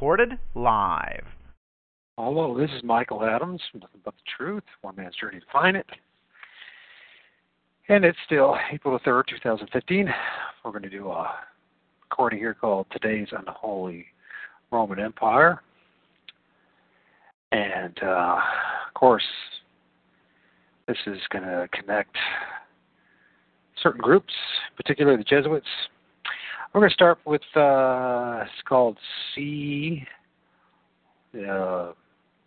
Recorded live. Hello, this is Michael Adams from Nothing But the Truth, One Man's Journey to Find It. And it's still April the 3rd, 2015. We're going to do a recording here called Today's Unholy Roman Empire. And uh, of course, this is going to connect certain groups, particularly the Jesuits. We're going to start with uh, it's called C. Uh,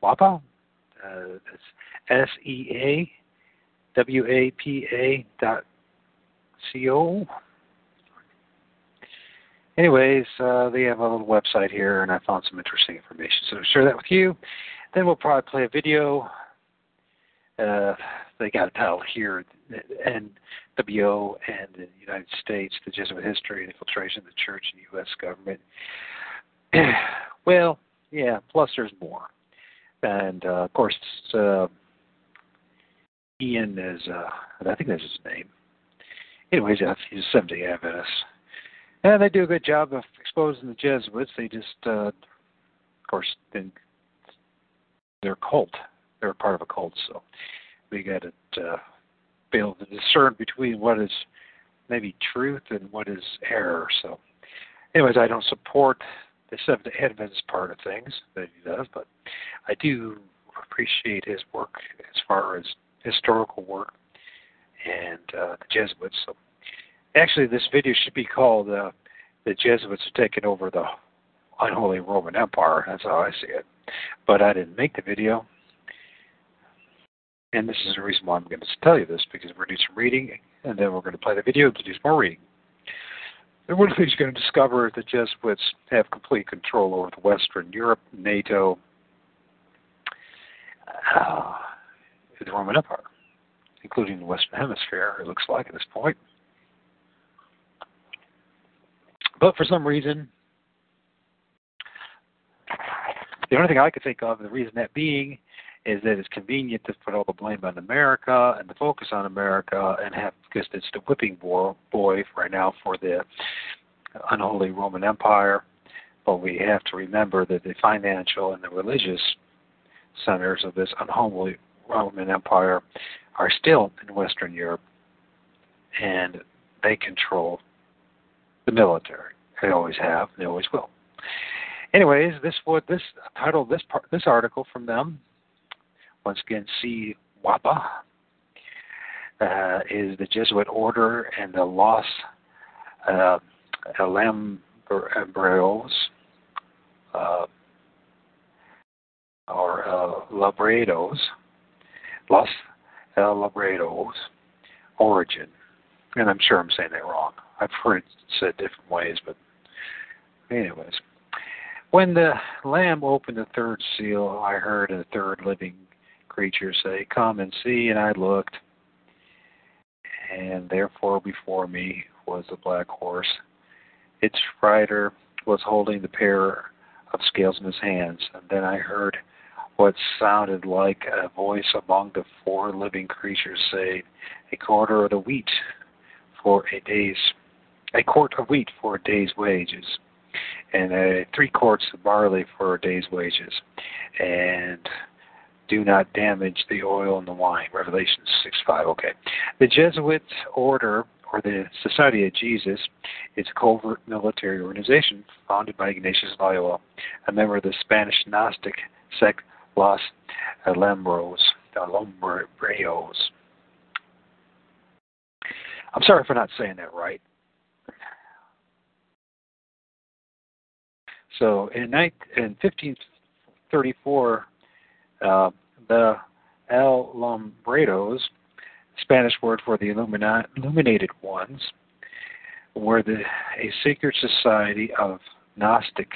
WAPA. Uh, S E A W A P A dot C O. Anyways, uh, they have a little website here, and I found some interesting information, so I'll share that with you. Then we'll probably play a video. Uh, they got a title here, NWO and the United States, the Jesuit history and infiltration of the church and U.S. government. well, yeah, plus there's more. And, uh, of course, uh, Ian is, uh, I think that's his name. Anyways, he's a Seventh-day Adventist. And they do a good job of exposing the Jesuits. They just, uh, of course, think they're a cult. They're part of a cult, so we got it. uh, be able to discern between what is maybe truth and what is error. So, anyways, I don't support the Seventh Adventist part of things that he does, but I do appreciate his work as far as historical work and uh, the Jesuits. So, actually, this video should be called uh, "The Jesuits Are Taking Over the Unholy Roman Empire." That's how I see it but I didn't make the video. And this is the reason why I'm going to tell you this, because we're going to do some reading, and then we're going to play the video to do some more reading. And one of the things you're going to discover is the Jesuits have complete control over the Western Europe, NATO, uh, the Roman Empire, including the Western Hemisphere, it looks like at this point. But for some reason, the only thing I could think of, the reason that being, is that it's convenient to put all the blame on America and to focus on America and have because it's the whipping boy right now for the unholy Roman Empire. But we have to remember that the financial and the religious centers of this unholy Roman Empire are still in Western Europe, and they control the military. They always have. They always will anyways, this what this title this part this article from them. Once again, see WAPA uh, is the Jesuit order and the Los uh, uh, or uh, Labredos, Los Labredos origin. And I'm sure I'm saying that wrong. I've heard it said different ways, but anyways. When the Lamb opened the third seal, I heard a third living creature say, Come and see. And I looked, and therefore before me was a black horse. Its rider was holding the pair of scales in his hands. And then I heard what sounded like a voice among the four living creatures say, A quarter of the wheat for a day's a quart of wheat for a day's wages and uh, three quarts of barley for a day's wages, and do not damage the oil and the wine. Revelation 6:5. Okay. The Jesuit order, or the Society of Jesus, is a covert military organization founded by Ignatius Loyola, a member of the Spanish Gnostic sect Los Alambros. Alambreos. I'm sorry for not saying that right. So in, 19, in 1534, uh, the Alambredos Spanish word for the illumina- illuminated ones, were the, a secret society of Gnostic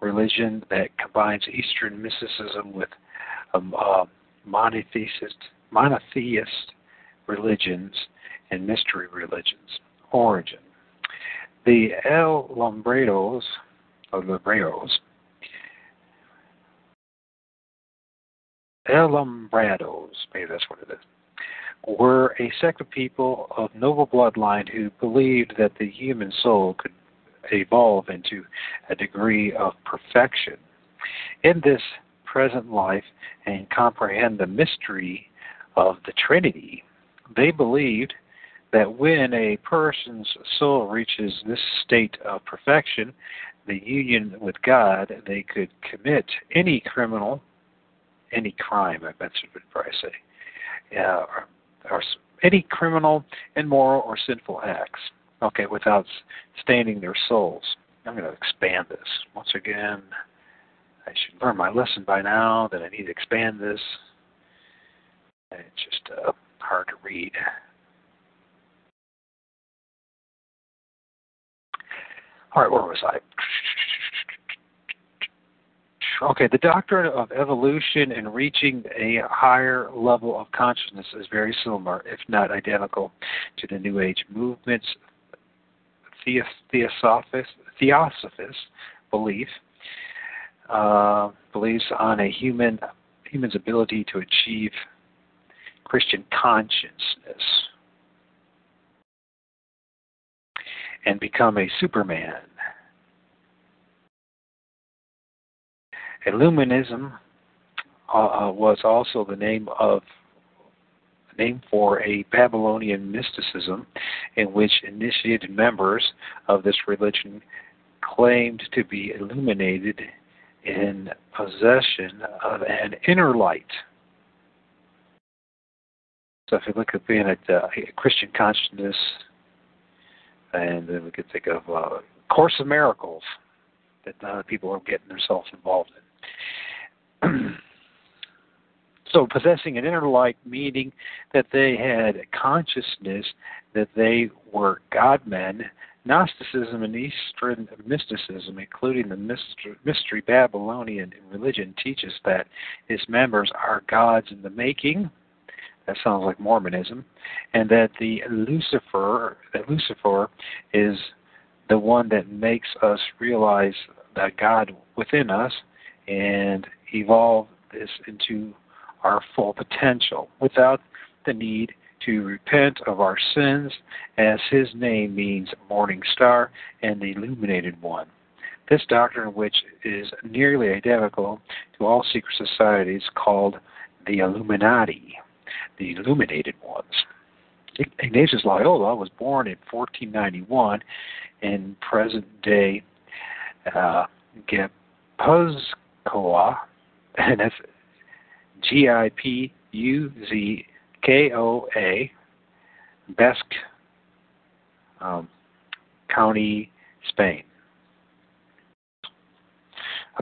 religion that combines Eastern mysticism with um, uh, monotheist, monotheist religions and mystery religions. Origin. The El Lombreros, or Lombreros, El Lombrados, maybe that's what it is, were a sect of people of noble bloodline who believed that the human soul could evolve into a degree of perfection in this present life and comprehend the mystery of the Trinity. They believed that when a person's soul reaches this state of perfection, the union with God, they could commit any criminal, any crime, I mentioned probably say, uh, or, or any criminal, immoral, or sinful acts, okay, without staining their souls. I'm going to expand this. Once again, I should learn my lesson by now that I need to expand this. It's just uh, hard to read. All right, where was I? Okay, the doctrine of evolution and reaching a higher level of consciousness is very similar, if not identical, to the New Age movement's theosophist, theosophist belief. Uh, believes on a human human's ability to achieve Christian consciousness and become a Superman. Illuminism uh, uh, was also the name of name for a Babylonian mysticism in which initiated members of this religion claimed to be illuminated in possession of an inner light. So if you look at being at uh, Christian consciousness and then we could think of uh, Course of Miracles that uh, people are getting themselves involved in. so possessing an inner light, meaning that they had a consciousness that they were God men. Gnosticism and Eastern mysticism, including the mystery Babylonian religion, teaches that its members are gods in the making, that sounds like Mormonism, and that the Lucifer that Lucifer is the one that makes us realize that God within us and evolve this into our full potential without the need to repent of our sins, as his name means morning star and the illuminated one. This doctrine, which is nearly identical to all secret societies called the Illuminati, the illuminated ones. Ignatius Loyola was born in 1491 in present day uh, Gipuzkoa, and that's G I P U Z K O A, Basque um, County, Spain.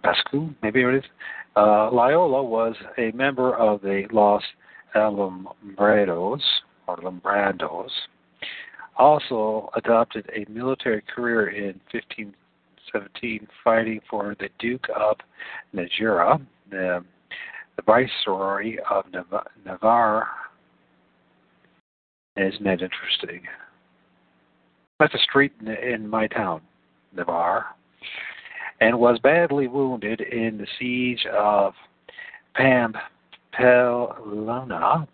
Basque, maybe it is. Uh, Loyola was a member of the Los Alumbrados or Lombrados, also adopted a military career in 1517, fighting for the Duke of Najera, the, the Viceroy of Navarre. Isn't that interesting? That's a street in, in my town, Navarre, and was badly wounded in the siege of Pam Pamplona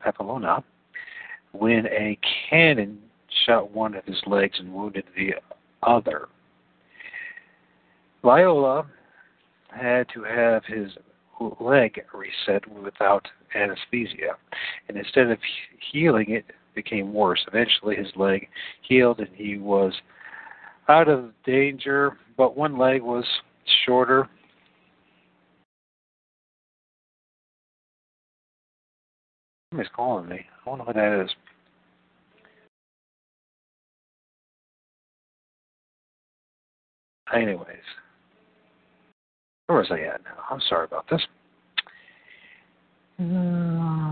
when a cannon shot one of his legs and wounded the other. Loyola had to have his leg reset without anesthesia, and instead of healing, it became worse. Eventually, his leg healed and he was out of danger, but one leg was shorter Somebody's calling me. I wonder who that is. Anyways, where was I at now? I'm sorry about this. Uh,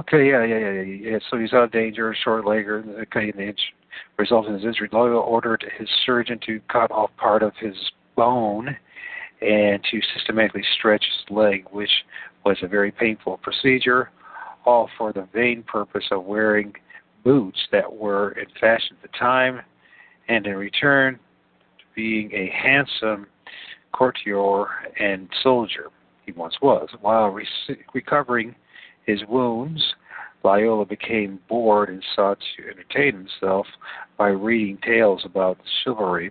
Okay, yeah, yeah, yeah, yeah. So he's out of danger. Short later, okay, the inch resulting in his injury. Loyola ordered his surgeon to cut off part of his bone and to systematically stretch his leg, which was a very painful procedure, all for the vain purpose of wearing boots that were in fashion at the time, and in return being a handsome courtier and soldier he once was. While re- recovering his wounds, Loyola became bored and sought to entertain himself by reading tales about chivalry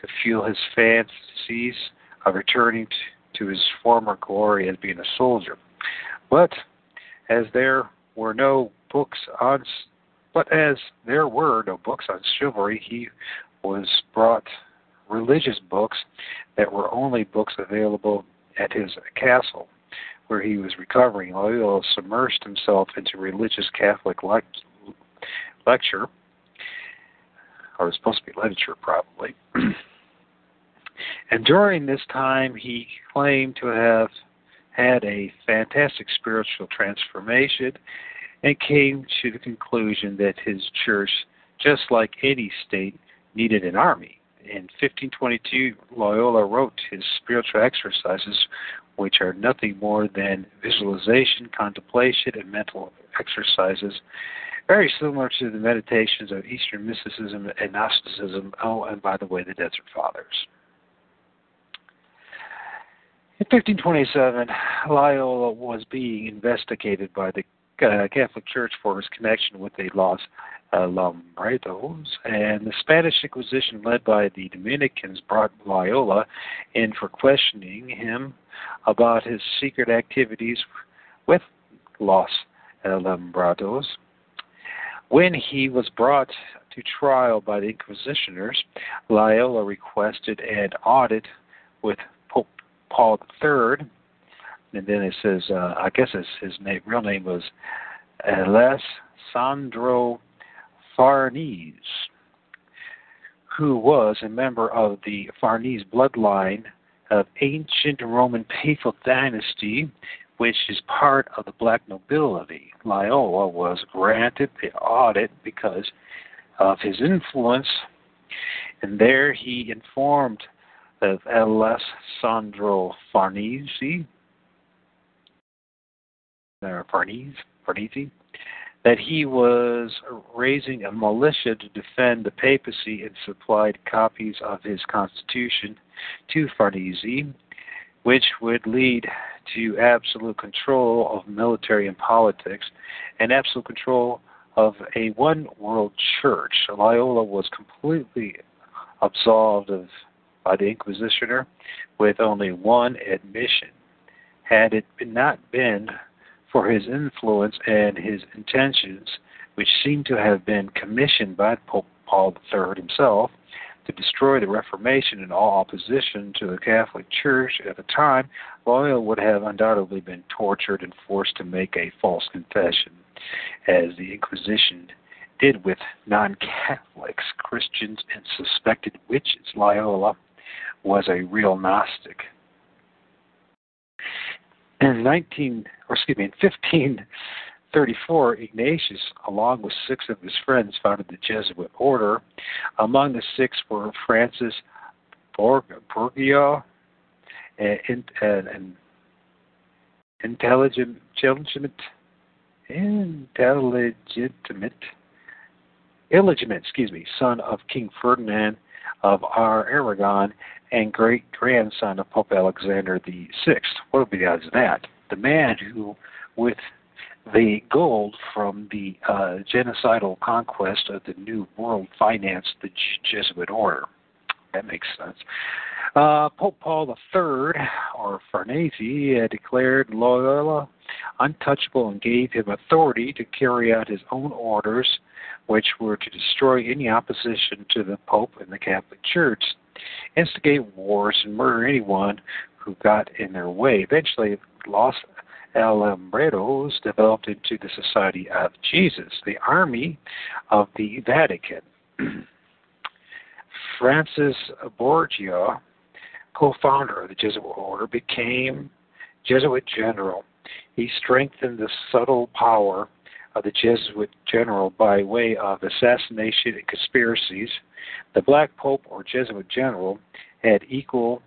to fuel his fantasies of returning to his former glory as being a soldier. But as there were no books on but as there were no books on chivalry, he was brought religious books that were only books available at his castle, where he was recovering. Loyola submerged himself into religious Catholic lecture, or it was supposed to be literature, probably. and during this time, he claimed to have had a fantastic spiritual transformation and came to the conclusion that his church, just like any state, needed an army. In 1522, Loyola wrote his spiritual exercises, which are nothing more than visualization, contemplation, and mental exercises, very similar to the meditations of Eastern mysticism and Gnosticism. Oh, and by the way, the Desert Fathers. In 1527, Loyola was being investigated by the uh, Catholic Church for his connection with the Los Alumbrados, and the Spanish Inquisition, led by the Dominicans, brought Loyola in for questioning him about his secret activities with Los Alumbrados. When he was brought to trial by the Inquisitioners, Loyola requested an audit with Pope Paul III and then it says, uh, I guess his, his name, real name was Alessandro Farnese, who was a member of the Farnese bloodline of ancient Roman papal dynasty, which is part of the black nobility. Loyola was granted the audit because of his influence, and there he informed of Alessandro Farnese uh, Farnese, Farnese, that he was raising a militia to defend the papacy and supplied copies of his constitution to Farnese, which would lead to absolute control of military and politics and absolute control of a one world church. Loyola was completely absolved of, by the Inquisitioner with only one admission. Had it not been for his influence and his intentions, which seem to have been commissioned by Pope Paul III himself to destroy the Reformation and all opposition to the Catholic Church at the time, Loyola would have undoubtedly been tortured and forced to make a false confession, as the Inquisition did with non Catholics, Christians, and suspected witches. Loyola was a real Gnostic. In 19, or excuse me, in 1534, Ignatius, along with six of his friends, founded the Jesuit order. Among the six were Francis Borgia, and, and intelligent, intelligent, intelligent, illegitimate, excuse me, son of King Ferdinand of our Aragon and great grandson of Pope Alexander the Sixth. What would be the odds of that? The man who, with the gold from the uh, genocidal conquest of the New World, financed the Jesuit order. That makes sense. Uh, Pope Paul III, or Farnese, declared Loyola untouchable and gave him authority to carry out his own orders, which were to destroy any opposition to the Pope and the Catholic Church instigate wars and murder anyone who got in their way. Eventually, Los Alumbrados developed into the Society of Jesus, the army of the Vatican. Francis Borgia, co-founder of the Jesuit order, became Jesuit general. He strengthened the subtle power of the Jesuit general by way of assassination and conspiracies, the Black Pope or Jesuit general had equal,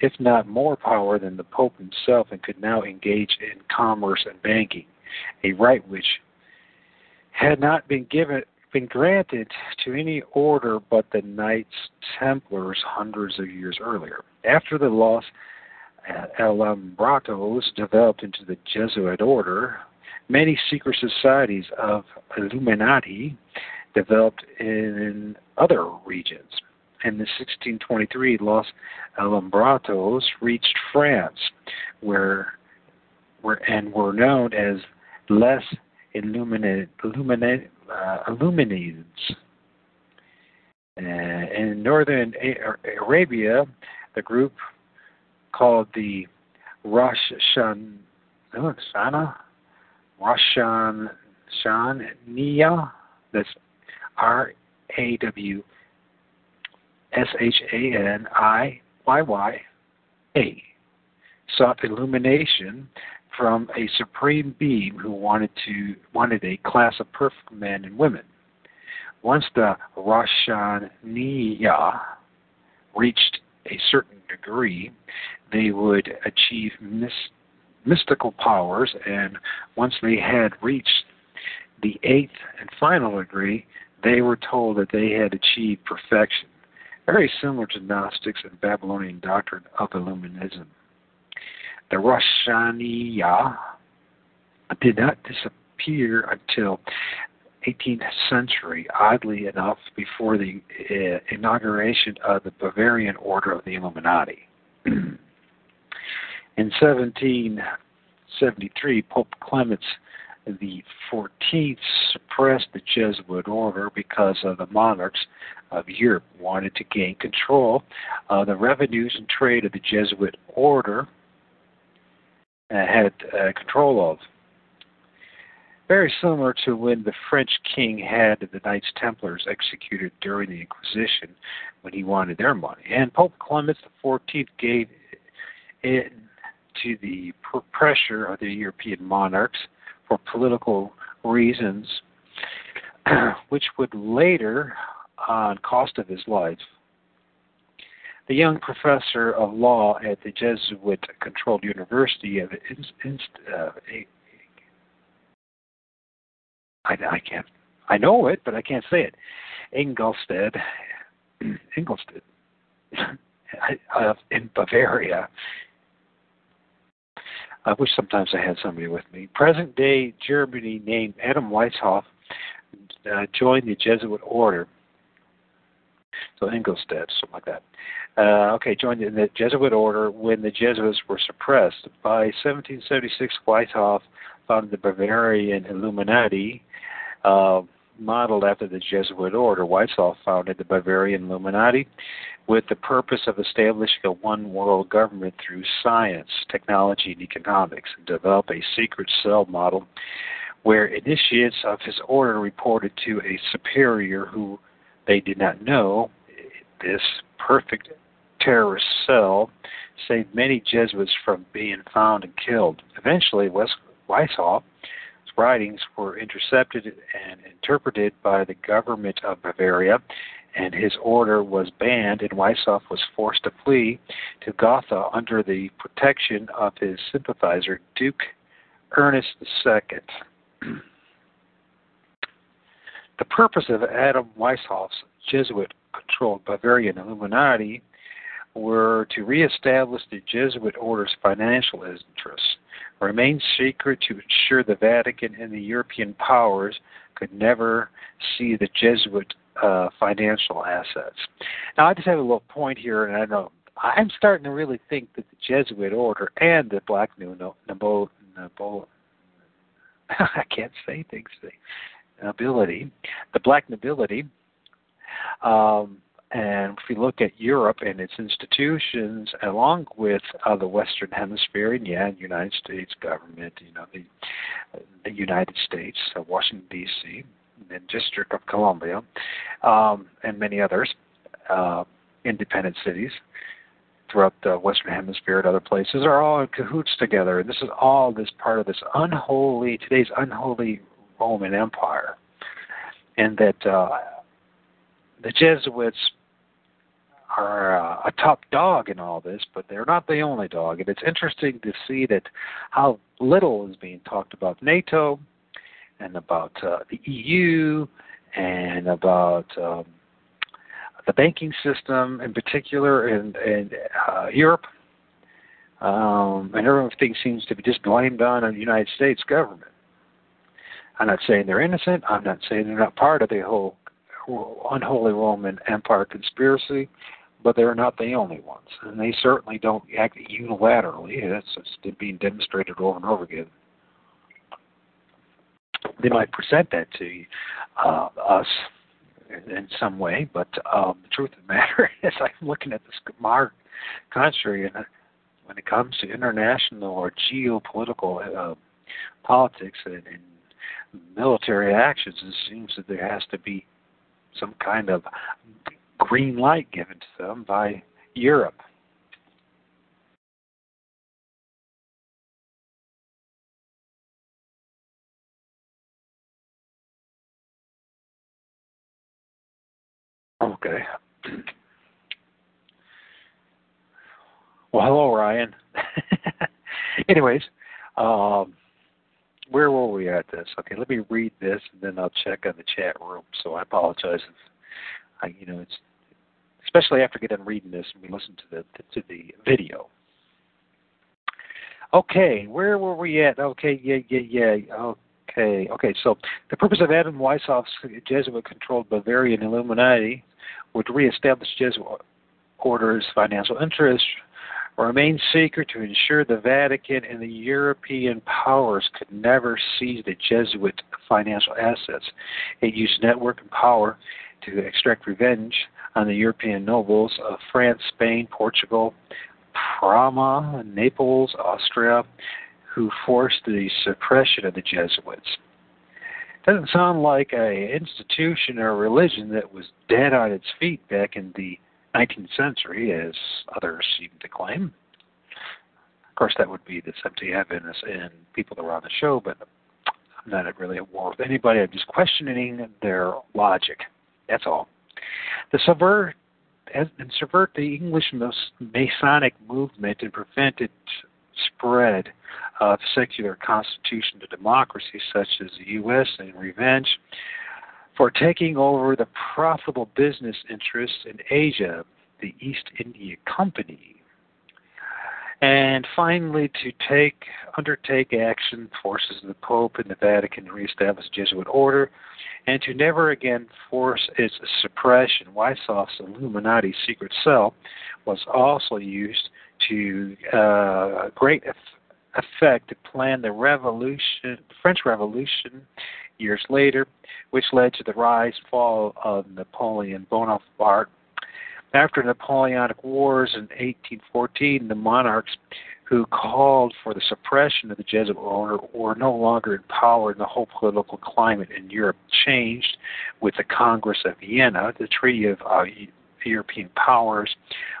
if not more, power than the Pope himself and could now engage in commerce and banking, a right which had not been given been granted to any order but the Knights Templars hundreds of years earlier. After the loss, uh, Alumbratos developed into the Jesuit order. Many secret societies of Illuminati developed in other regions. In 1623, Los Alumbrados reached France, where, where and were known as Les Illuminati, Illuminati, uh. Uh, in northern Arabia, the group called the Rosh Shan, Roshan Shania, that's R A W S H A N I Y Y A, sought illumination from a supreme being who wanted to wanted a class of perfect men and women. Once the Roshaniya reached a certain degree, they would achieve mis- mystical powers, and once they had reached the eighth and final degree, they were told that they had achieved perfection, very similar to Gnostics and Babylonian doctrine of Illuminism. The Roshaniya did not disappear until 18th century, oddly enough, before the uh, inauguration of the Bavarian Order of the Illuminati. In 1773, Pope Clement the 14th suppressed the Jesuit order because of the monarchs of Europe wanted to gain control of the revenues and trade of the Jesuit order uh, had uh, control of. Very similar to when the French king had the Knights Templars executed during the Inquisition when he wanted their money. And Pope Clement XIV gave in to the pressure of the European monarchs for political reasons, which would later, on cost of his life, the young professor of law at the Jesuit controlled University of uh, I, I can't I know it, but I can't say it. Ingolstadt, Ingolstadt, uh, in Bavaria. I wish sometimes I had somebody with me. Present day Germany named Adam Weishaupt uh, joined the Jesuit order. So Ingolstadt, something like that. Uh, okay, joined in the Jesuit order when the Jesuits were suppressed. By 1776, Weishaupt founded the Bavarian Illuminati, uh, modeled after the Jesuit order. Weishaupt founded the Bavarian Illuminati with the purpose of establishing a one world government through science, technology, and economics, and develop a secret cell model where initiates of his order reported to a superior who they did not know. This perfect terrorist cell saved many Jesuits from being found and killed. Eventually, Weishaupt's writings were intercepted and interpreted by the government of Bavaria, and his order was banned, and Weishaupt was forced to flee to Gotha under the protection of his sympathizer, Duke Ernest II. the purpose of Adam Weishaupt's Jesuit controlled Bavarian Illuminati were to reestablish the Jesuit order's financial interests, remain secret to ensure the Vatican and the European powers could never see the Jesuit uh, financial assets. Now, I just have a little point here, and I know I'm starting to really think that the Jesuit order and the Black New Noble, Noble I can't say things, nobility, the Black nobility, um, and if we look at Europe and its institutions, along with uh, the Western Hemisphere, and yeah, the United States government, you know, the, the United States, uh, Washington D.C., the District of Columbia, um, and many others, uh, independent cities throughout the Western Hemisphere and other places, are all in cahoots together. And this is all this part of this unholy, today's unholy Roman Empire, and that uh, the Jesuits are uh, a top dog in all this, but they're not the only dog. And it's interesting to see that how little is being talked about NATO and about uh, the EU and about um, the banking system in particular in, in uh, Europe. Um, and everything seems to be just blamed on the United States government. I'm not saying they're innocent. I'm not saying they're not part of the whole unholy Roman Empire conspiracy but they're not the only ones, and they certainly don't act unilaterally. That's just being demonstrated over and over again. They might present that to uh, us in some way, but um, the truth of the matter is, I'm looking at this modern country, and uh, when it comes to international or geopolitical uh, politics and, and military actions, it seems that there has to be some kind of green light given to them by Europe. Okay. Well, hello, Ryan. Anyways, um, where were we at this? Okay, let me read this and then I'll check on the chat room. So I apologize if I, you know, it's especially after getting reading this and we listen to the to the video. Okay, where were we at? Okay, yeah, yeah, yeah. Okay, okay. So the purpose of Adam Weishoff's Jesuit-controlled Bavarian Illuminati were to reestablish Jesuit order's financial interests, remain secret to ensure the Vatican and the European powers could never seize the Jesuit financial assets. It used network and power to extract revenge on the European nobles of France, Spain, Portugal, Parma, Naples, Austria, who forced the suppression of the Jesuits. Doesn't sound like a institution or religion that was dead on its feet back in the 19th century, as others seem to claim. Of course, that would be the Seventh-day Adventists and people that were on the show, but I'm not really at war with anybody. I'm just questioning their logic. That's all. The subvert and subvert the English Masonic movement and prevent its spread of secular constitution to democracy, such as the U.S. in revenge for taking over the profitable business interests in Asia, the East India Company. And finally, to take undertake action forces of the Pope and the Vatican to reestablish Jesuit order and to never again force its suppression. Weishoff's Illuminati secret cell was also used to uh, great effect to plan the revolution, French Revolution, years later, which led to the rise and fall of Napoleon Bonaparte. After the Napoleonic Wars in 1814, the monarchs who called for the suppression of the Jesuit order were no longer in power, and the whole political climate in Europe changed with the Congress of Vienna, the Treaty of uh, European Powers.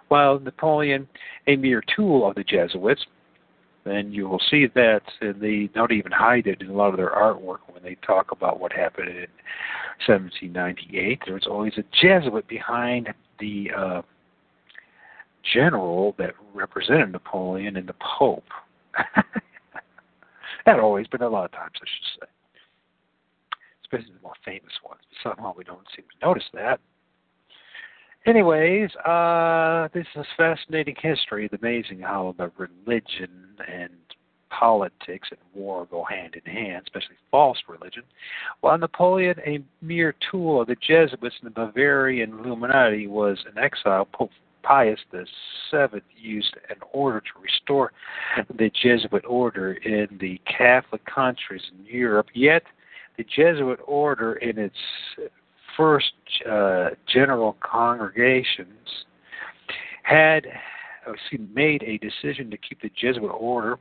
While Napoleon, a mere tool of the Jesuits, and you will see that they don't even hide it in a lot of their artwork when they talk about what happened in 1798. There was always a Jesuit behind the uh, general that represented Napoleon and the Pope. that always, but a lot of times I should say, especially the more famous ones. Somehow we don't seem to notice that. Anyways, uh, this is fascinating history. It's amazing how the religion and politics and war go hand in hand, especially false religion. While Napoleon, a mere tool of the Jesuits and the Bavarian Illuminati, was in exile, Pope Pius VII used an order to restore the Jesuit order in the Catholic countries in Europe. Yet, the Jesuit order, in its first uh, general congregations, had uh, made a decision to keep the Jesuit order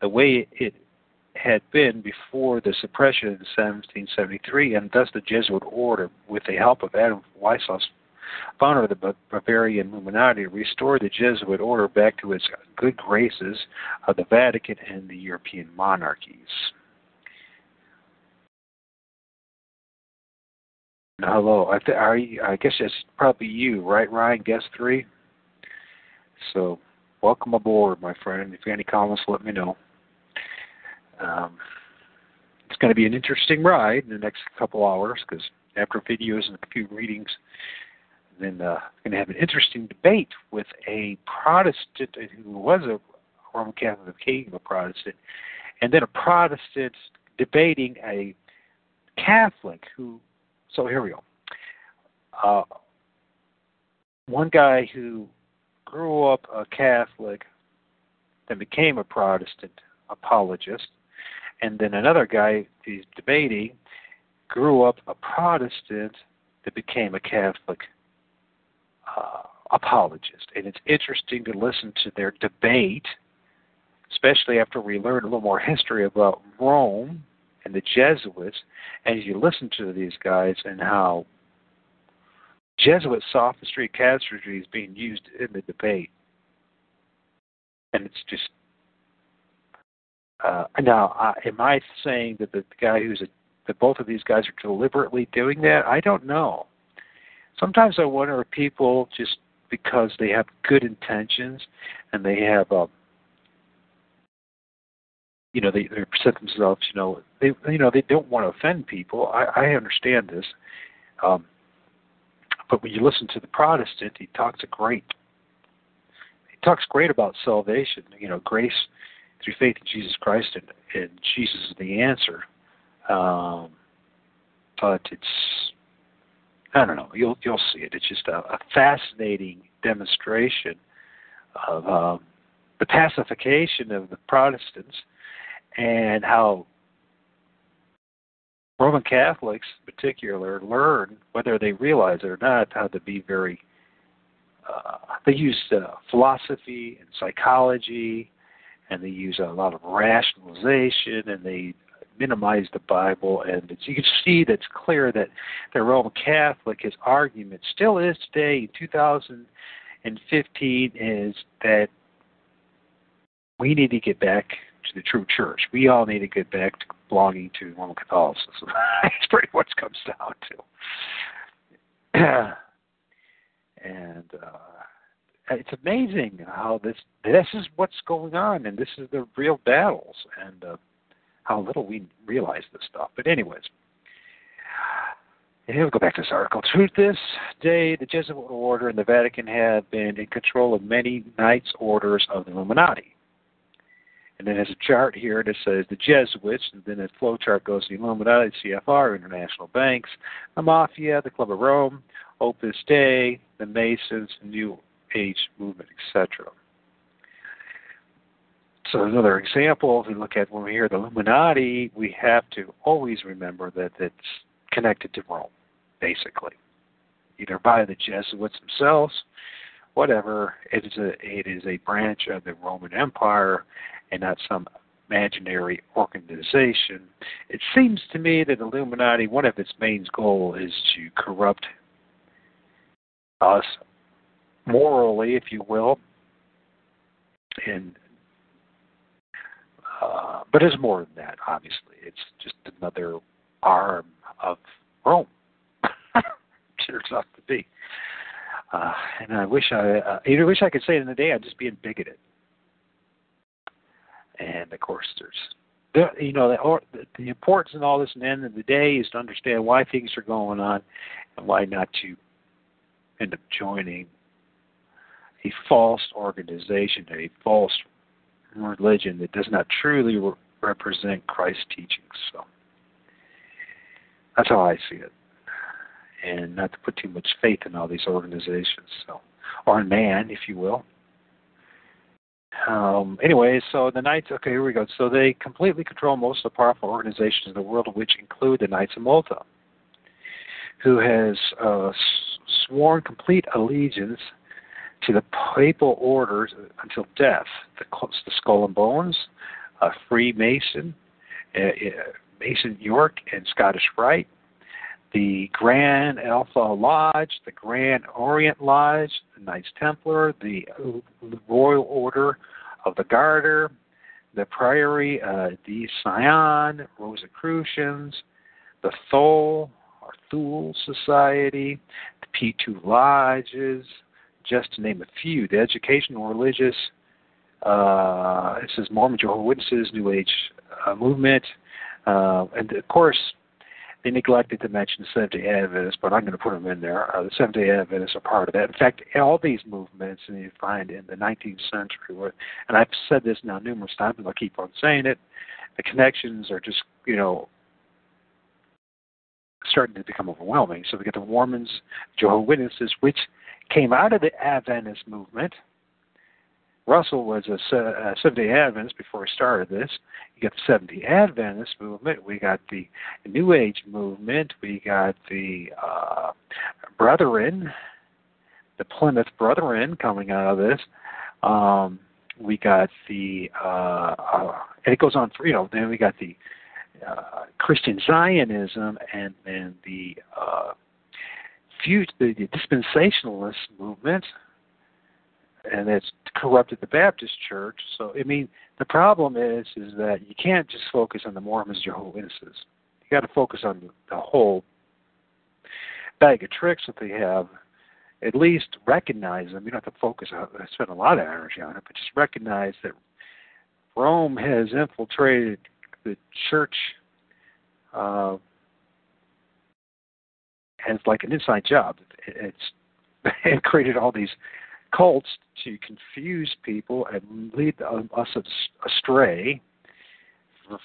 the way it had been before the suppression in 1773, and thus the Jesuit order, with the help of Adam Weishaupt, founder of the Bavarian Illuminati, restored the Jesuit order back to its good graces of the Vatican and the European monarchies. Hello. I, th- are you, I guess it's probably you, right, Ryan? Guest three. So, welcome aboard, my friend. If you have any comments, let me know. Um, it's going to be an interesting ride in the next couple hours because after videos and a few readings, then uh, going to have an interesting debate with a Protestant who was a Roman Catholic king, a Protestant, and then a Protestant debating a Catholic who. So here we go. Uh, one guy who grew up a Catholic, then became a Protestant apologist, and then another guy he's debating grew up a Protestant that became a Catholic uh, apologist. And it's interesting to listen to their debate, especially after we learn a little more history about Rome and the Jesuits, and you listen to these guys and how Jesuit sophistry, casuistry is being used in the debate. And it's just uh, now, uh, am I saying that the guy who's a, that both of these guys are deliberately doing that? I don't know. Sometimes I wonder if people just because they have good intentions and they have um, you know they, they present themselves you know they you know they don't want to offend people. I i understand this. Um but when you listen to the protestant he talks a great he talks great about salvation you know grace through faith in jesus christ and and jesus is the answer. Um but it's i don't know. You'll you'll see it. It's just a, a fascinating demonstration of um the pacification of the Protestants and how Roman Catholics, in particular, learn, whether they realize it or not, how to be very. Uh, they use uh, philosophy and psychology, and they use a lot of rationalization, and they minimize the Bible. And you can see that's clear that the Roman Catholic, his argument still is today in 2015, is that we need to get back to the true church. We all need to get back to belonging to Roman Catholicism. That's pretty much comes down to. and uh, it's amazing how this this is what's going on, and this is the real battles, and uh, how little we realize this stuff. But anyways. Here we'll go back to this article. Truth this day, the Jesuit order and the Vatican have been in control of many knights' orders of the Illuminati. And it has a chart here that says the Jesuits, and then the flow chart goes to the Illuminati, CFR, international banks, the Mafia, the Club of Rome, Opus Dei, the Masons, New Age movement, etc. So another example, if we look at when we hear the Illuminati, we have to always remember that it's connected to Rome, basically, either by the Jesuits themselves, whatever. It is a it is a branch of the Roman Empire, and not some imaginary organization. It seems to me that Illuminati, one of its main goals is to corrupt us morally, if you will, and uh, but it's more than that. Obviously, it's just another arm of Rome. turns out to be. Uh, and I wish I, uh, I wish I could say in the day. I'd just being bigoted and of course there's the, you know the, or, the importance in all this at the end of the day is to understand why things are going on and why not to end up joining a false organization, a false religion that does not truly re- represent Christ's teachings. So that's how I see it, and not to put too much faith in all these organizations. So, or in man, if you will. Um, anyway, so the Knights, okay, here we go. So they completely control most of the powerful organizations in the world, which include the Knights of Malta, who has uh, sworn complete allegiance to the papal orders until death. The, the Skull and Bones, uh, Freemason, uh, uh, Mason York, and Scottish Rite, the Grand Alpha Lodge, the Grand Orient Lodge, the Knights Templar, the Royal Order of the Garter, the Priory uh, de Sion, Rosicrucians, the Thole, Thule Society, the P2 Lodges, just to name a few. The educational, religious, uh, says Mormon Jehovah's Witnesses, New Age uh, movement, uh, and of course, they neglected to mention the Seventh Day Adventists, but I'm going to put them in there. Uh, the Seventh Day Adventists are part of that. In fact, all these movements and you find in the 19th century, and I've said this now numerous times, and I'll keep on saying it, the connections are just, you know, starting to become overwhelming. So we get the Mormons, Jehovah's Witnesses, which came out of the Adventist movement – Russell was a, a Seventh Day Adventist before he started this. You got the Seventh Day Adventist movement. We got the New Age movement. We got the uh, Brethren, the Plymouth Brethren coming out of this. Um, we got the uh, uh, and it goes on you know. Then we got the uh, Christian Zionism and then the uh, the, the dispensationalist movement and it's corrupted the Baptist church. So I mean, the problem is is that you can't just focus on the Mormons, Jehovah's Witnesses. You got to focus on the, whole bag of tricks that they have. At least recognize them. You don't have to focus on spend a lot of energy on it, but just recognize that Rome has infiltrated the church uh, as like an inside job. It's it created all these cults to confuse people and lead um, us astray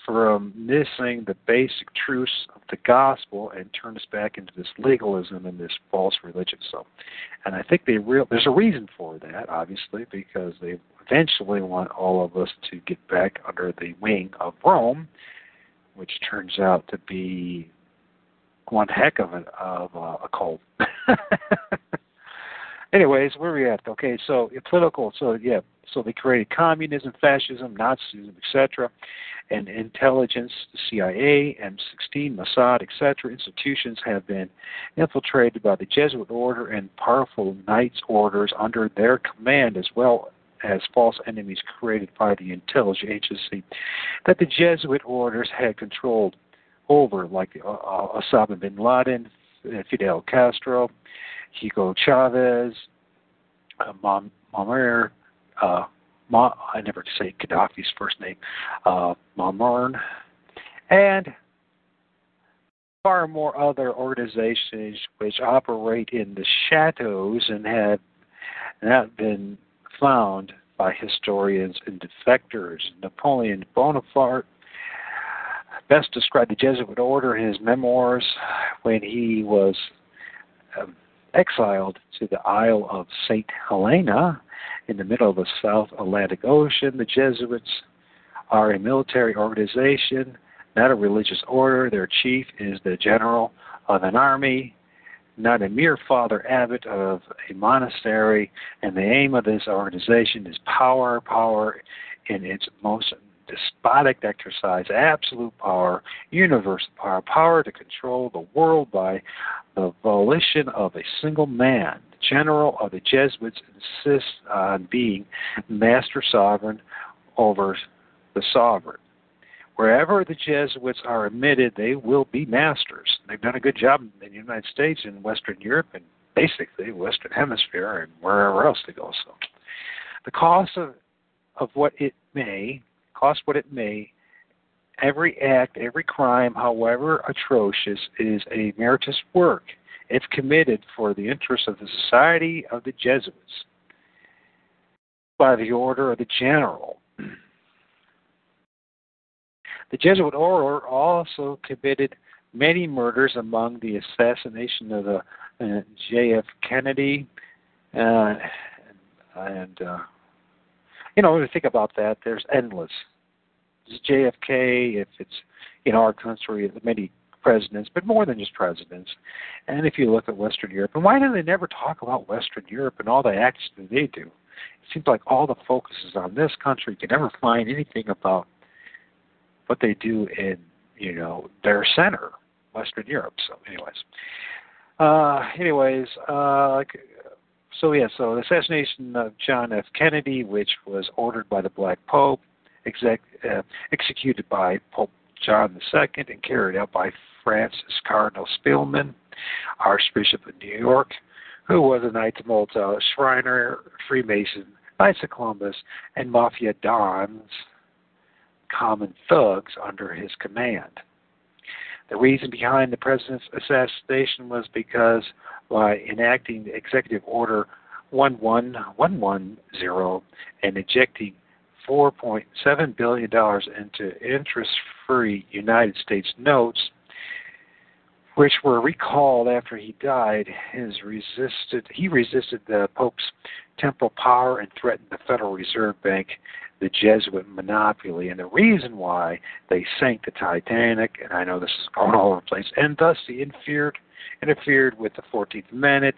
from missing the basic truths of the gospel and turn us back into this legalism and this false religion. So, and I think they real there's a reason for that, obviously, because they eventually want all of us to get back under the wing of Rome, which turns out to be one heck of a of a, a cult. anyways, where are we at? Okay, so political. So yeah, so they created communism, fascism, Nazism, etc., and intelligence, the CIA, MI6, Mossad, etc. Institutions have been infiltrated by the Jesuit order and powerful knights orders under their command, as well as false enemies created by the intelligence agency that the Jesuit orders had controlled over, like uh, uh Osama bin Laden, Fidel Castro, Hugo Chavez, uh, Muammar, uh, Ma, I never say Gaddafi's first name, uh, and far more other organizations which operate in the shadows and have not been found by historians and defectors. Napoleon Bonaparte best described the Jesuit order in his memoirs when he was um, exiled to the Isle of St. Helena in the middle of the South Atlantic Ocean. The Jesuits are a military organization, not a religious order. Their chief is the general of an army, not a mere father abbot of a monastery. And the aim of this organization is power, power in its most despotic exercise, absolute power, universal power, power to control the world by the volition of a single man. The general of the Jesuits insists on being master sovereign over the sovereign. Wherever the Jesuits are admitted, they will be masters. They've done a good job in the United States and Western Europe and basically Western Hemisphere and wherever else they go. So, the cost of of what it may cost what it may, every act, every crime, however atrocious, is a meritorious work. It's committed for the interests of the Society of the Jesuits by the order of the general. The Jesuit order also committed many murders among the assassination of the uh, J.F. Kennedy uh, and uh, you know, to think about that, there's endless. It's JFK, if it's in our country, many presidents, but more than just presidents. And if you look at Western Europe, and why do they never talk about Western Europe and all the acts that they do? It seems like all the focus is on this country. You can never find anything about what they do in, you know, their center, Western Europe. So, anyways, uh, anyways, uh, so yeah, so the assassination of John F. Kennedy, which was ordered by the Black Pope, exec, uh, executed by Pope John II, and carried out by Francis Cardinal Spellman. Archbishop of New York, who was a Knights of Malta, Shriner, Freemason, Knights of Columbus, and Mafia Dons, common thugs under his command. The reason behind the president's assassination was because by enacting Executive Order 11110 and injecting $4.7 billion into interest free United States notes, which were recalled after he died. His resisted, he resisted the Pope's temporal power and threatened the Federal Reserve Bank, the Jesuit monopoly. And the reason why they sank the Titanic, and I know this is going all over the place, and thus he interfered, interfered with the 14th Amendment,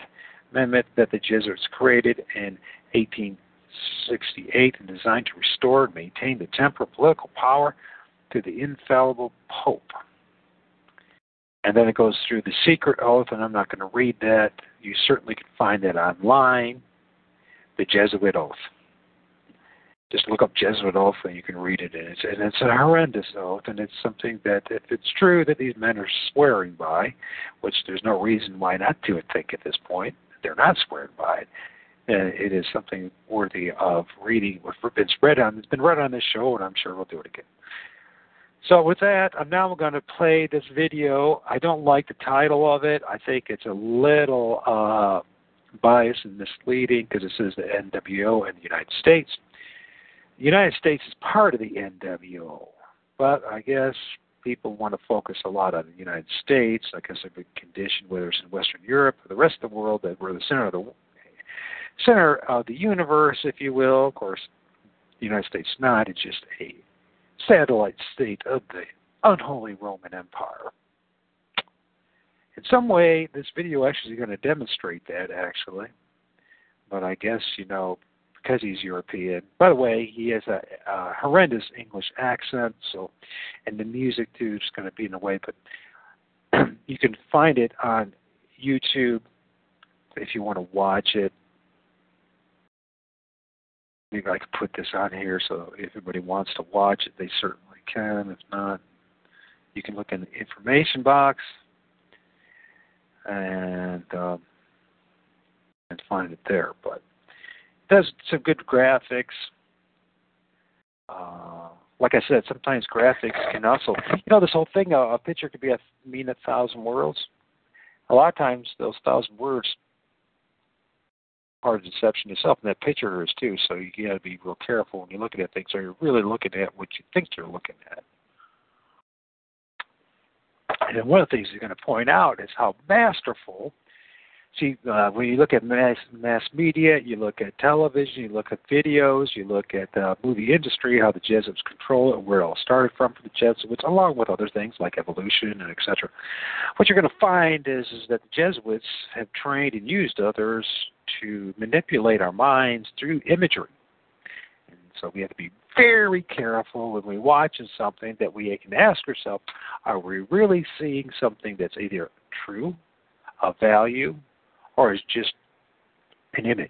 amendment that the Jesuits created in 1868 and designed to restore and maintain the temporal political power to the infallible Pope. And then it goes through the secret oath, and I'm not going to read that. You certainly can find that online. The Jesuit oath. Just look up Jesuit oath, and you can read it. And it's, and it's a horrendous oath, and it's something that, if it's true that these men are swearing by, which there's no reason why not to think at this point, they're not swearing by it. Uh, it is something worthy of reading. What's been spread on, it's been read on this show, and I'm sure we'll do it again. So with that, I'm now going to play this video. I don't like the title of it. I think it's a little uh, biased and misleading because it says the NWO in the United States. The United States is part of the NWO, but I guess people want to focus a lot on the United States. I guess they've been conditioned, whether it's in Western Europe or the rest of the world, that we're the center of the center of the universe, if you will. Of course, the United States is not. It's just a satellite state of the unholy Roman Empire. In some way, this video actually is going to demonstrate that, actually. But I guess, you know, because he's European. By the way, he has a, a horrendous English accent, so, and the music, too, is going to be in the way. But you can find it on YouTube if you want to watch it maybe I could put this on here so if everybody wants to watch it, they certainly can. If not, you can look in the information box and um, and find it there. But it does some good graphics. Uh, like I said, sometimes graphics can also, you know, this whole thing, a, a picture could be a mean a thousand words. A lot of times, those thousand words part of deception itself, and that picture is too. So you got to be real careful when you're looking at things. So you're really looking at what you think you're looking at. And one of the things you're going to point out is how masterful. See, uh, when you look at mass mass media, you look at television, you look at videos, you look at the movie industry, how the Jesuits control it, where it all started from for the Jesuits, along with other things like evolution and etc. What you're going to find is is that the Jesuits have trained and used others to manipulate our minds through imagery. And so we have to be very careful when we watch something that we can ask ourselves, are we really seeing something that's either true, of value, or is just an image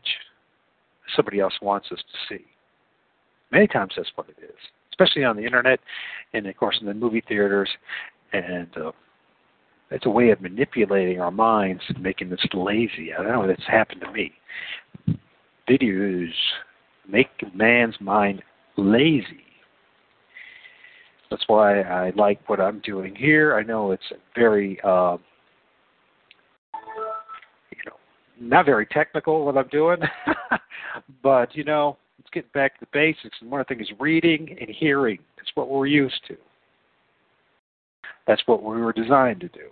somebody else wants us to see? Many times that's what it is, especially on the internet and of course in the movie theaters and uh, it's a way of manipulating our minds and making us lazy. I know that's happened to me. Videos make a man's mind lazy. That's why I like what I'm doing here. I know it's very, uh, you know, not very technical what I'm doing, but you know, it's getting back to the basics. And one of the things is reading and hearing. That's what we're used to. That's what we were designed to do.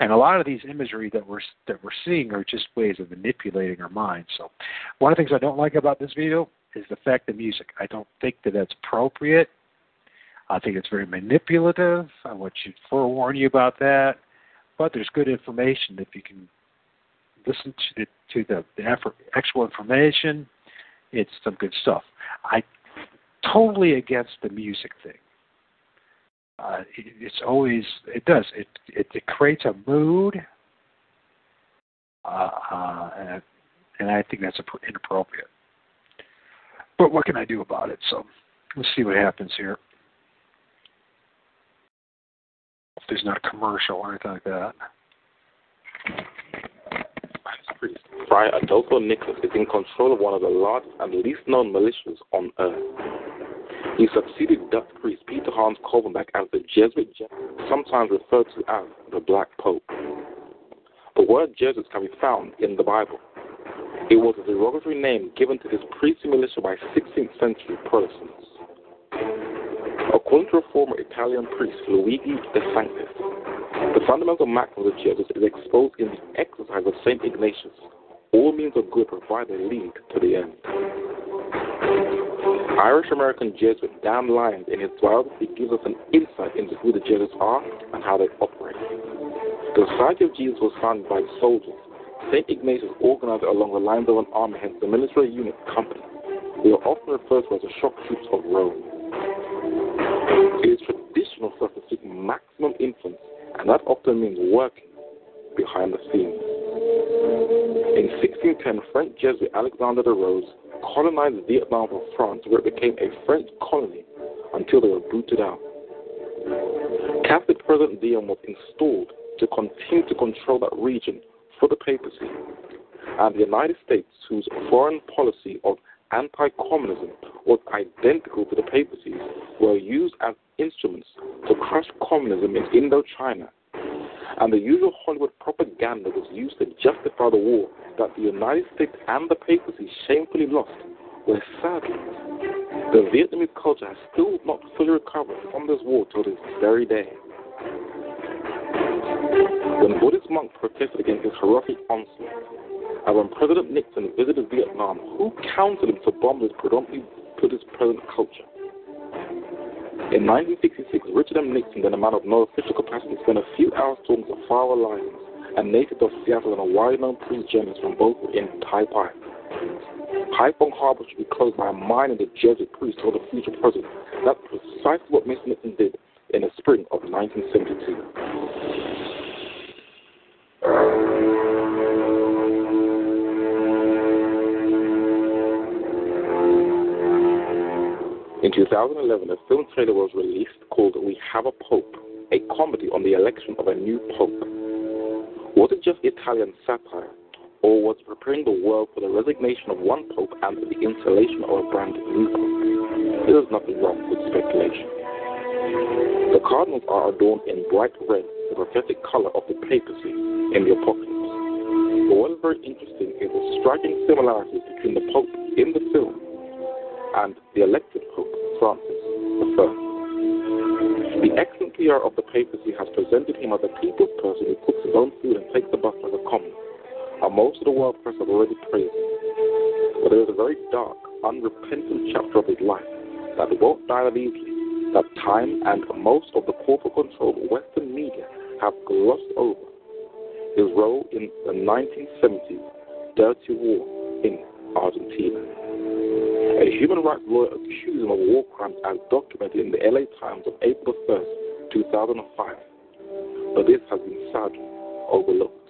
And a lot of these imagery that we're that we're seeing are just ways of manipulating our minds. So, one of the things I don't like about this video is the fact of music. I don't think that that's appropriate. I think it's very manipulative. I want to forewarn you about that. But there's good information if you can listen to the to the, the actual information. It's some good stuff. I totally against the music thing uh, it, it's always it does it it, it creates a mood, uh, uh, and, and I think that's inappropriate. But what can I do about it? So let's see what happens here. If there's not a commercial or anything like that. Friar Adolfo Nicolas is in control of one of the largest and least known militias on earth. He succeeded Dutch priest Peter Hans Kolvenbach as the Jesuit sometimes referred to as the Black Pope. The word Jesuits can be found in the Bible. It was a derogatory name given to this priestly militia by 16th century Protestants. According to a former Italian priest, Luigi de Sanctis, the fundamental maxim of the Jesuits is exposed in the exercise of St. Ignatius. All means of good provided lead to the end. Irish American Jesuit Dan Lyons, in his biography, gives us an insight into who the Jesuits are and how they operate. The Society of Jesus was founded by soldiers St. Ignatius organized along the lines of an army, hence the military unit company. They are often referred to as the shock troops of Rome. It is traditional for us to seek maximum influence, and that often means working behind the scenes. In 1610, French Jesuit Alexander de Rhodes colonized Vietnam from France, where it became a French colony until they were booted out. Catholic President Diem was installed to continue to control that region for the papacy, and the United States, whose foreign policy of anti communism was identical to the papacy's, were used as instruments to crush communism in Indochina. And the usual Hollywood propaganda was used to justify the war that the United States and the papacy shamefully lost, where sadly, the Vietnamese culture has still not fully recovered from this war till this very day. When Buddhist monks protested against this horrific onslaught, and when President Nixon visited Vietnam, who counseled him to bomb this predominantly Buddhist present culture? In 1966, Richard M. Nixon, then a man of no official capacity, spent a few hours talking to Father Lyons, a native of Seattle and a widely-known priest journalist from both in Taipei. Haiphong Harbor should be closed by a mine and the Jesuit priest told the future president. That's precisely what Mr. Nixon did in the spring of 1972. In 2011, a film trailer was released called We Have a Pope, a comedy on the election of a new pope. Was it just Italian satire, or was it preparing the world for the resignation of one pope and the installation of a brand new pope? There is nothing wrong with speculation. The cardinals are adorned in bright red, the prophetic color of the papacy in the apocalypse. But what is very interesting is the striking similarities between the Pope in the film and the elected Pope, Francis I. The excellent PR of the papacy has presented him as a people's person who cooks his own food and takes the bus like a commoner, and most of the world press have already praised him. But there is a very dark, unrepentant chapter of his life that won't die easily, that time and most of the corporate controlled Western media have glossed over his role in the 1970s dirty war in Argentina. A human rights lawyer accused him of war crimes as documented in the LA Times on April 1st, 2005. But this has been sadly overlooked.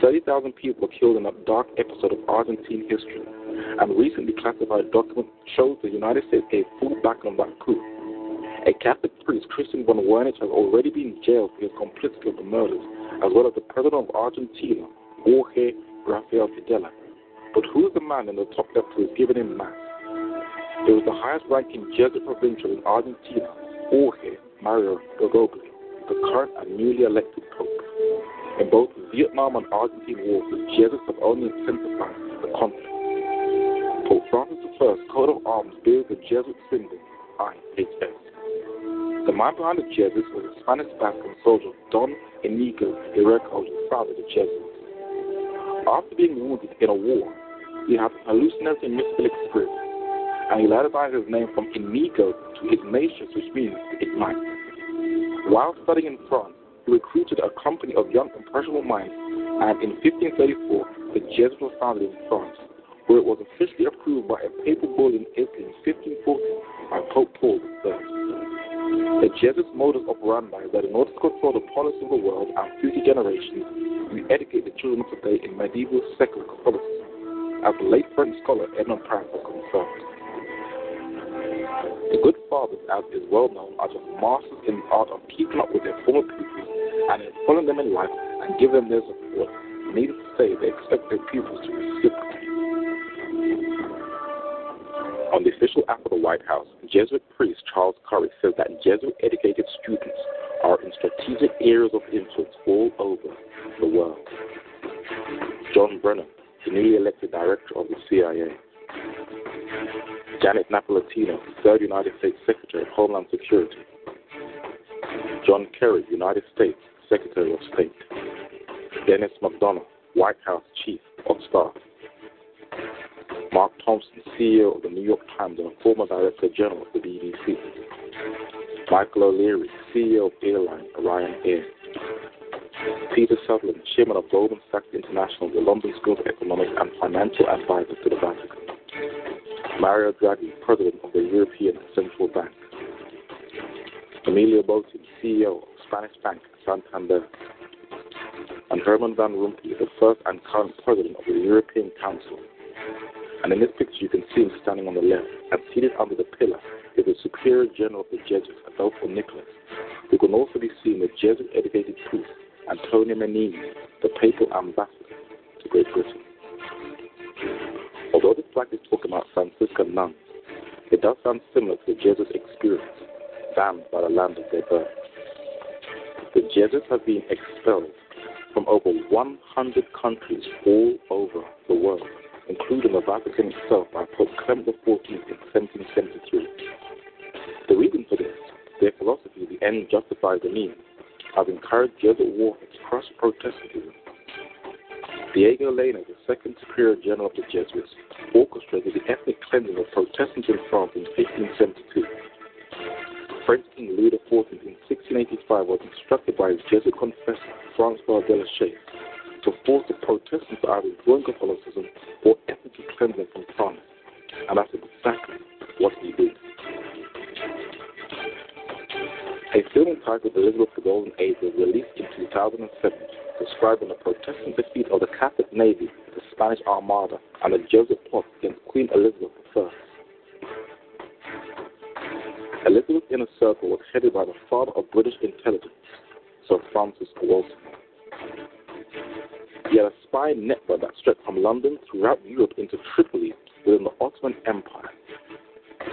30,000 people were killed in a dark episode of Argentine history, and recently classified document shows the United States gave full back on that coup. A Catholic priest, Christian von Wernich, has already been jailed for his complicity of the murders as well as the president of Argentina, Jorge Rafael Videla. But who is the man in the top left who is giving him mass? It was the highest ranking Jesuit provincial in Argentina, Jorge Mario Bergoglio, the current and newly elected pope. In both the Vietnam and Argentine wars, the Jesuits have only intensified the conflict. Pope Francis I's coat of arms bears the Jesuit symbol IHS. The man behind the Jesuits was a Spanish Basque soldier, Don Inigo Ireco, who founded the Jesuits. After being wounded in a war, he had hallucinating mystical experience, and he lateralized his name from Inigo to Ignatius, which means ignite. While studying in France, he recruited a company of young impressionable minds, and in 1534, the Jesuits were founded in France, where it was officially approved by a papal bull in Italy in 1540 by Pope Paul III. The Jesuits' modus operandi that in order to control the policy of the world and future generations, we educate the children of today in medieval secular Catholicism, as the late French scholar Edmond has confirmed. The good fathers, as is well known, are just masters in the art of keeping up with their former pupils and installing them in life and give them their support. Needless to say, they expect their pupils to reciprocate. On the official app of the White House, Jesuit priest Charles Currie says that Jesuit educated students are in strategic areas of influence all over the world. John Brennan, the newly elected director of the CIA. Janet Napolitano, third United States Secretary of Homeland Security. John Kerry, United States Secretary of State. Denis McDonough, White House Chief of Staff. Mark Thompson, CEO of the New York Times and former Director General of the BBC. Michael O'Leary, CEO of airline Orion Air. Peter Sutherland, Chairman of Goldman Sachs International, the London School of Economics and Financial Advisor to the Vatican. Mario Draghi, President of the European Central Bank. Emilio Botín, CEO of Spanish bank Santander. And Herman Van Rompuy, the first and current President of the European Council. And in this picture, you can see him standing on the left, and seated under the pillar is the Superior General of the Jesuits, Adolfo Nicolas, who can also be seen the Jesuit educated priest, Antonio Mennini, the papal ambassador to Great Britain. Although this plaque is talking about Franciscan nuns, it does sound similar to the Jesuit experience, banned by the land of their birth. The Jesuits have been expelled from over 100 countries all over the world including the Vatican itself by Pope Clement XIV in 1773. The reason for this, their philosophy, the end justifies the means, have encouraged Jesuit warfare to crush Protestantism. Diego Leyna, the second superior general of the Jesuits, orchestrated the ethnic cleansing of Protestants in France in 1572. French King Louis XIV in 1685 was instructed by his Jesuit confessor, Francois de la Chaise, to force the Protestants to either join Catholicism or ethnically cleanse them from France. And that's exactly what he did. A film entitled Elizabeth the Golden Age was released in 2007, describing the Protestant defeat of the Catholic Navy, the Spanish Armada, and the Jesuit plot against Queen Elizabeth I. Elizabeth's inner circle was headed by the father of British intelligence, Sir Francis Walsingham. He had a spy network that stretched from London throughout Europe into Tripoli within the Ottoman Empire.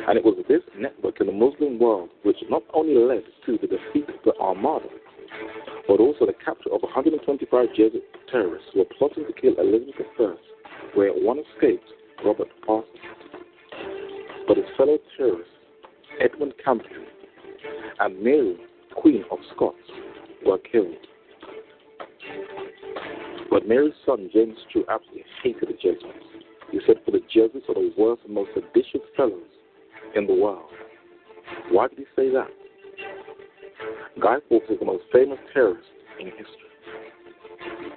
And it was this network in the Muslim world which not only led to the defeat of the Armada, but also the capture of 125 Jesuit terrorists who were plotting to kill Elizabeth I, where one escaped, Robert Parsons. But his fellow terrorists, Edmund Campion and Mary, Queen of Scots, were killed. But Mary's son, James Stewart, absolutely hated the Jesuits. He said, For the Jesuits are the worst and most seditious fellows in the world. Why did he say that? Guy Fawkes is the most famous terrorist in history.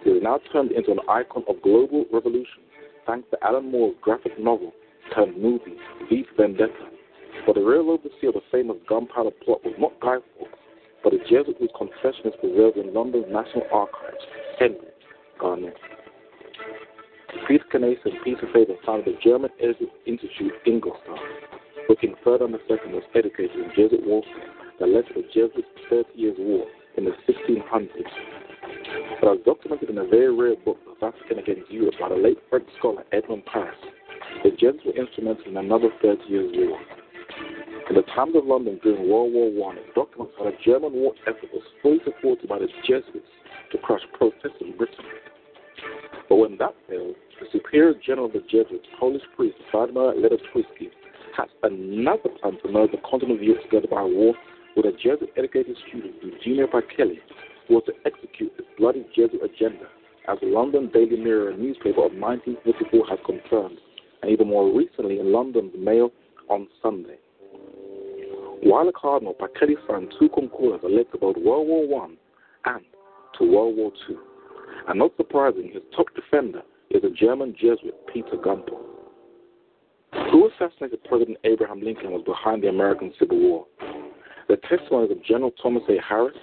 He is now turned into an icon of global revolution thanks to Alan Moore's graphic novel turned movie, V Vendetta. But the real overseer of the famous gunpowder plot was not Guy Fawkes, but a Jesuit whose confession is preserved in London's National Archives, Henry Garnet. Peter Canisius and Peter Faber founded the German Institute Ingolstadt. Looking further on the second was educated in Jesuit warfare that led to the Jesuit Thirty Years' War in the 1600s. But as documented in a very rare book, The Vatican Against Europe, by the late French scholar Edmond Paris, the Jesuits were instrumental in another Thirty Years' War. In the times of London during World War I, it documents how the German war effort was fully supported by the Jesuits to crush Protestant Britain. But when that failed, the Superior General of the Jesuits, Polish priest Vladimir Ledochowski, had another plan to merge the continent of Europe together by war with a Jesuit educated student, Eugenio Pacelli, who was to execute this bloody Jesuit agenda, as the London Daily Mirror newspaper of 1954 has confirmed, and even more recently in London's Mail on Sunday. While a cardinal, Pacelli signed two concordats that to both World War I and to World War II. And not surprising, his top defender is a German Jesuit, Peter Gunther. Who assassinated President Abraham Lincoln was behind the American Civil War. The testimonies of General Thomas A. Harris,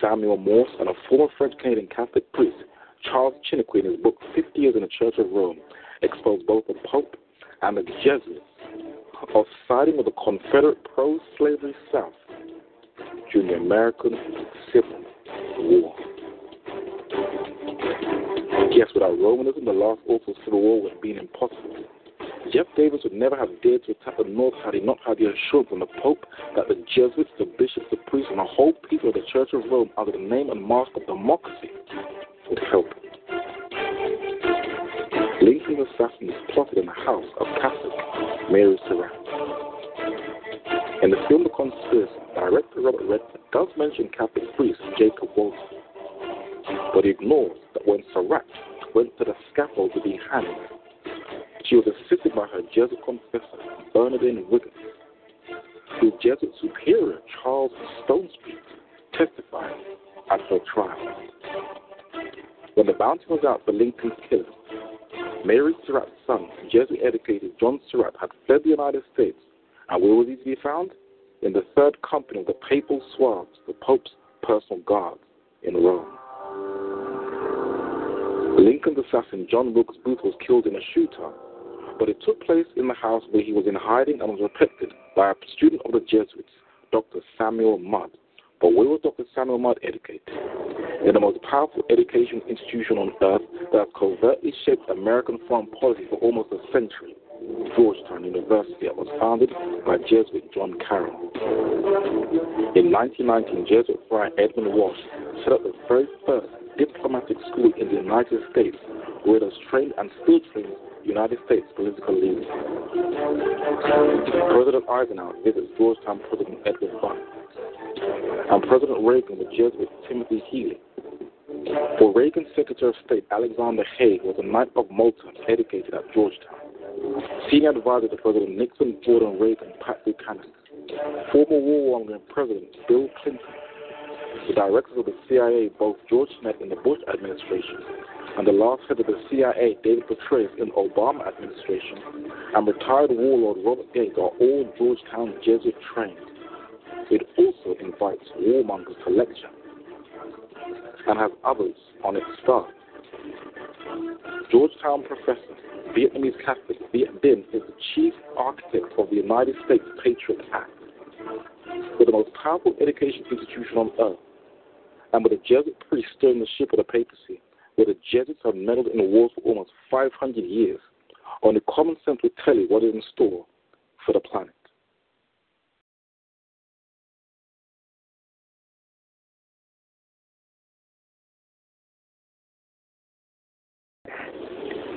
Samuel Morse, and a former French Canadian Catholic priest, Charles Chiniquy, in his book 50 Years in the Church of Rome, expose both the Pope and the Jesuits of siding with the Confederate pro slavery South during the American Civil War. Yes, without Romanism, the last also civil war would have been impossible. Jeff Davis would never have dared to attack the North had he not had the assurance from the Pope that the Jesuits, the bishops, the priests, and the whole people of the Church of Rome, under the name and mask of democracy, would help. Lincoln's assassins plotted in the house of Catholic Mary Surratt. In the film The Conspiracy, director Robert Redford does mention Catholic priest Jacob Walter, but he ignores that when Surratt went to the scaffold to be hanged, she was assisted by her Jesuit confessor, Bernardine Wiggins, whose Jesuit superior, Charles Stonestreet, testified at her trial. When the bounty was out for Lincoln's killers, Mary Surratt's son, Jesuit educated John Surratt, had fled the United States. And where was he to be found? In the third company of the Papal Zouaves, the Pope's personal guards in Rome. Lincoln's assassin, John Wilkes Booth, was killed in a shootout but it took place in the house where he was in hiding and was protected by a student of the Jesuits, Dr. Samuel Mudd. But where was Dr. Samuel Mudd educated? In the most powerful education institution on earth that has covertly shaped American foreign policy for almost a century, Georgetown University, was founded by Jesuit John Carroll. In 1919, Jesuit friar Edmund Walsh set up the very first diplomatic school in the United States, where it has trained and still trains United States political leaders. President Eisenhower visits Georgetown President Edward Buck, and President Reagan with Jesuit Timothy Healy. For Reagan's Secretary of State Alexander Haig was a Knight of Malta educated at Georgetown. Senior advisor to President Nixon, Gordon Reagan, Pat Buchanan. Former warmongering President Bill Clinton. The directors of the CIA, both George Tenet and the Bush administration and the last head of the CIA, David Petraeus, in the Obama administration, and retired warlord Robert Gates are all Georgetown Jesuit trained. It also invites warmongers to lecture and has others on its staff. Georgetown professor, Vietnamese Catholic Viet Dinh is the chief architect of the United States Patriot Act. With the most powerful education institution on earth, and with a Jesuit priest stirring the ship of the papacy, where the Jesuits have meddled in the wars for almost 500 years, only common sense will tell you what is in store for the planet.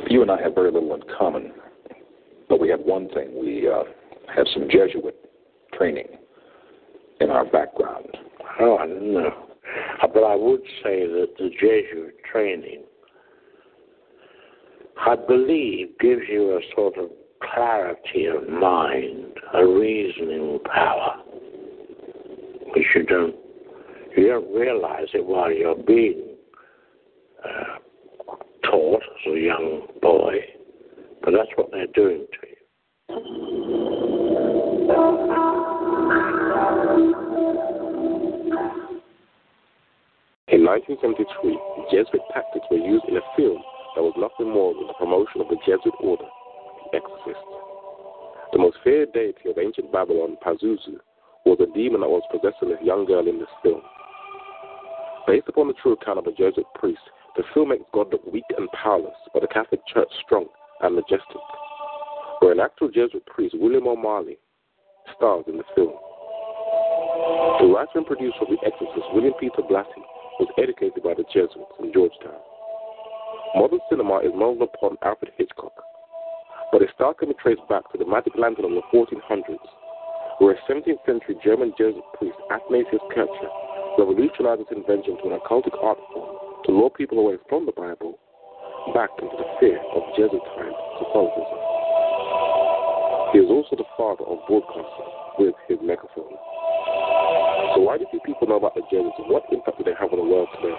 You and I have very little in common, but we have one thing. We uh, have some Jesuit training in our background. Oh, no. But I would say that the Jesuit training, I believe, gives you a sort of clarity of mind, a reasoning power, which you don't you don't realize it while you're being uh, taught as a young boy, but that's what they're doing to you. In 1973, Jesuit tactics were used in a film that was nothing more than the promotion of the Jesuit order, The Exorcist. The most feared deity of ancient Babylon, Pazuzu, was a demon that was possessing a young girl in this film. Based upon the true account of a Jesuit priest, the film makes God look weak and powerless, but the Catholic Church strong and majestic. Where an actual Jesuit priest, William O'Malley, stars in the film. The writer and producer of The Exorcist, William Peter Blatty, was educated by the Jesuits in Georgetown. Modern cinema is modeled upon Alfred Hitchcock, but its style can be traced back to the magic lantern of the 1400s, where a 17th century German Jesuit priest, Athanasius Kircher, revolutionized its invention to an occultic art form to lure people away from the Bible back into the fear of Jesuitine Catholicism. He is also the father of broadcasting with his megaphone. So why do few people know about the Jesuits what impact do they have on the world today?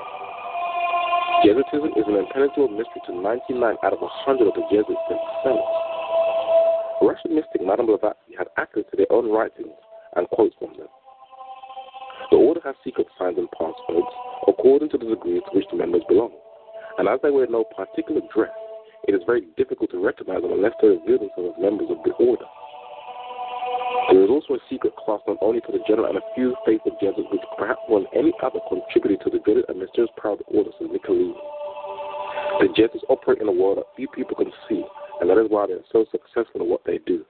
Jesuitism is an impenetrable mystery to 99 out of 100 of the Jesuits themselves. Russian mystic Madame Blavatsky had access to their own writings and quotes from them. The order has secret signs and passwords according to the degree to which the members belong. And as they wear no particular dress, it is very difficult to recognize them unless they reveal themselves as members of the order. There is also a secret class not only for the general and a few faithful Jesuits, which perhaps more than any other contributed to the greater and mysterious power of the order, says Nicolini. The Jesuits operate in a world that few people can see, and that is why they are so successful in what they do.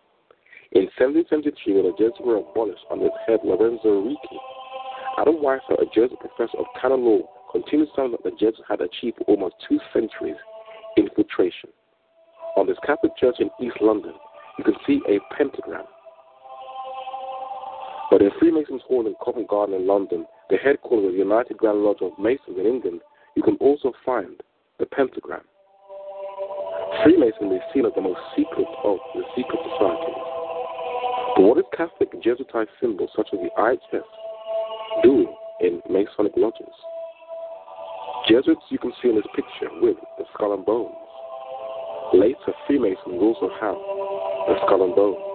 In 1773, when the Jesuits were abolished under its head Lorenzo Ricci, Adam Weishaupt, a Jesuit professor of canon law, continued something that the Jesuits had achieved for almost two centuries infiltration. On this Catholic church in East London, you can see a pentagram. But in Freemasons Hall in Covent Garden in London, the headquarters of the United Grand Lodge of Masons in England, you can also find the pentagram. Freemasonry is seen as the most secret of the secret societies. But what is Catholic Jesuitized symbols such as the IHS doing in Masonic lodges? Jesuits you can see in this picture with the skull and bones. Later, Freemasons also have the skull and bones.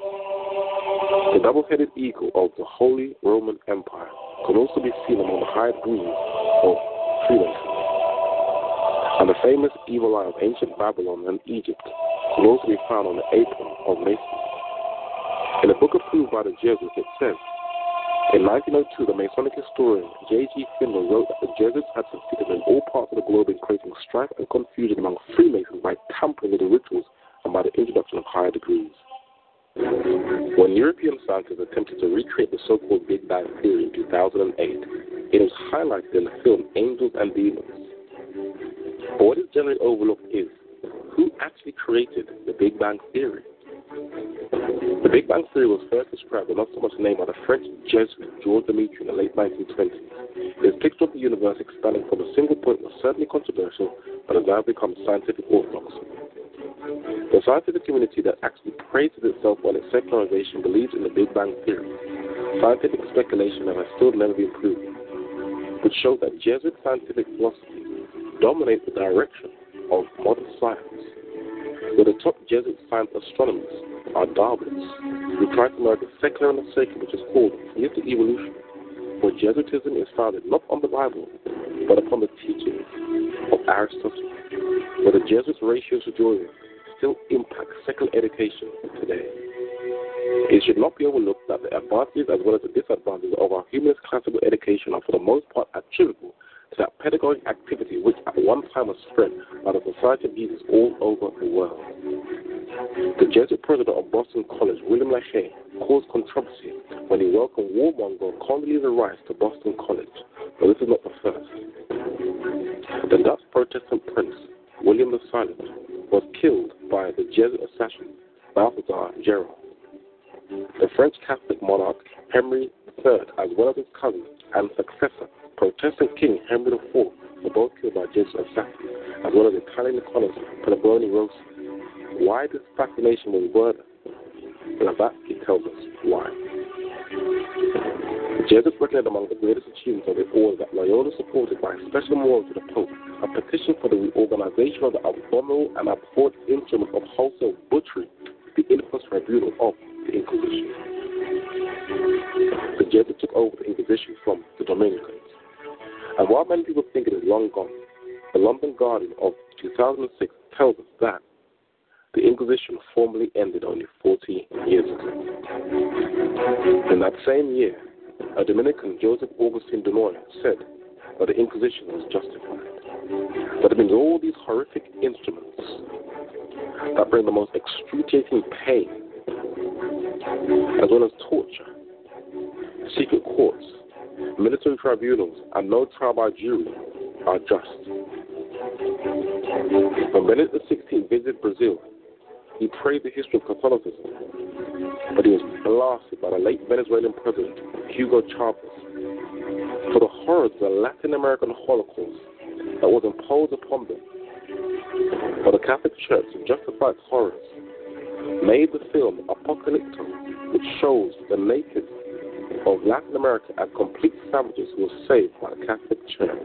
The double-headed eagle of the Holy Roman Empire can also be seen among the high greaves of Freemasons. And the famous evil eye of ancient Babylon and Egypt can also be found on the apron of Masons. In a book approved by the Jesuits, it says, in 1902, the Masonic historian J.G. Finlay wrote that the Jesuits had succeeded in all parts of the globe in creating strife and confusion among Freemasons by tampering with the rituals and by the introduction of higher degrees. When European scientists attempted to recreate the so-called Big Bang Theory in 2008, it was highlighted in the film Angels and Demons. But what is generally overlooked is who actually created the Big Bang Theory? The Big Bang Theory was first described and not so much named by the French Jesuit Georges Lemaitre in the late 1920s. His picture of the universe expanding from a single point was certainly controversial, but has now become scientific orthodoxy. The scientific community that actually praises itself on its secularization believes in the Big Bang Theory. Scientific speculation has still never been proven, which shows that Jesuit scientific philosophy dominates the direction of modern science. Where the top Jesuit science astronomers are Darwinists, who try to merge the secular and the sacred, which is called theistic evolution. For Jesuitism is founded not on the Bible, but upon the teachings of Aristotle, where the Jesuits' ratio to still impacts secular education today. It should not be overlooked that the advantages as well as the disadvantages of our humanist classical education are for the most part attributable to that pedagogic activity which at one time was spread by the Society of Jesus all over the world. The Jesuit president of Boston College, William Leahy, caused controversy when he welcomed warmonger Condoleezza Rice to Boston College, but this is not the first. The Dutch Protestant prince, William the Silent, was killed by the Jesuit assassin, Balthazar Gerard. The French Catholic monarch, Henry III, as well as his cousin and successor, Protestant King Henry IV, were both killed by Jesuit assassins, as well as Italian economist Pobbene Rossi. Why this fascination with word? Blavatsky tells us why. The Jesuits reckoned among the greatest achievements of the order that Loyola supported by special memorial to the Pope a petition for the reorganization of the abominable and abhorred instrument of wholesale butchery, the infamous tribunal of the Inquisition. The Jesuits took over the Inquisition from the Dominicans. And while many people think it is long gone, the London Guardian of 2006 tells us that the Inquisition formally ended only 40 years ago. In that same year, a Dominican, Joseph Augustine de said that the Inquisition was justified. That it means all these horrific instruments that bring the most excruciating pain, as well as torture, secret courts, military tribunals, and no trial by jury are just. When Benedict XVI visited Brazil, he praised the history of Catholicism, but he was blasted by the late Venezuelan president, Hugo Chavez, for the horrors of the Latin American Holocaust that was imposed upon them. But the Catholic Church, its horrors, made the film Apocalypto, which shows the natives of Latin America as complete savages who were saved by the Catholic Church.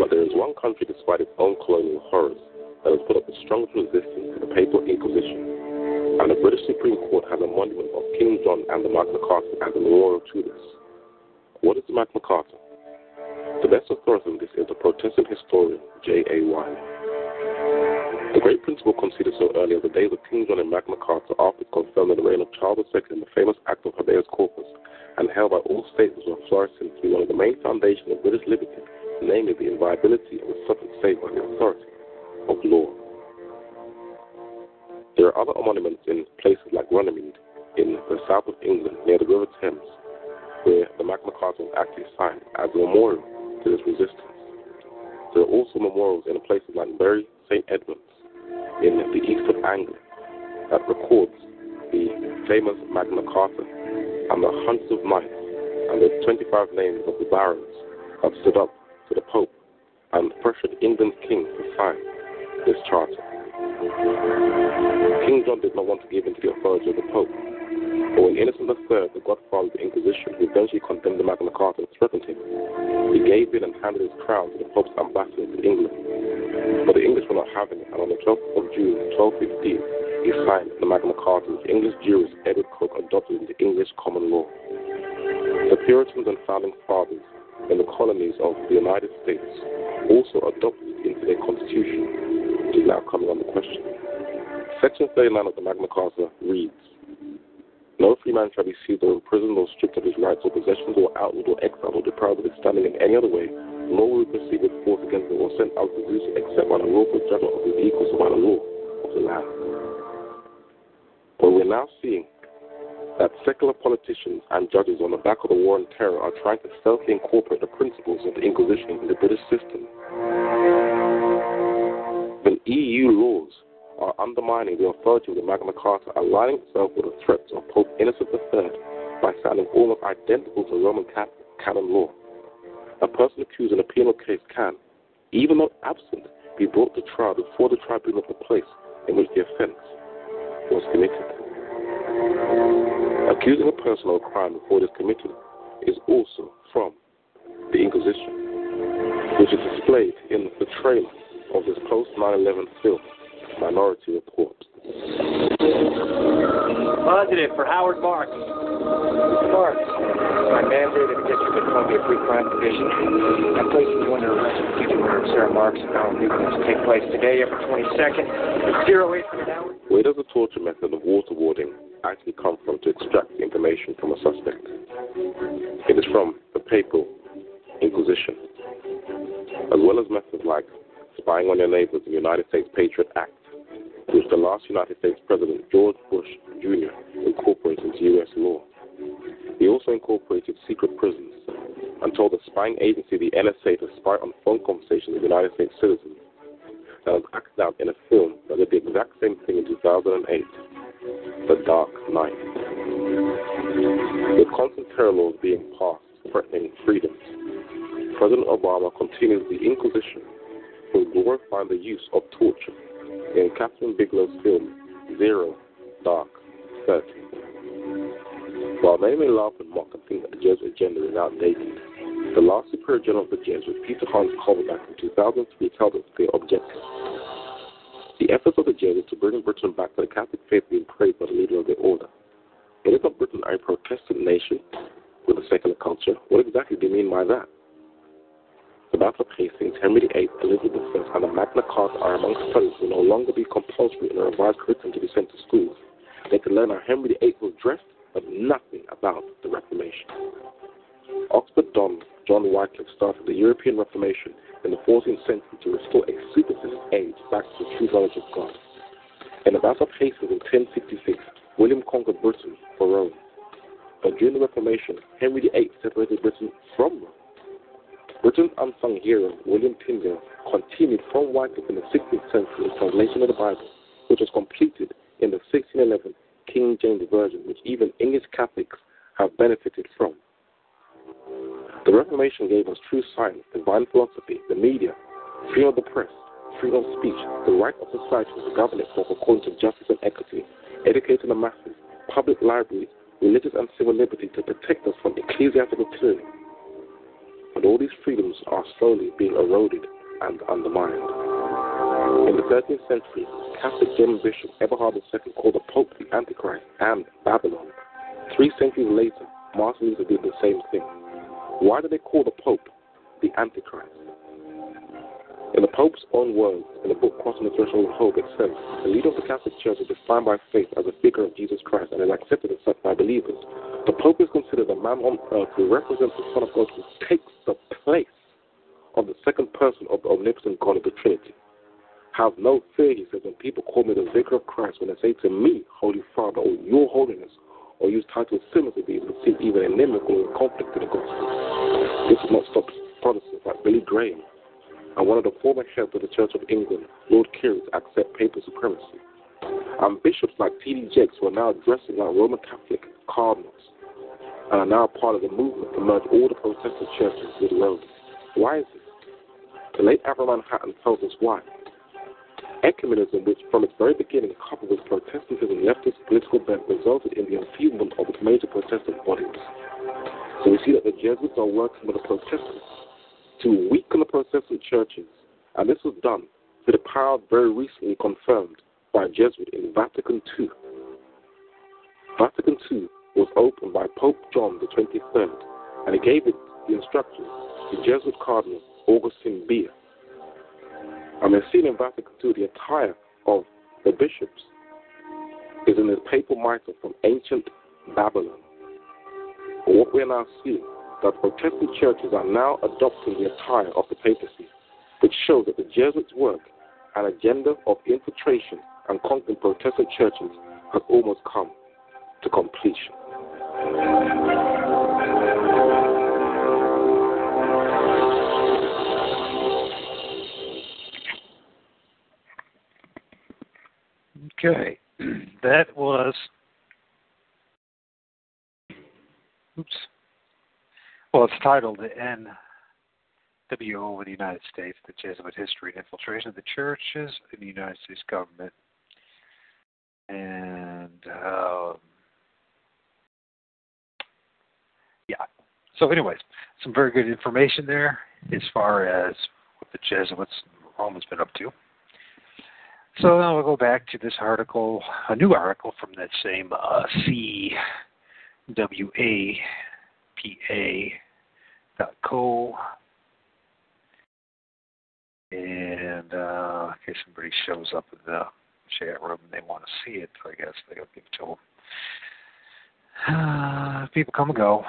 But there is one country, despite its own colonial horrors, that has put up the strongest resistance to the papal inquisition, and the British Supreme Court has a monument of King John and the Magna Carta as a memorial to this. What is the Magna Carta? The best authority on this is the Protestant historian J.A. Wylie. The great principle considered so early as the days of King John and Magna Carta after its conferment in the reign of Charles II in the famous Act of Habeas Corpus and held by all states were flourishing to be one of the main foundations of British liberty namely the inviolability of the subject saved by the authority of law. There are other monuments in places like Runnymede in the south of England near the River Thames, where the Magna Carta was actually signed as a memorial to this resistance. There are also memorials in places like Bury St. Edmunds in the east of Anglia that records the famous Magna Carta and the hundreds of knights and the 25 names of the barons that stood up to the Pope and pressured England's king to sign this charter. King John did not want to give in to the authority of the Pope. But when Innocent III, the godfather of the Inquisition, who eventually condemned the Magna Carta and threatened him, he gave in and handed his crown to the Pope's ambassador to England. But the English were not having it, and on the 12th of June 1215, he signed the Magna Carta, which English jurist Edward Coke adopted into English common law. The Puritans and founding fathers in the colonies of the United States also adopted it into their constitution, is now coming under question. Section 39 of the Magna Carta reads, no free man shall be seized or imprisoned or stripped of his rights or possessions or outlawed or exiled or deprived of his standing in any other way, nor will he proceed with force against him or sent out to do except by the lawful judgment of his equals or by the law of the land. But we're now seeing that secular politicians and judges on the back of the war on terror are trying to stealthily incorporate the principles of the Inquisition in the British system. When EU laws are undermining the authority of the Magna Carta, aligning itself with the threats of Pope Innocent III by sounding almost identical to Roman canon law. A person accused in a penal case can, even though absent, be brought to trial before the tribunal of the place in which the offense was committed. Accusing a person of a crime before it is committed is also from the Inquisition, which is displayed in the trailer of this post 9 11 film, Minority Report. Positive for Howard Marks. Marks, my mandated District of Columbia Precrime Division. I'm placing you under arrest for future murder of Sarah Marks and Donald Newman to take place today, April 22nd, at 08 hour. Where does the torture method of waterboarding actually come from to extract information from a suspect? It is from the papal Inquisition, as well as methods like spying on your neighbors the United States Patriot Act, which the last United States President George Bush Jr. incorporated into U.S. law. He also incorporated secret prisons and told the spying agency, the NSA, to spy on phone conversations of United States citizens. That was acted out in a film that did the exact same thing in 2008, The Dark Knight. With constant terror laws being passed threatening freedoms, President Obama continues the Inquisition for glorifying the use of torture in Kathryn Bigelow's film Zero Dark Thirty. While many may laugh and mock and think that the Jesuit agenda is outdated, the last Superior General of the Jesuits, Peter Hans Kolbe, in 2003 told us their objective. The efforts of the Jesuits to bring Britain back to the Catholic faith being praised by the leader of the order. It is not Britain a Protestant nation with a secular culture. What exactly do you mean by that? The Battle of Hastings, Henry VIII, Elizabeth I, and the Magna Carta are among studies will no longer be compulsory in a revised curriculum to be sent to schools. They can learn how Henry VIII was dressed, but nothing about the Reformation. Oxford Don John Wycliffe started the European Reformation in the 14th century to restore a superstitious age back to the true knowledge of God. In the Battle of Hastings in 1066, William conquered Britain for Rome. But during the Reformation, Henry VIII separated Britain from Rome. Britain's unsung hero, William Tyndale, continued from Wycliffe in the 16th century the translation of the Bible, which was completed in the 1611 King James Version, which even English Catholics have benefited from. The Reformation gave us true science, divine philosophy, the media, freedom of the press, freedom of speech, the right of society to govern itself according to justice and equity, educating the masses, public libraries, religious and civil liberty to protect us from ecclesiastical tyranny. But all these freedoms are slowly being eroded and undermined. In the 13th century, Catholic German Bishop Eberhard II called the Pope the Antichrist and Babylon. Three centuries later, Martin Luther did the same thing. Why do they call the Pope the Antichrist? In the Pope's own words, in the book Crossing the Threshold of Hope, it says, The leader of the Catholic Church is defined by faith as a figure of Jesus Christ and is accepted as such by believers. The Pope is considered a man on earth who represents the Son of God who takes the place of the second person of the omnipotent God of the Trinity. Have no fear, he says, when people call me the vicar of Christ, when they say to me, Holy Father, or Your Holiness, or use titles similar to these, and seek even inimical or conflict to the gospel. This has not stopped Protestants like Billy Graham and one of the former heads of the Church of England, Lord to accept papal supremacy. And bishops like T.D. Jakes, who are now dressing like Roman Catholic cardinals, and are now part of the movement to merge all the Protestant churches with Rome. Why is this? The late Abraham Hatton tells us why. Ecumenism, which from its very beginning, coupled with Protestantism leftist political bent, resulted in the enfeeblement of its major Protestant bodies. So we see that the Jesuits are working with the Protestants to weaken the process Protestant churches, and this was done with the power very recently confirmed by Jesuit in Vatican II. Vatican II was opened by Pope John the 23rd, and he gave it the instructions to Jesuit Cardinal Augustine Bea. And we're seeing in Vatican II the attire of the bishops is in the papal mitre from ancient Babylon. But what we're now seeing that Protestant churches are now adopting the attire of the papacy, which shows that the Jesuits' work and agenda of infiltration and conquering Protestant churches has almost come to completion. Okay, that was. Oops. Well, it's titled NWO in the United States, the Jesuit History and Infiltration of the Churches in the United States Government. And, um, yeah. So, anyways, some very good information there as far as what the Jesuits Rome has been up to. So now we'll go back to this article, a new article from that same uh, Co. And uh, in case somebody shows up in the chat room and they want to see it, I guess they'll give it to them. Uh, people come and go.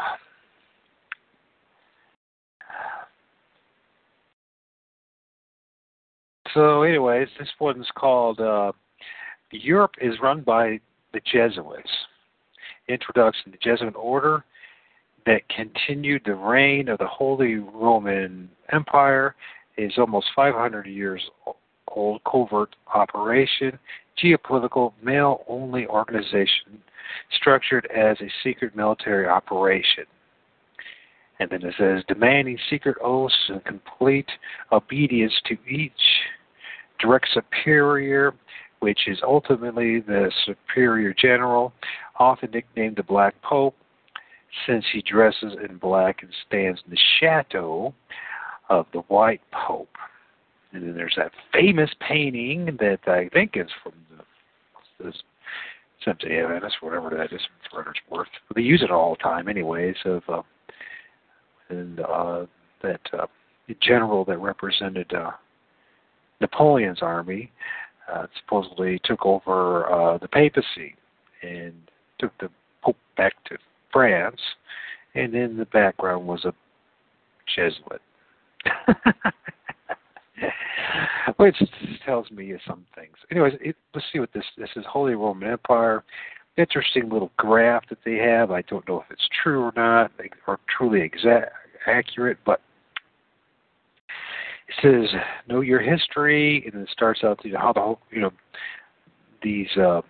So, anyways, this one's called uh, Europe is Run by the Jesuits. Introduction The Jesuit Order that continued the reign of the Holy Roman Empire is almost 500 years old covert operation, geopolitical, male only organization structured as a secret military operation. And then it says demanding secret oaths and complete obedience to each direct superior, which is ultimately the superior general, often nicknamed the Black Pope, since he dresses in black and stands in the shadow of the white pope. And then there's that famous painting that I think is from the, this Seventh Day Adventist, whatever that is, for it's worth. They use it all the time, anyways. Of uh, and uh, that uh, general that represented uh, Napoleon's army uh, supposedly took over uh, the papacy and took the pope back to France, and in the background was a Jesuit. Which tells me some things. Anyways, it, let's see what this this is. Holy Roman Empire. Interesting little graph that they have. I don't know if it's true or not, or truly exact accurate, but it says know your history, and it starts out you know, how the whole you know these uh,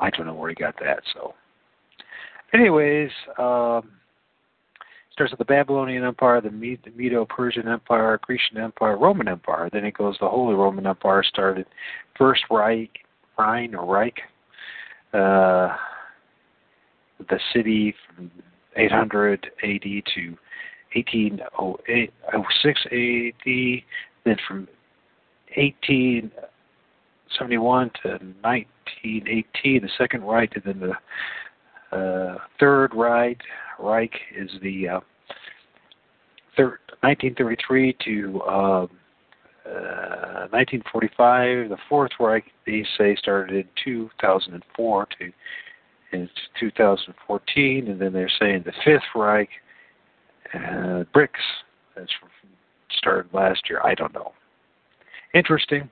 I don't know where he got that. So, anyways, um, starts with the Babylonian Empire, the Medo-Persian Empire, Grecian Empire, Roman Empire. Then it goes the Holy Roman Empire started First Reich, Rhine or Reich, uh, the city from 800 AD to 1806 AD. Then from 18 71 to 1918, the Second Reich, and then the uh, Third Reich. Reich is the uh, third, 1933 to uh, 1945. The Fourth Reich, they say, started in 2004 to in 2014, and then they're saying the Fifth Reich, uh, BRICS, that's started last year. I don't know. Interesting.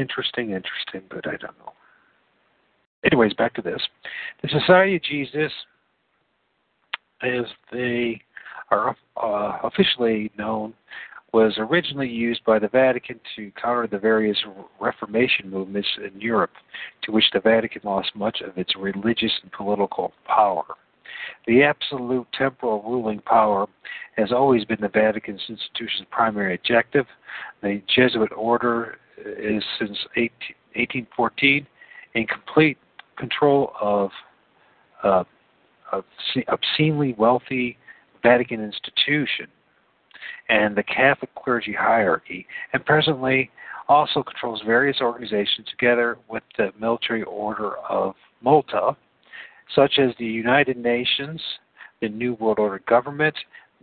Interesting, interesting, but I don't know. Anyways, back to this. The Society of Jesus, as they are uh, officially known, was originally used by the Vatican to counter the various Reformation movements in Europe, to which the Vatican lost much of its religious and political power. The absolute temporal ruling power has always been the Vatican's institution's primary objective. The Jesuit order is since 1814 in complete control of uh, obscenely wealthy Vatican institution and the Catholic clergy hierarchy, and presently also controls various organizations together with the military order of Malta, such as the United Nations, the New World Order government,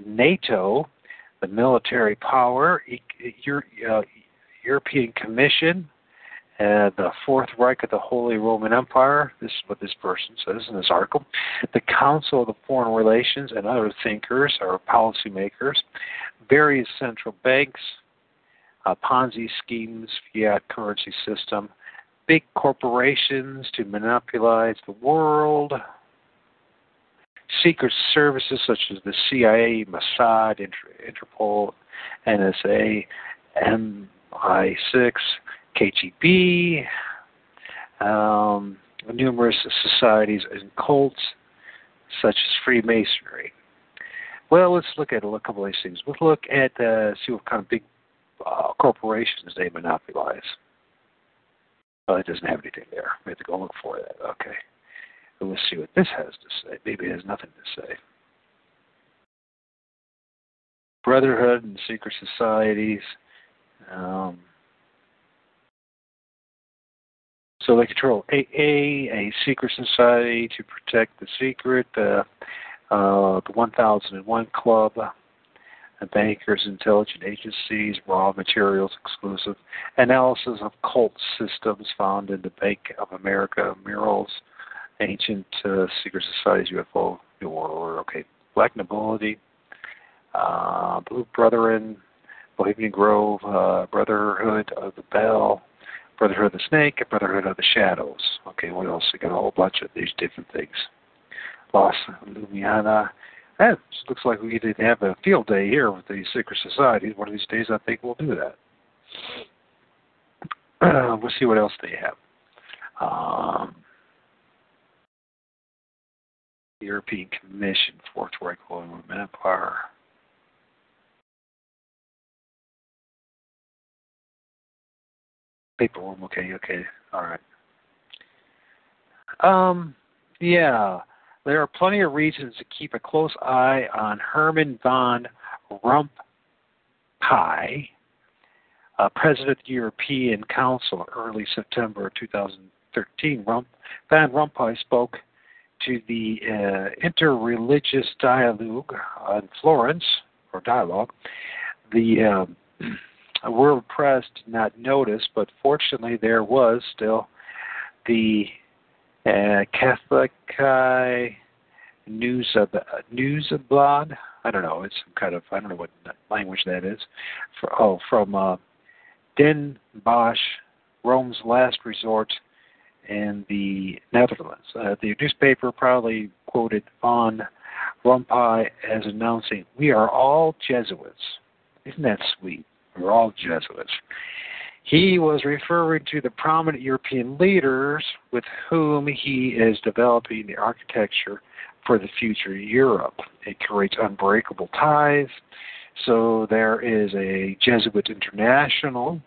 NATO, the military power, uh, European Commission, uh, the Fourth Reich of the Holy Roman Empire. This is what this person says in this article. The Council of the Foreign Relations and other thinkers or policymakers, various central banks, uh, Ponzi schemes, fiat currency system, big corporations to monopolize the world, secret services such as the CIA, Mossad, Inter- Interpol, NSA, MI6, KGB, um, numerous societies and cults such as Freemasonry. Well, let's look at a couple of these things. Let's look at uh, see what kind of big uh, corporations they monopolize. Well, it doesn't have anything there. We have to go look for that. Okay. Let's see what this has to say. Maybe it has nothing to say. Brotherhood and secret societies. Um, So they control AA, a secret society to protect the secret, uh, uh, the 1001 Club, bankers, intelligence agencies, raw materials exclusive, analysis of cult systems found in the Bank of America, murals, ancient uh, secret societies, UFO, New Order, okay, Black Nobility, uh, Blue Brethren, Bohemian Grove, uh, Brotherhood of the Bell, Brotherhood of the Snake and Brotherhood of the Shadows. Okay, what else? Got a whole bunch of these different things. Los Lumiana. That looks like we did have a field day here with the secret societies. One of these days, I think we'll do that. Uh, we'll see what else they have. Um, European Commission, Fourth Reich Roman Empire. Paperwork. Okay, okay, all right. Um, yeah, there are plenty of reasons to keep a close eye on Herman von Rompuy, uh, President of the European Council, early September 2013. Rump, von Rompuy spoke to the uh, interreligious dialogue in Florence, or dialogue. The um, world press did not notice, but fortunately there was still the uh, Catholic uh, news of Newsblad. I don't know. It's some kind of I don't know what language that is. For, oh, from uh, Den Bosch, Rome's last resort in the Netherlands. Uh, the newspaper proudly quoted von Rompuy as announcing, "We are all Jesuits." Isn't that sweet? Were all Jesuits. He was referring to the prominent European leaders with whom he is developing the architecture for the future Europe. It creates unbreakable ties. So there is a Jesuit international,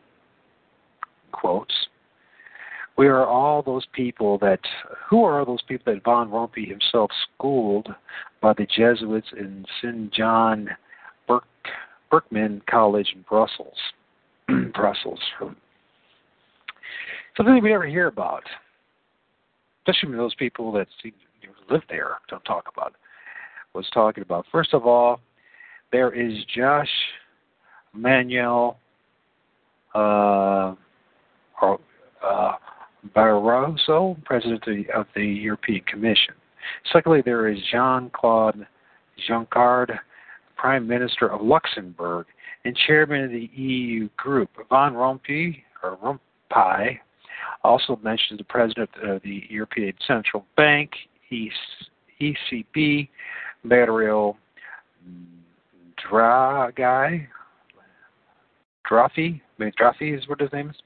quotes, we are all those people that, who are those people that von Rompuy himself schooled by the Jesuits in St. John Berkman College in Brussels. Brussels. Something we never hear about, especially those people that live there don't talk about. Was talking about first of all, there is Josh Manuel uh, uh, Barroso, President of the, of the European Commission. Secondly, there is Jean Claude Juncker, Prime Minister of Luxembourg and Chairman of the EU Group. Van Rompuy, or Rompuy, also mentioned the President of the European Central Bank, ECB, Mario Draghi, Draghi, Draghi is what his name is,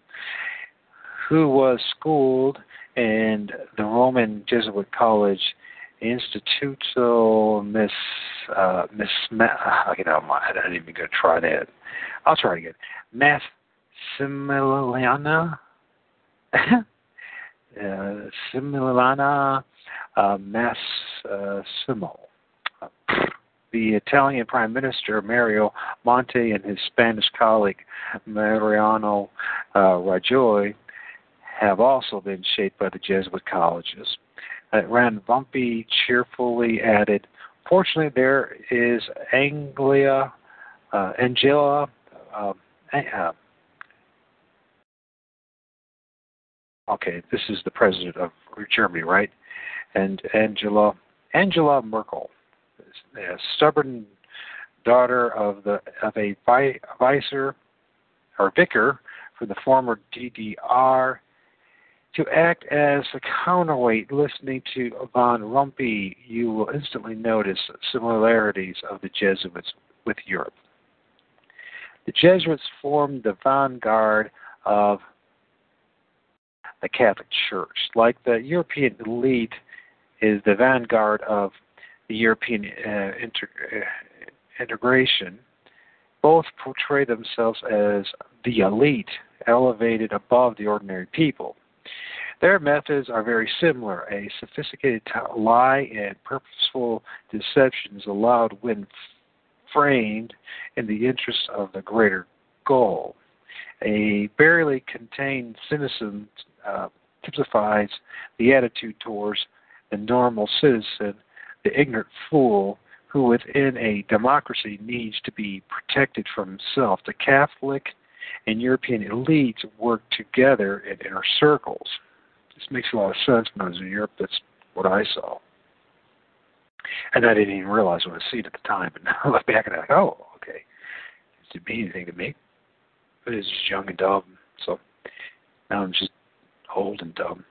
who was schooled in the Roman Jesuit College Instituto Miss uh, Miss I can I didn't even gonna try that. I'll try it again. Math Similiana uh, Similiana uh, Massimo. Uh, the Italian Prime Minister Mario Monti and his Spanish colleague Mariano uh, Rajoy have also been shaped by the Jesuit colleges. Uh, Van Rompuy cheerfully added, Fortunately, there is Anglia, uh, Angela, uh, uh, okay, this is the president of Germany, right? And Angela, Angela Merkel, a stubborn daughter of the of a vicer or vicar for the former DDR to act as a counterweight listening to Von Rompuy, you will instantly notice similarities of the Jesuits with Europe. The Jesuits formed the vanguard of the Catholic Church. Like the European elite is the vanguard of the European uh, inter- uh, integration, both portray themselves as the elite, elevated above the ordinary people. Their methods are very similar. A sophisticated lie and purposeful deception is allowed when framed in the interest of the greater goal. A barely contained cynicism uh, typifies the attitude towards the normal citizen, the ignorant fool who within a democracy needs to be protected from himself. The Catholic and European elites work together in inner circles. This makes a lot of sense when I was in Europe. That's what I saw. And I didn't even realize what I see it at the time. And now I look back and I'm like, oh, okay. It didn't mean anything to me. But it's just young and dumb. So now I'm just old and dumb.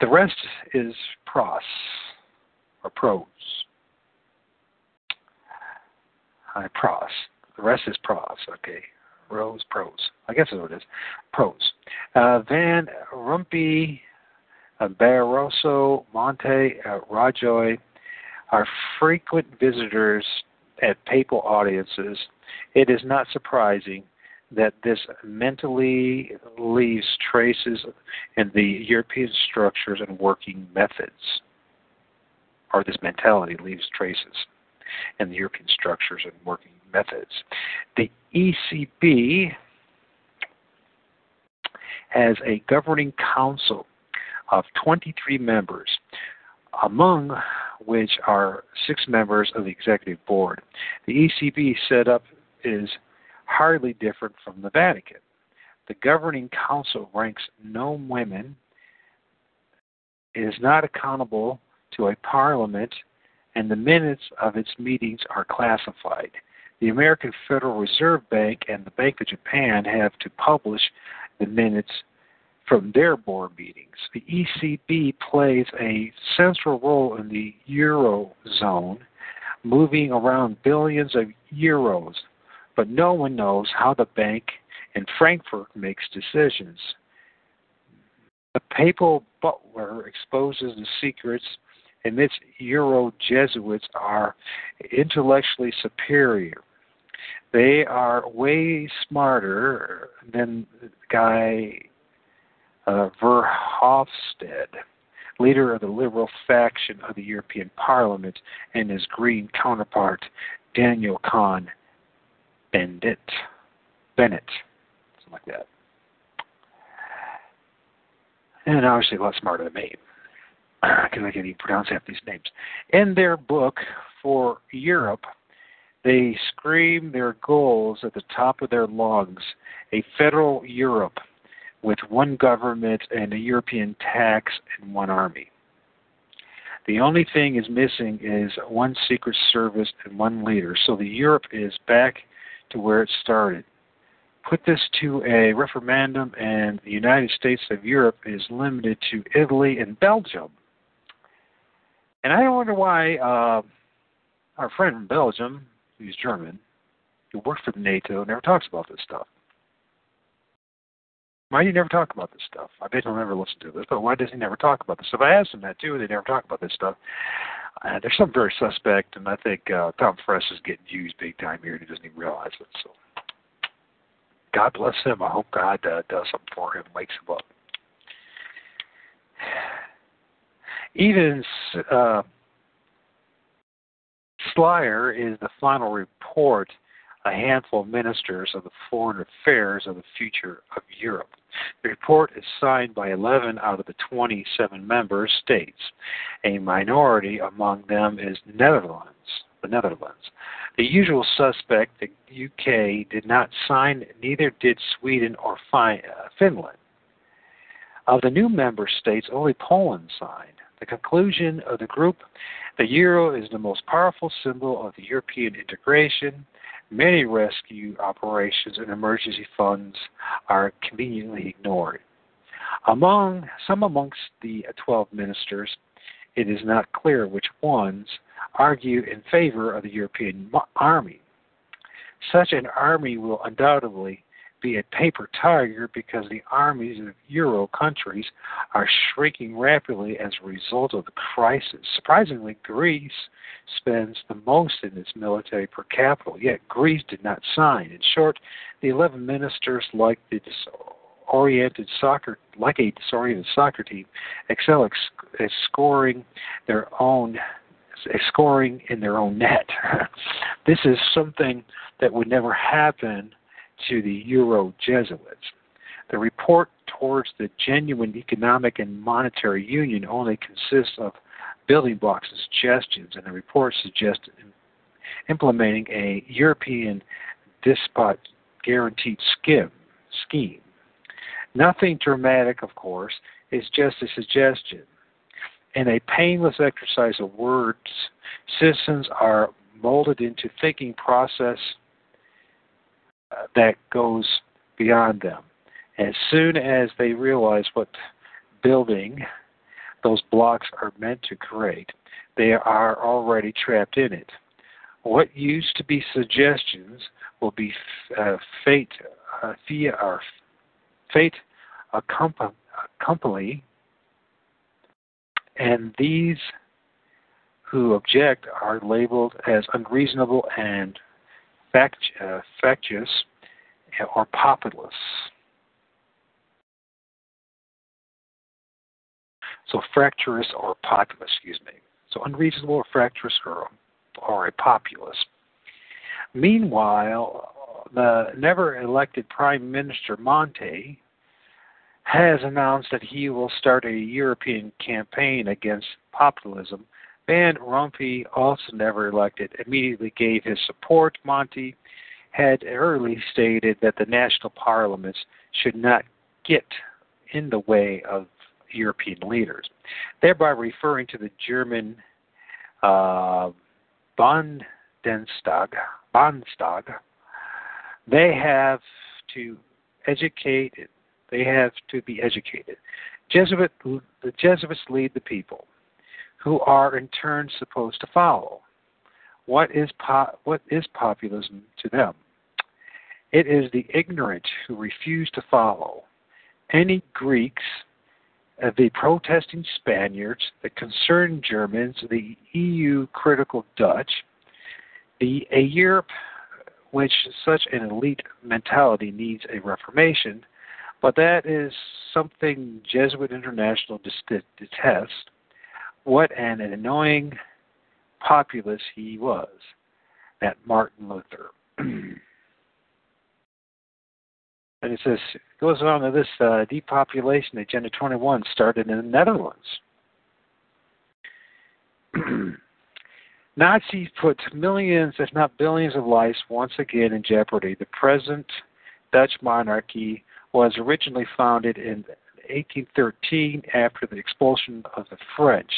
The rest is pros or prose. Hi, pros. The rest is pros. Okay. Rose prose. I guess that's what it is. Prose. Uh, Van Rompuy uh, Barroso, Monti, uh, Rajoy are frequent visitors at papal audiences. It is not surprising that this mentally leaves traces in the European structures and working methods, or this mentality leaves traces in the European structures and working methods. The ECB has a governing council of 23 members, among which are six members of the executive board. The ECB setup is hardly different from the Vatican. The governing council ranks no women, is not accountable to a parliament, and the minutes of its meetings are classified. The American Federal Reserve Bank and the Bank of Japan have to publish the minutes from their board meetings. The ECB plays a central role in the Eurozone, moving around billions of euros, but no one knows how the bank in Frankfurt makes decisions. The papal butler exposes the secrets admits Euro Jesuits are intellectually superior. They are way smarter than the guy uh, Verhofstadt, leader of the liberal faction of the European Parliament, and his green counterpart, Daniel Cohn Bendit. Bennett, something like that. And obviously a lot smarter than me, because I can't even pronounce half these names. In their book for Europe, they scream their goals at the top of their lungs a federal Europe with one government and a European tax and one army. The only thing is missing is one secret service and one leader. So the Europe is back to where it started. Put this to a referendum, and the United States of Europe is limited to Italy and Belgium. And I wonder why uh, our friend from Belgium, who's German, who worked for NATO, never talks about this stuff. Why do you never talk about this stuff? I bet he'll never listen to this, but why does he never talk about this stuff? I asked him that too, they never talk about this stuff. Uh, there's something very suspect, and I think uh, Tom Friess is getting used big time here, and he doesn't even realize it. So, God bless him. I hope God uh, does something for him, wakes him up. Even uh, Slyer is the final report a handful of ministers of the foreign affairs of the future of Europe. The report is signed by 11 out of the 27 member states. A minority among them is Netherlands, the Netherlands. The usual suspect, the UK, did not sign, neither did Sweden or uh, Finland. Of the new member states, only Poland signed. The conclusion of the group the euro is the most powerful symbol of the European integration. Many rescue operations and emergency funds are conveniently ignored. Among some amongst the 12 ministers, it is not clear which ones argue in favor of the European army. Such an army will undoubtedly be a paper tiger because the armies of Euro countries are shrinking rapidly as a result of the crisis. Surprisingly, Greece spends the most in its military per capita, yet Greece did not sign. In short, the 11 ministers, like the disoriented soccer, like a disoriented soccer team, excel at scoring their own scoring in their own net. this is something that would never happen to the Euro Jesuits. The report towards the genuine economic and monetary union only consists of building blocks and suggestions, and the report suggests implementing a European despot guaranteed scheme. scheme. Nothing dramatic, of course, it's just a suggestion. In a painless exercise of words, citizens are molded into thinking process uh, that goes beyond them. As soon as they realize what building those blocks are meant to create, they are already trapped in it. What used to be suggestions will be uh, fate uh, via our fate accompany, and these who object are labeled as unreasonable and fact, uh, factious or populous. So fractious or populous, excuse me. So unreasonable or fractious or, or a populous. Meanwhile, the never elected Prime Minister Monti has announced that he will start a European campaign against populism Van Rompuy, also never elected, immediately gave his support. Monti had early stated that the national parliaments should not get in the way of European leaders, thereby referring to the German uh, Bundestag. Bundestag. They have to educate. They have to be educated. Jesuit, the Jesuits lead the people who are in turn supposed to follow. What is, po- what is populism to them? It is the ignorant who refuse to follow. Any Greeks, uh, the protesting Spaniards, the concerned Germans, the EU critical Dutch, the a Europe which such an elite mentality needs a reformation, but that is something Jesuit International detests what an annoying populace he was, that Martin Luther. and it says, goes on to this uh, depopulation agenda 21 started in the Netherlands. Nazis put millions, if not billions, of lives once again in jeopardy. The present Dutch monarchy was originally founded in 1813 after the expulsion of the French.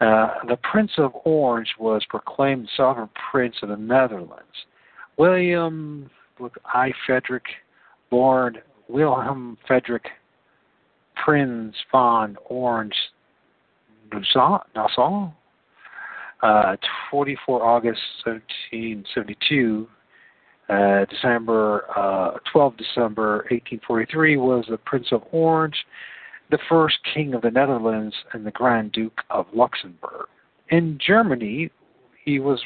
Uh, the Prince of Orange was proclaimed sovereign prince of the Netherlands. William I. Frederick, born Wilhelm Frederick Prince von Orange Nassau, uh, 44 August 1772, uh, December uh, 12 December 1843 was the Prince of Orange, the first king of the Netherlands and the Grand Duke of Luxembourg. In Germany, he was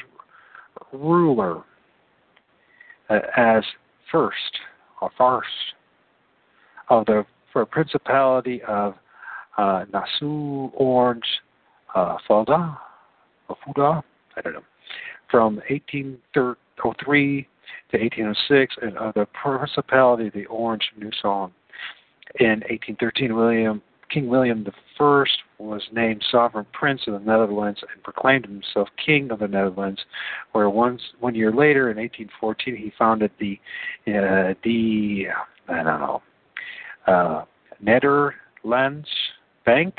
ruler uh, as first or first of the for Principality of uh, Nassau, Orange, uh, Fulda, Fuda, I don't know, from 1803 to 1806, and of the Principality of the Orange Nassau. In 1813, William King William I was named sovereign prince of the Netherlands and proclaimed himself king of the Netherlands. Where once one year later, in 1814, he founded the uh, the I don't know uh, Netherlands Bank,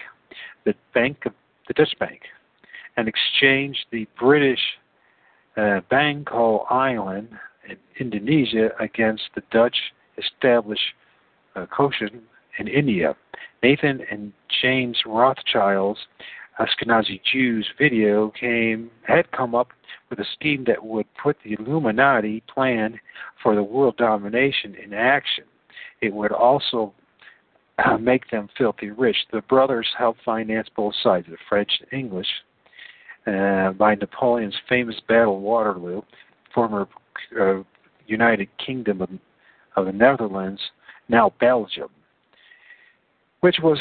the Bank of the Dutch Bank, and exchanged the British uh, Bangka Island in Indonesia against the Dutch established uh, Cochin in India. Nathan and James Rothschild's Ashkenazi Jews video came had come up with a scheme that would put the Illuminati plan for the world domination in action. It would also uh, make them filthy rich. The brothers helped finance both sides, the French and English, uh, by Napoleon's famous Battle of Waterloo, former uh, United Kingdom of, of the Netherlands, now Belgium, which was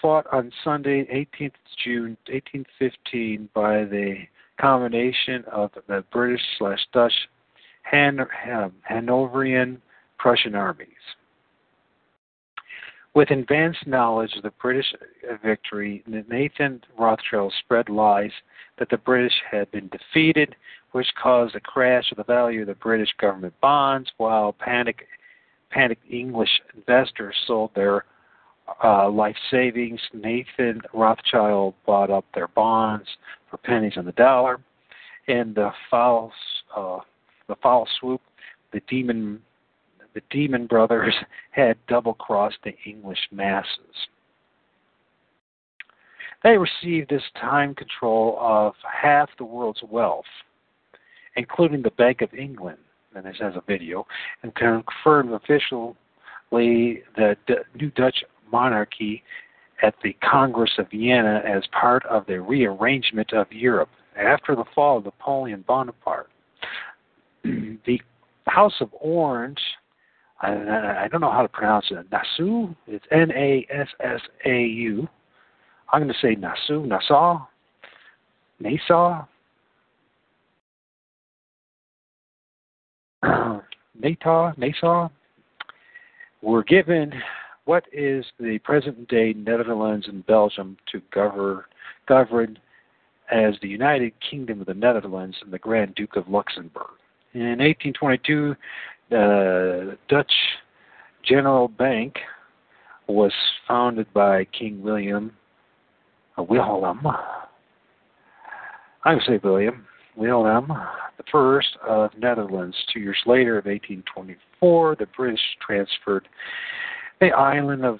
fought on Sunday, 18th June 1815, by the combination of the British slash Dutch Han- Hanoverian Prussian armies. With advanced knowledge of the British victory, Nathan Rothschild spread lies that the British had been defeated, which caused a crash of the value of the British government bonds, while panic, panicked English investors sold their uh, life savings. Nathan Rothschild bought up their bonds for pennies on the dollar. In the foul, uh, the foul swoop, the demon the Demon Brothers had double crossed the English masses. They received this time control of half the world's wealth, including the Bank of England, and this has a video, and confirmed officially the D- new Dutch monarchy at the Congress of Vienna as part of the rearrangement of Europe after the fall of Napoleon Bonaparte. the House of Orange I, I don't know how to pronounce it. Nassau. It's N A S S A U. I'm going to say Nassau, Nassau, Nassau, Nassau, Nassau. Were given what is the present day Netherlands and Belgium to govern govern as the United Kingdom of the Netherlands and the Grand Duke of Luxembourg. In 1822, the Dutch General Bank was founded by King William uh, Wilhelm. I would say William The first of Netherlands. Two years later, of 1824, the British transferred the island of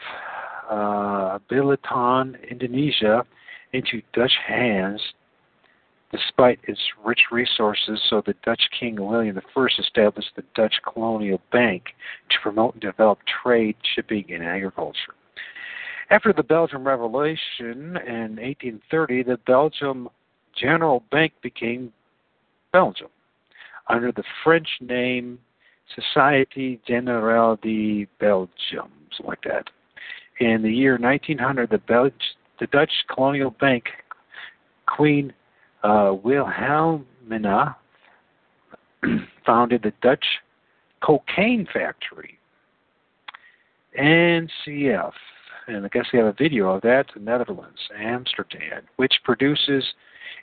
uh, Biliton, Indonesia, into Dutch hands Despite its rich resources, so the Dutch King William I established the Dutch Colonial Bank to promote and develop trade, shipping, and agriculture. After the Belgian Revolution in 1830, the Belgium General Bank became Belgium under the French name Société Générale de Belgium, something like that. In the year 1900, the, Belg- the Dutch Colonial Bank Queen uh, Wilhelmina founded the Dutch cocaine factory, NCF, and I guess they have a video of that, in the Netherlands, Amsterdam, which produces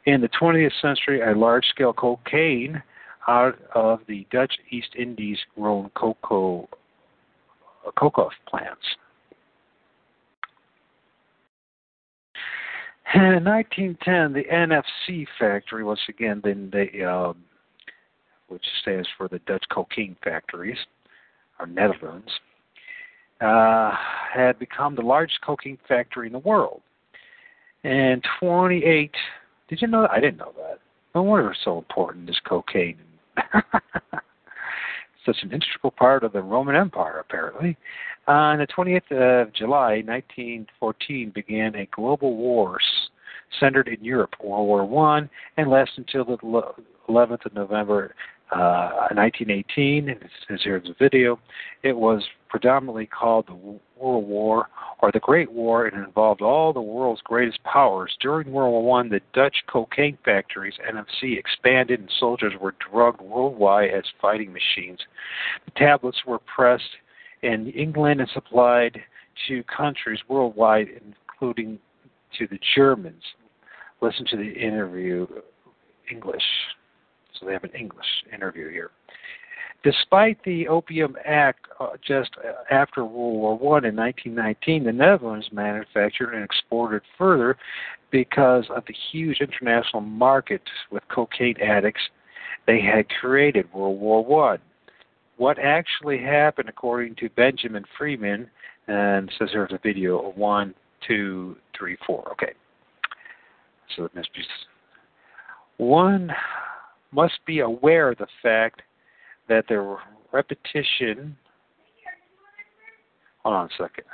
in the 20th century a large scale cocaine out of the Dutch East Indies grown cocoa cocoa plants. And in 1910, the NFC factory, once again, then they, um, which stands for the Dutch cocaine factories, or Netherlands, uh, had become the largest cocaine factory in the world. And 28, did you know that? I didn't know that. No wonder it's so important, this cocaine. Such an integral part of the Roman Empire, apparently. Uh, on the 20th of July, 1914, began a global war centered in Europe, World War One, and lasted until the 11th of November, Uh, 1918. And it says here in video, it was predominantly called the World War or the Great War, and it involved all the world's greatest powers. During World War One, the Dutch cocaine factories (NFC) expanded, and soldiers were drugged worldwide as fighting machines. The tablets were pressed in England and supplied to countries worldwide, including to the Germans. Listen to the interview English. So they have an English interview here. Despite the Opium Act uh, just after World War One in 1919, the Netherlands manufactured and exported further because of the huge international market with cocaine addicts they had created World War One. What actually happened, according to Benjamin Freeman, and says there's a video of one, two, three, four. Okay. So it must be one must be aware of the fact that the repetition. Hold on a second.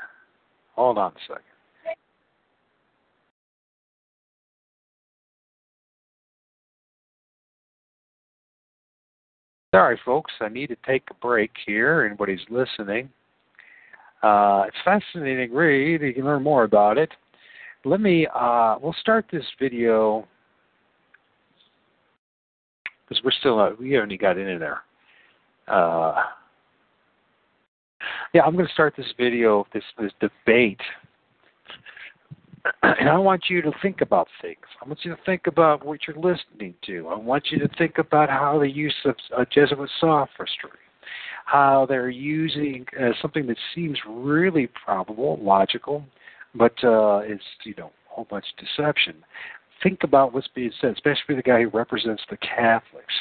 Hold on a second. Sorry, folks, I need to take a break here. Anybody's listening. Uh, it's fascinating read. You can learn more about it. Let me, uh, we'll start this video because we're still, not, we only got in there. Uh, yeah, I'm going to start this video, this, this debate, and I want you to think about things. I want you to think about what you're listening to. I want you to think about how the use of uh, Jesuit sophistry, how they're using uh, something that seems really probable, logical, but uh, is you know a whole bunch of deception think about what's being said, especially the guy who represents the Catholics,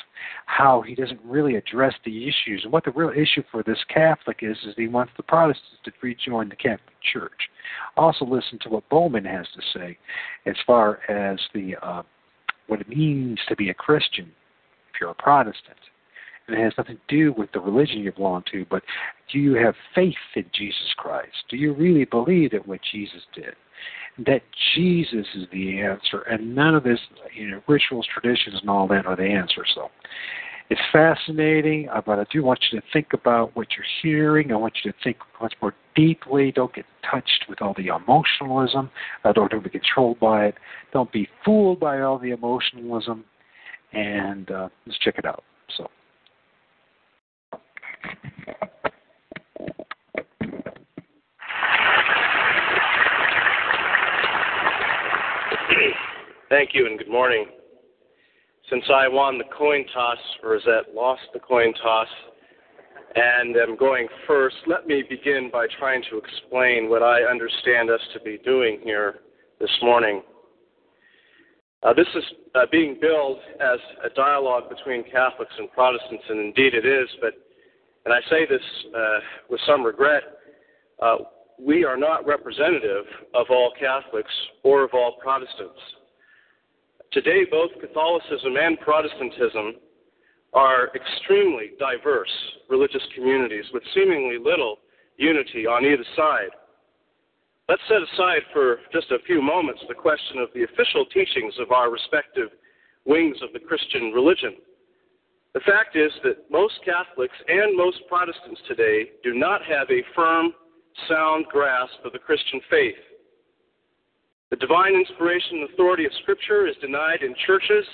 how he doesn't really address the issues. And what the real issue for this Catholic is, is he wants the Protestants to rejoin the Catholic Church. Also, listen to what Bowman has to say as far as the uh, what it means to be a Christian if you're a Protestant. And it has nothing to do with the religion you belong to, but do you have faith in Jesus Christ? Do you really believe that what Jesus did? that Jesus is the answer, and none of this, you know, rituals, traditions, and all that are the answer. So it's fascinating, uh, but I do want you to think about what you're hearing. I want you to think much more deeply. Don't get touched with all the emotionalism. Uh, don't be controlled by it. Don't be fooled by all the emotionalism. And uh, let's check it out. Thank you and good morning. Since I won the coin toss, Rosette lost the coin toss, and am going first, let me begin by trying to explain what I understand us to be doing here this morning. Uh, this is uh, being billed as a dialogue between Catholics and Protestants, and indeed it is, but, and I say this uh, with some regret, uh, we are not representative of all Catholics or of all Protestants. Today, both Catholicism and Protestantism are extremely diverse religious communities with seemingly little unity on either side. Let's set aside for just a few moments the question of the official teachings of our respective wings of the Christian religion. The fact is that most Catholics and most Protestants today do not have a firm, sound grasp of the Christian faith. The divine inspiration and authority of Scripture is denied in churches,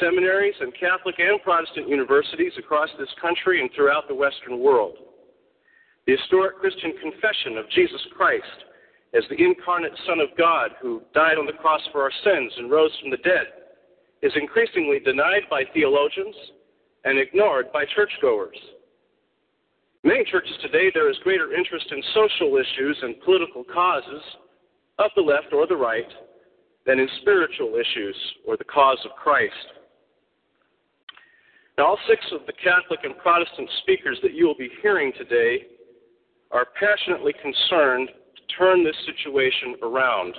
seminaries, and Catholic and Protestant universities across this country and throughout the Western world. The historic Christian confession of Jesus Christ as the incarnate Son of God who died on the cross for our sins and rose from the dead is increasingly denied by theologians and ignored by churchgoers. many churches today, there is greater interest in social issues and political causes of the left or the right than in spiritual issues or the cause of Christ. Now, all six of the Catholic and Protestant speakers that you will be hearing today are passionately concerned to turn this situation around.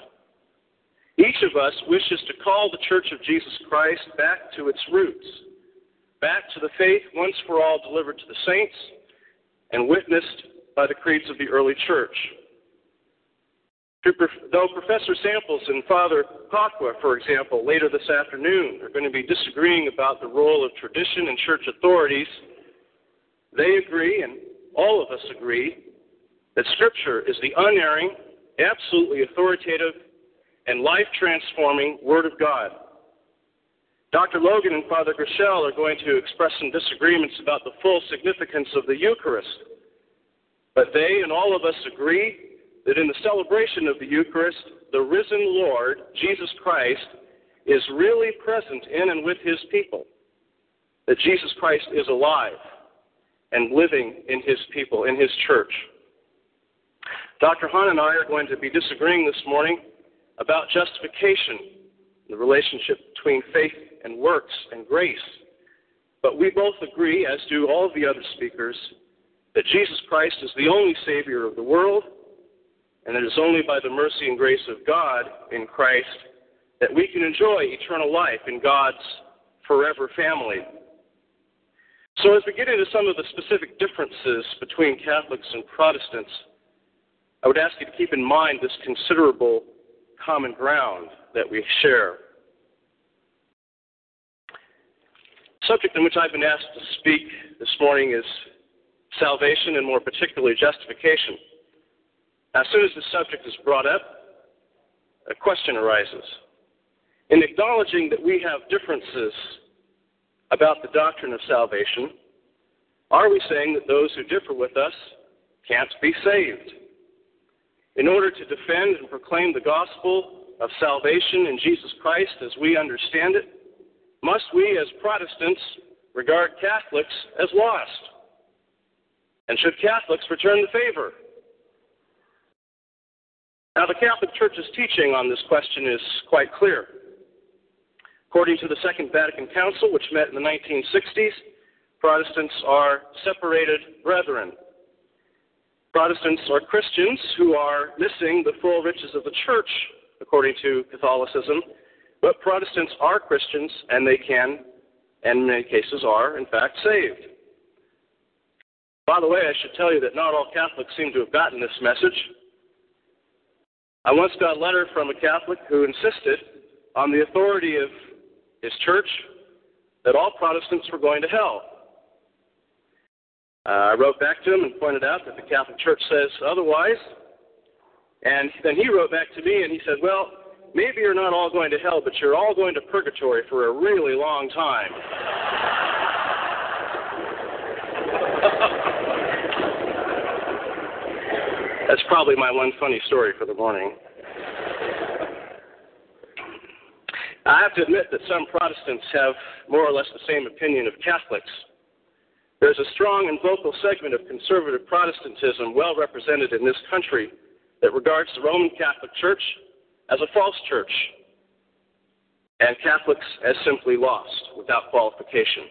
Each of us wishes to call the Church of Jesus Christ back to its roots, back to the faith once for all delivered to the saints and witnessed by the creeds of the early church. Though Professor Samples and Father Pacwa, for example, later this afternoon are going to be disagreeing about the role of tradition and church authorities, they agree, and all of us agree, that Scripture is the unerring, absolutely authoritative, and life transforming Word of God. Dr. Logan and Father Groeschel are going to express some disagreements about the full significance of the Eucharist. But they and all of us agree that in the celebration of the Eucharist, the risen Lord, Jesus Christ, is really present in and with his people. That Jesus Christ is alive and living in his people, in his church. Dr. Hahn and I are going to be disagreeing this morning about justification, the relationship between faith and works and grace. But we both agree, as do all of the other speakers, that Jesus Christ is the only Savior of the world and it is only by the mercy and grace of God in Christ that we can enjoy eternal life in God's forever family. So, as we get into some of the specific differences between Catholics and Protestants, I would ask you to keep in mind this considerable common ground that we share. The subject in which I've been asked to speak this morning is salvation and more particularly justification. As soon as the subject is brought up, a question arises. In acknowledging that we have differences about the doctrine of salvation, are we saying that those who differ with us can't be saved? In order to defend and proclaim the gospel of salvation in Jesus Christ as we understand it, must we as Protestants regard Catholics as lost? And should Catholics return the favor? Now, the Catholic Church's teaching on this question is quite clear. According to the Second Vatican Council, which met in the 1960s, Protestants are separated brethren. Protestants are Christians who are missing the full riches of the church, according to Catholicism, but Protestants are Christians and they can, and in many cases are, in fact, saved. By the way, I should tell you that not all Catholics seem to have gotten this message. I once got a letter from a Catholic who insisted on the authority of his church that all Protestants were going to hell. Uh, I wrote back to him and pointed out that the Catholic Church says otherwise. And then he wrote back to me and he said, Well, maybe you're not all going to hell, but you're all going to purgatory for a really long time. That's probably my one funny story for the morning. I have to admit that some Protestants have more or less the same opinion of Catholics. There's a strong and vocal segment of conservative Protestantism well represented in this country that regards the Roman Catholic Church as a false church and Catholics as simply lost without qualification.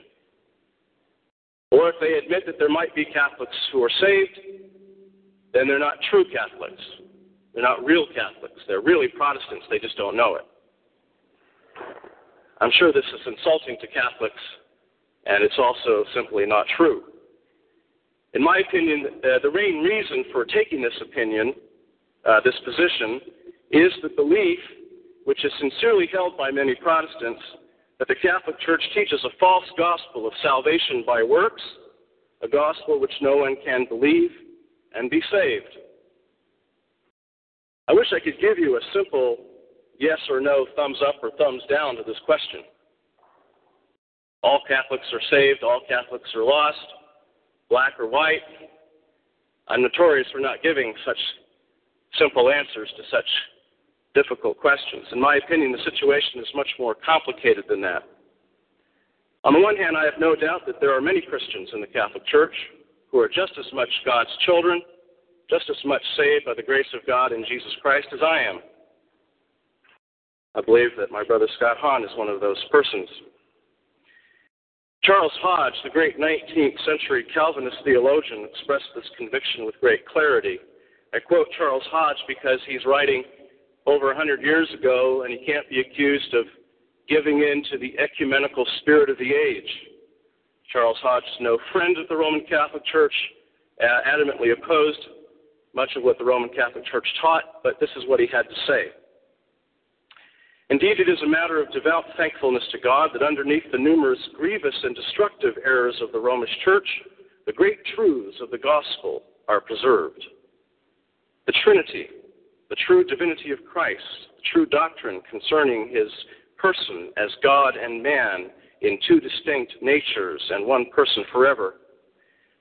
Or if they admit that there might be Catholics who are saved, then they're not true Catholics. They're not real Catholics. They're really Protestants. They just don't know it. I'm sure this is insulting to Catholics, and it's also simply not true. In my opinion, uh, the main reason for taking this opinion, uh, this position, is the belief, which is sincerely held by many Protestants, that the Catholic Church teaches a false gospel of salvation by works, a gospel which no one can believe and be saved. I wish I could give you a simple yes or no, thumbs up or thumbs down to this question. All Catholics are saved, all Catholics are lost, black or white. I'm notorious for not giving such simple answers to such difficult questions. In my opinion, the situation is much more complicated than that. On the one hand, I have no doubt that there are many Christians in the Catholic Church who are just as much God's children, just as much saved by the grace of God in Jesus Christ as I am. I believe that my brother Scott Hahn is one of those persons. Charles Hodge, the great 19th century Calvinist theologian, expressed this conviction with great clarity. I quote Charles Hodge because he's writing over 100 years ago and he can't be accused of giving in to the ecumenical spirit of the age. Charles Hodge is no friend of the Roman Catholic Church, uh, adamantly opposed much of what the Roman Catholic Church taught, but this is what he had to say. Indeed, it is a matter of devout thankfulness to God that underneath the numerous grievous and destructive errors of the Romish Church, the great truths of the gospel are preserved. The Trinity, the true divinity of Christ, the true doctrine concerning his person as God and man in two distinct natures and one person forever,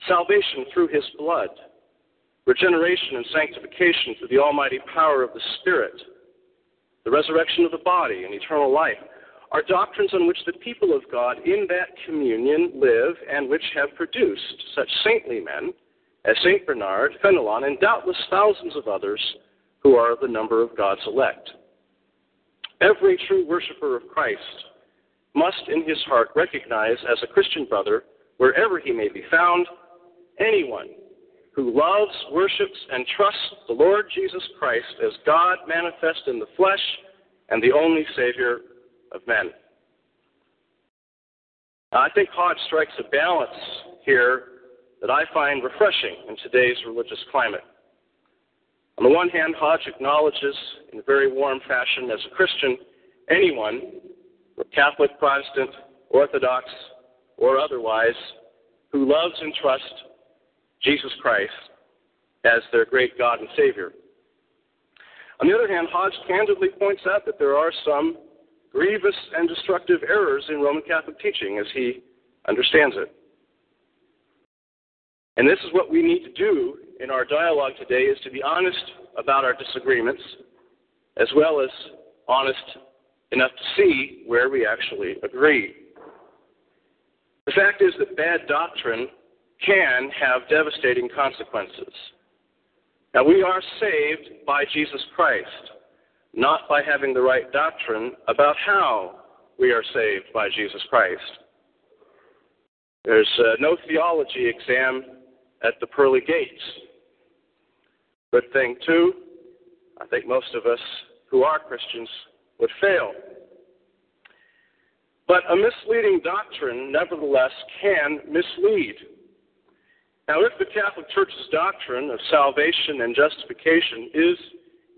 salvation through his blood, regeneration and sanctification through the almighty power of the Spirit, the resurrection of the body, and eternal life, are doctrines on which the people of God in that communion live and which have produced such saintly men as St. Bernard, Fenelon, and doubtless thousands of others who are the number of God's elect. Every true worshiper of Christ must in his heart recognize as a Christian brother, wherever he may be found, anyone who loves, worships, and trusts the Lord Jesus Christ as God manifest in the flesh and the only Savior of men. I think Hodge strikes a balance here that I find refreshing in today's religious climate. On the one hand, Hodge acknowledges in a very warm fashion as a Christian anyone, Catholic, Protestant, Orthodox, or otherwise, who loves and trusts Jesus Christ as their great God and Savior. On the other hand, Hodge candidly points out that there are some grievous and destructive errors in Roman Catholic teaching as he understands it. And this is what we need to do in our dialogue today is to be honest about our disagreements as well as honest enough to see where we actually agree. The fact is that bad doctrine can have devastating consequences. Now, we are saved by Jesus Christ, not by having the right doctrine about how we are saved by Jesus Christ. There's uh, no theology exam at the pearly gates. Good thing, too, I think most of us who are Christians would fail. But a misleading doctrine, nevertheless, can mislead. Now, if the Catholic Church's doctrine of salvation and justification is,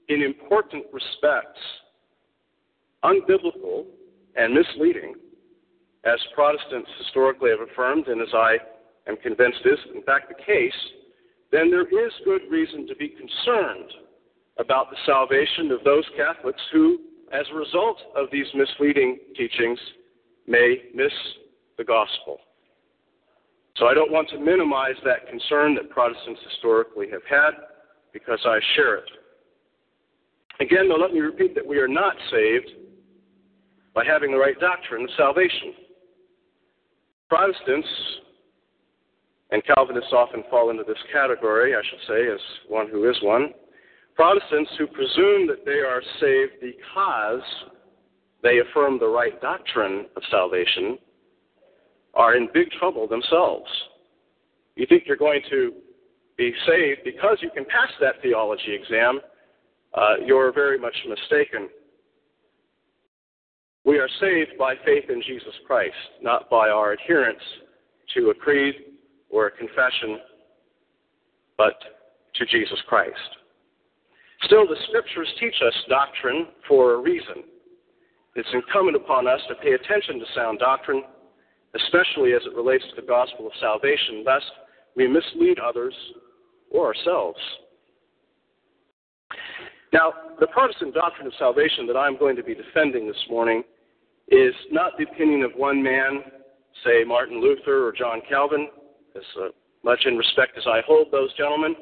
in important respects, unbiblical and misleading, as Protestants historically have affirmed, and as I am convinced is in fact the case, then there is good reason to be concerned about the salvation of those Catholics who, as a result of these misleading teachings, may miss the gospel. So I don't want to minimize that concern that Protestants historically have had because I share it. Again, though, let me repeat that we are not saved by having the right doctrine of salvation. Protestants, and Calvinists often fall into this category, I should say, as one who is one. Protestants who presume that they are saved because they affirm the right doctrine of salvation are in big trouble themselves. You think you're going to be saved because you can pass that theology exam, uh, you're very much mistaken. We are saved by faith in Jesus Christ, not by our adherence to a creed or a confession, but to Jesus Christ. Still, the scriptures teach us doctrine for a reason. It's incumbent upon us to pay attention to sound doctrine especially as it relates to the gospel of salvation, lest we mislead others or ourselves. Now, the Protestant doctrine of salvation that I'm going to be defending this morning is not the opinion of one man, say Martin Luther or John Calvin, as uh, much in respect as I hold those gentlemen,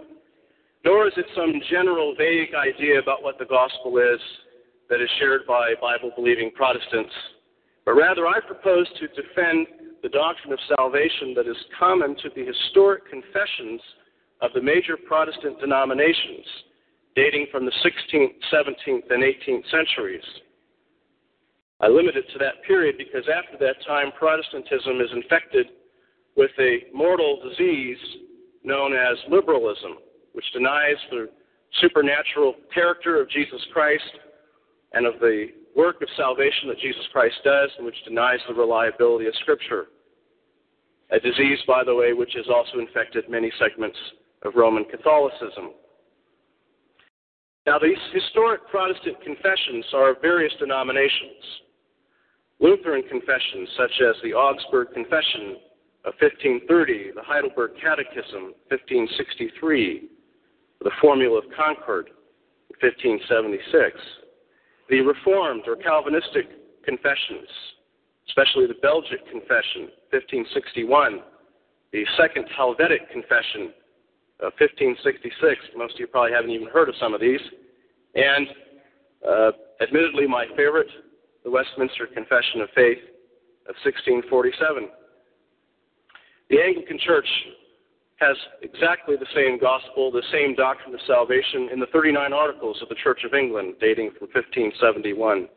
nor is it some general vague idea about what the gospel is that is shared by Bible believing Protestants, but rather I propose to defend the doctrine of salvation that is common to the historic confessions of the major Protestant denominations dating from the 16th, 17th, and 18th centuries. I limit it to that period because after that time, Protestantism is infected with a mortal disease known as liberalism, which denies the supernatural character of Jesus Christ and of the work of salvation that Jesus Christ does, and which denies the reliability of Scripture. A disease, by the way, which has also infected many segments of Roman Catholicism. Now, these historic Protestant confessions are of various denominations. Lutheran confessions, such as the Augsburg Confession 1530, the Heidelberg Catechism, 1563, the Formula of Concord, 1576, the Reformed or Calvinistic confessions, especially the Belgic Confession, 1561, the Second Helvetic Confession of 1566. Most of you probably haven't even heard of some of these. And uh, admittedly, my favorite, the Westminster Confession of Faith of 1647. The Anglican Church has exactly the same gospel, the same doctrine of salvation in the 39 articles of the Church of England dating from 1571.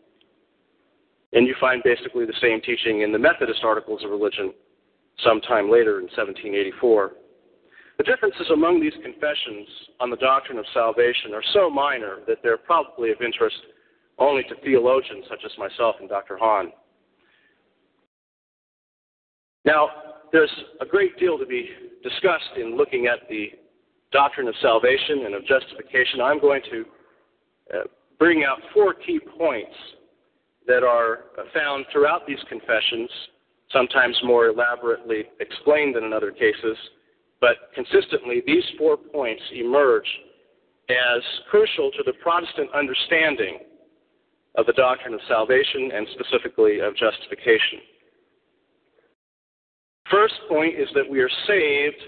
And you find basically the same teaching in the Methodist Articles of Religion sometime later in 1784. The differences among these confessions on the doctrine of salvation are so minor that they're probably of interest only to theologians such as myself and Dr. Hahn. Now, there's a great deal to be discussed in looking at the doctrine of salvation and of justification. I'm going to uh, bring out four key points that are uh, found throughout these confessions, sometimes more elaborately explained than in other cases, but consistently these four points emerge as crucial to the Protestant understanding of the doctrine of salvation and specifically of justification. First point is that we are saved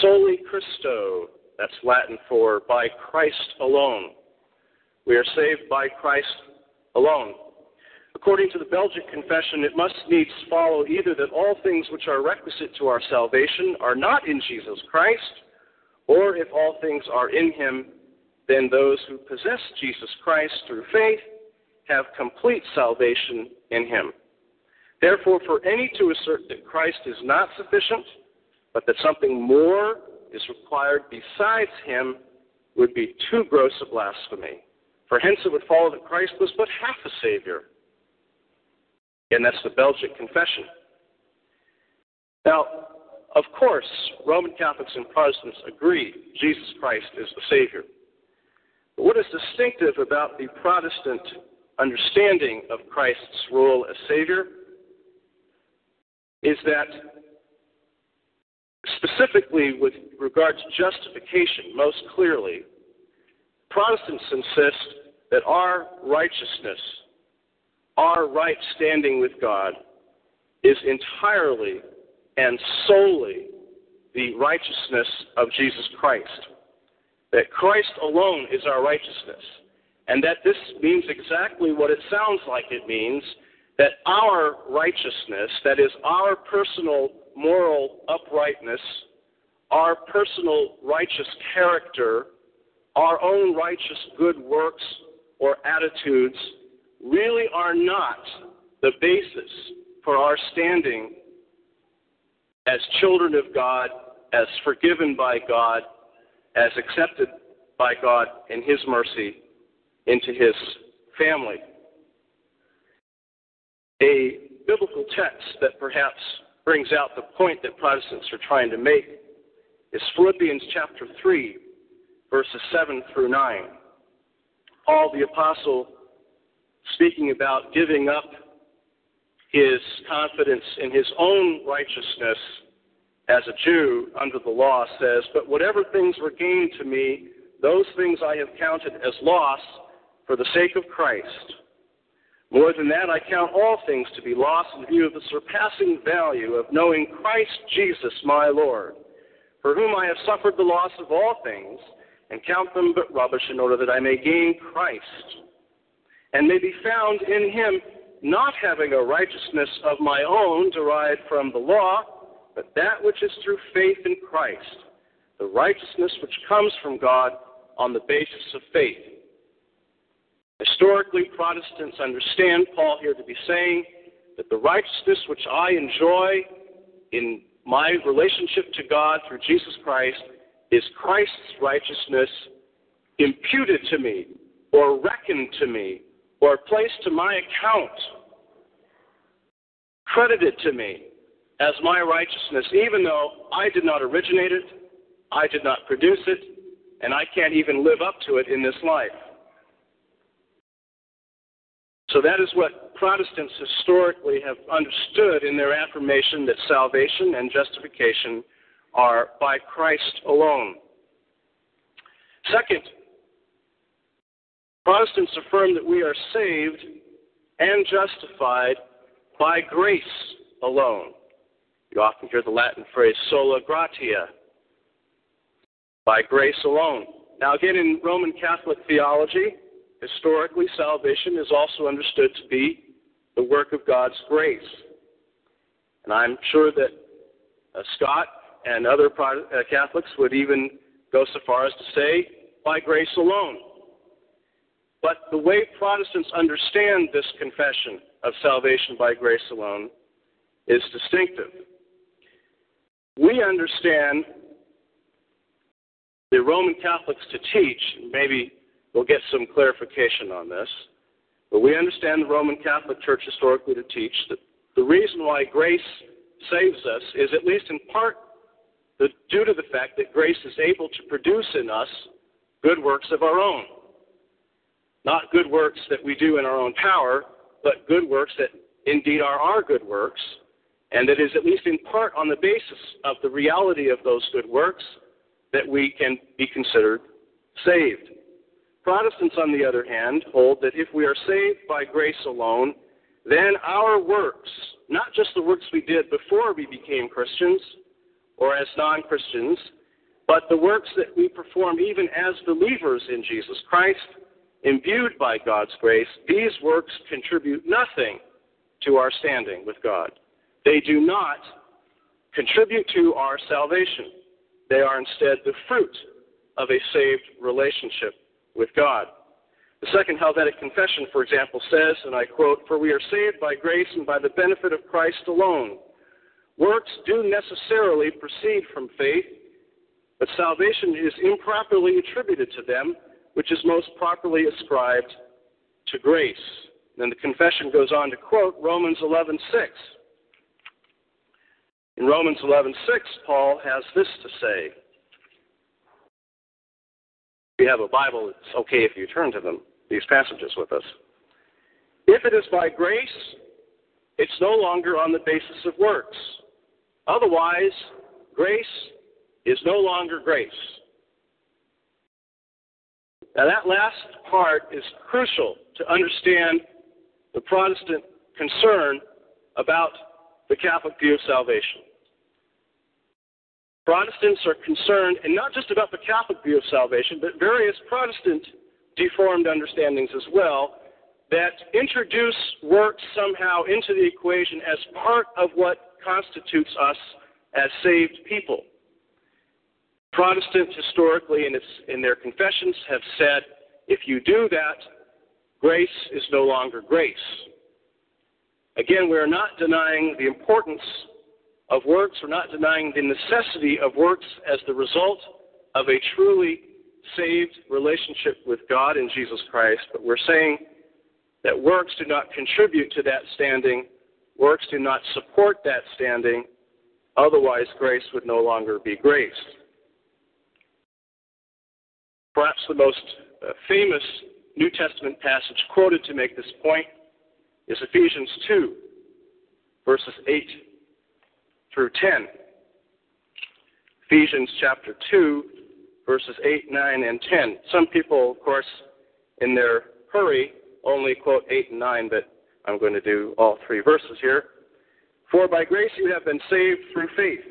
soli Christo. That's Latin for by Christ alone. We are saved by Christ alone. According to the Belgic Confession, it must needs follow either that all things which are requisite to our salvation are not in Jesus Christ, or if all things are in him, then those who possess Jesus Christ through faith have complete salvation in him. Therefore, for any to assert that Christ is not sufficient, but that something more is required besides him, would be too gross a blasphemy. For hence it would follow that Christ was but half a Savior. And that's the Belgic Confession. Now, of course, Roman Catholics and Protestants agree Jesus Christ is the Savior. But what is distinctive about the Protestant understanding of Christ's role as Savior is that specifically with regard to justification, most clearly, Protestants insist that our righteousness, our right standing with God, is entirely and solely the righteousness of Jesus Christ. That Christ alone is our righteousness. And that this means exactly what it sounds like it means that our righteousness, that is, our personal moral uprightness, our personal righteous character, our own righteous good works or attitudes, really are not the basis for our standing as children of God, as forgiven by God, as accepted by God in His mercy into His family a biblical text that perhaps brings out the point that Protestants are trying to make is Philippians chapter 3, verses 7 through 9. Paul the Apostle, speaking about giving up his confidence in his own righteousness as a Jew under the law, says, But whatever things were gained to me, those things I have counted as loss for the sake of Christ. More than that, I count all things to be lost in view of the surpassing value of knowing Christ Jesus my Lord, for whom I have suffered the loss of all things, and count them but rubbish in order that I may gain Christ, and may be found in him, not having a righteousness of my own derived from the law, but that which is through faith in Christ, the righteousness which comes from God on the basis of faith. Historically, Protestants understand Paul here to be saying that the righteousness which I enjoy in my relationship to God through Jesus Christ is Christ's righteousness imputed to me or reckoned to me or placed to my account, credited to me as my righteousness, even though I did not originate it, I did not produce it, and I can't even live up to it in this life. So that is what Protestants historically have understood in their affirmation that salvation and justification are by Christ alone. Second, Protestants affirm that we are saved and justified by grace alone. You often hear the Latin phrase sola gratia, by grace alone. Now, again, in Roman Catholic theology, historically, salvation is also understood to be the work of God's grace. And I'm sure that uh, Scott and other uh, Catholics would even go so far as to say, by grace alone. But the way Protestants understand this confession of salvation by grace alone is distinctive. We understand the Roman Catholics to teach, maybe we'll get some clarification on this, but we understand the Roman Catholic Church historically to teach that the reason why grace saves us is at least in part due to the fact that grace is able to produce in us good works of our own. Not good works that we do in our own power, but good works that indeed are our good works, and that is at least in part on the basis of the reality of those good works that we can be considered saved. Protestants, on the other hand, hold that if we are saved by grace alone, then our works, not just the works we did before we became Christians or as non Christians, but the works that we perform even as believers in Jesus Christ, imbued by God's grace, these works contribute nothing to our standing with God. They do not contribute to our salvation. They are instead the fruit of a saved relationship with God. The Second Helvetic Confession, for example, says, and I quote, For we are saved by grace and by the benefit of Christ alone. Works do necessarily proceed from faith, but salvation is improperly attributed to them, which is most properly ascribed to grace. Then the confession goes on to quote Romans 11:6. In Romans 11:6, Paul has this to say: you have a Bible, it's okay if you turn to them, these passages with us. If it is by grace, it's no longer on the basis of works. Otherwise, grace is no longer grace. Now, that last part is crucial to understand the Protestant concern about the Catholic view of salvation. Protestants are concerned, and not just about the Catholic view of salvation, but various Protestant deformed understandings as well, that introduce works somehow into the equation as part of what constitutes us as saved people. Protestants historically in, its, in their confessions have said if you do that, grace is no longer grace. Again, we are not denying the importance of works. We're not denying the necessity of works as the result of a truly saved relationship with God in Jesus Christ, but we're saying that works do not contribute to that standing, works do not support that standing, otherwise, grace would no longer be grace. Perhaps the most uh, famous New Testament passage quoted to make this point is Ephesians 2, verses 8 through 10. Ephesians chapter 2, verses 8, 9, and 10. Some people, of course, in their hurry, only quote 8 and 9, but I'm going to do all three verses here. For by grace you have been saved through faith,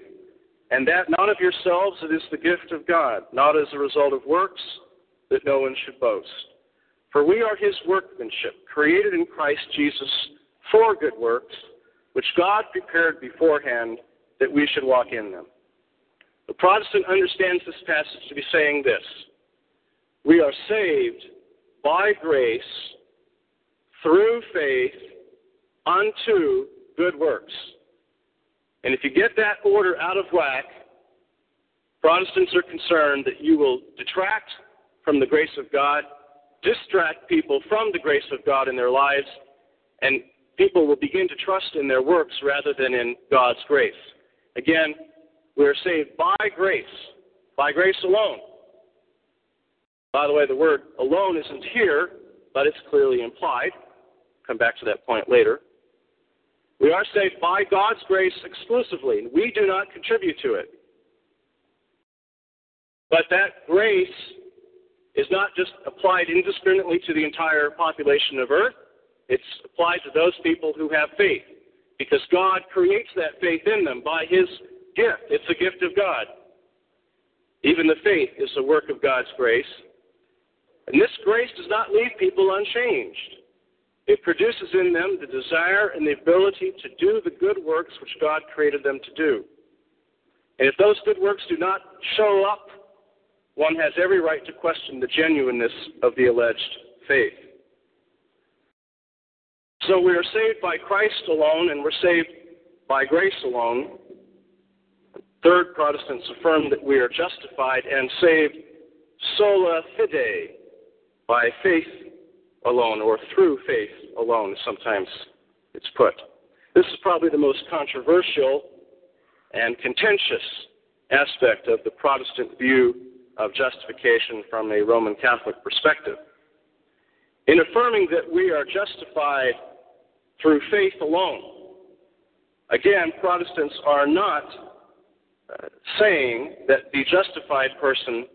and that not of yourselves, it is the gift of God, not as a result of works, that no one should boast. For we are his workmanship, created in Christ Jesus for good works, which God prepared beforehand that we should walk in them. The Protestant understands this passage to be saying this We are saved by grace through faith unto good works. And if you get that order out of whack, Protestants are concerned that you will detract from the grace of God, distract people from the grace of God in their lives, and people will begin to trust in their works rather than in God's grace. Again, we are saved by grace, by grace alone. By the way, the word alone isn't here, but it's clearly implied. Come back to that point later. We are saved by God's grace exclusively. And we do not contribute to it. But that grace is not just applied indiscriminately to the entire population of earth, it's applied to those people who have faith. Because God creates that faith in them by His gift. It's a gift of God. Even the faith is a work of God's grace. And this grace does not leave people unchanged. It produces in them the desire and the ability to do the good works which God created them to do. And if those good works do not show up, one has every right to question the genuineness of the alleged faith. So we are saved by Christ alone, and we're saved by grace alone. Third, Protestants affirm that we are justified and saved sola fide, by faith alone, or through faith alone, sometimes it's put. This is probably the most controversial and contentious aspect of the Protestant view of justification from a Roman Catholic perspective. In affirming that we are justified through faith alone, again, Protestants are not uh, saying that the justified person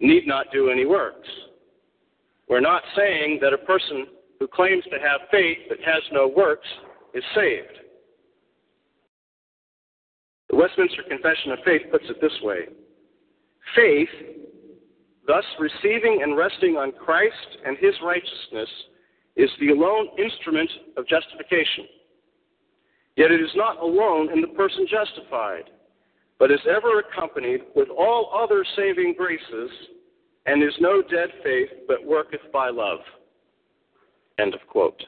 need not do any works. We're not saying that a person who claims to have faith but has no works is saved. The Westminster Confession of Faith puts it this way Faith, thus receiving and resting on Christ and his righteousness, is the alone instrument of justification. Yet it is not alone in the person justified, but is ever accompanied with all other saving graces, and is no dead faith, but worketh by love. End of quote.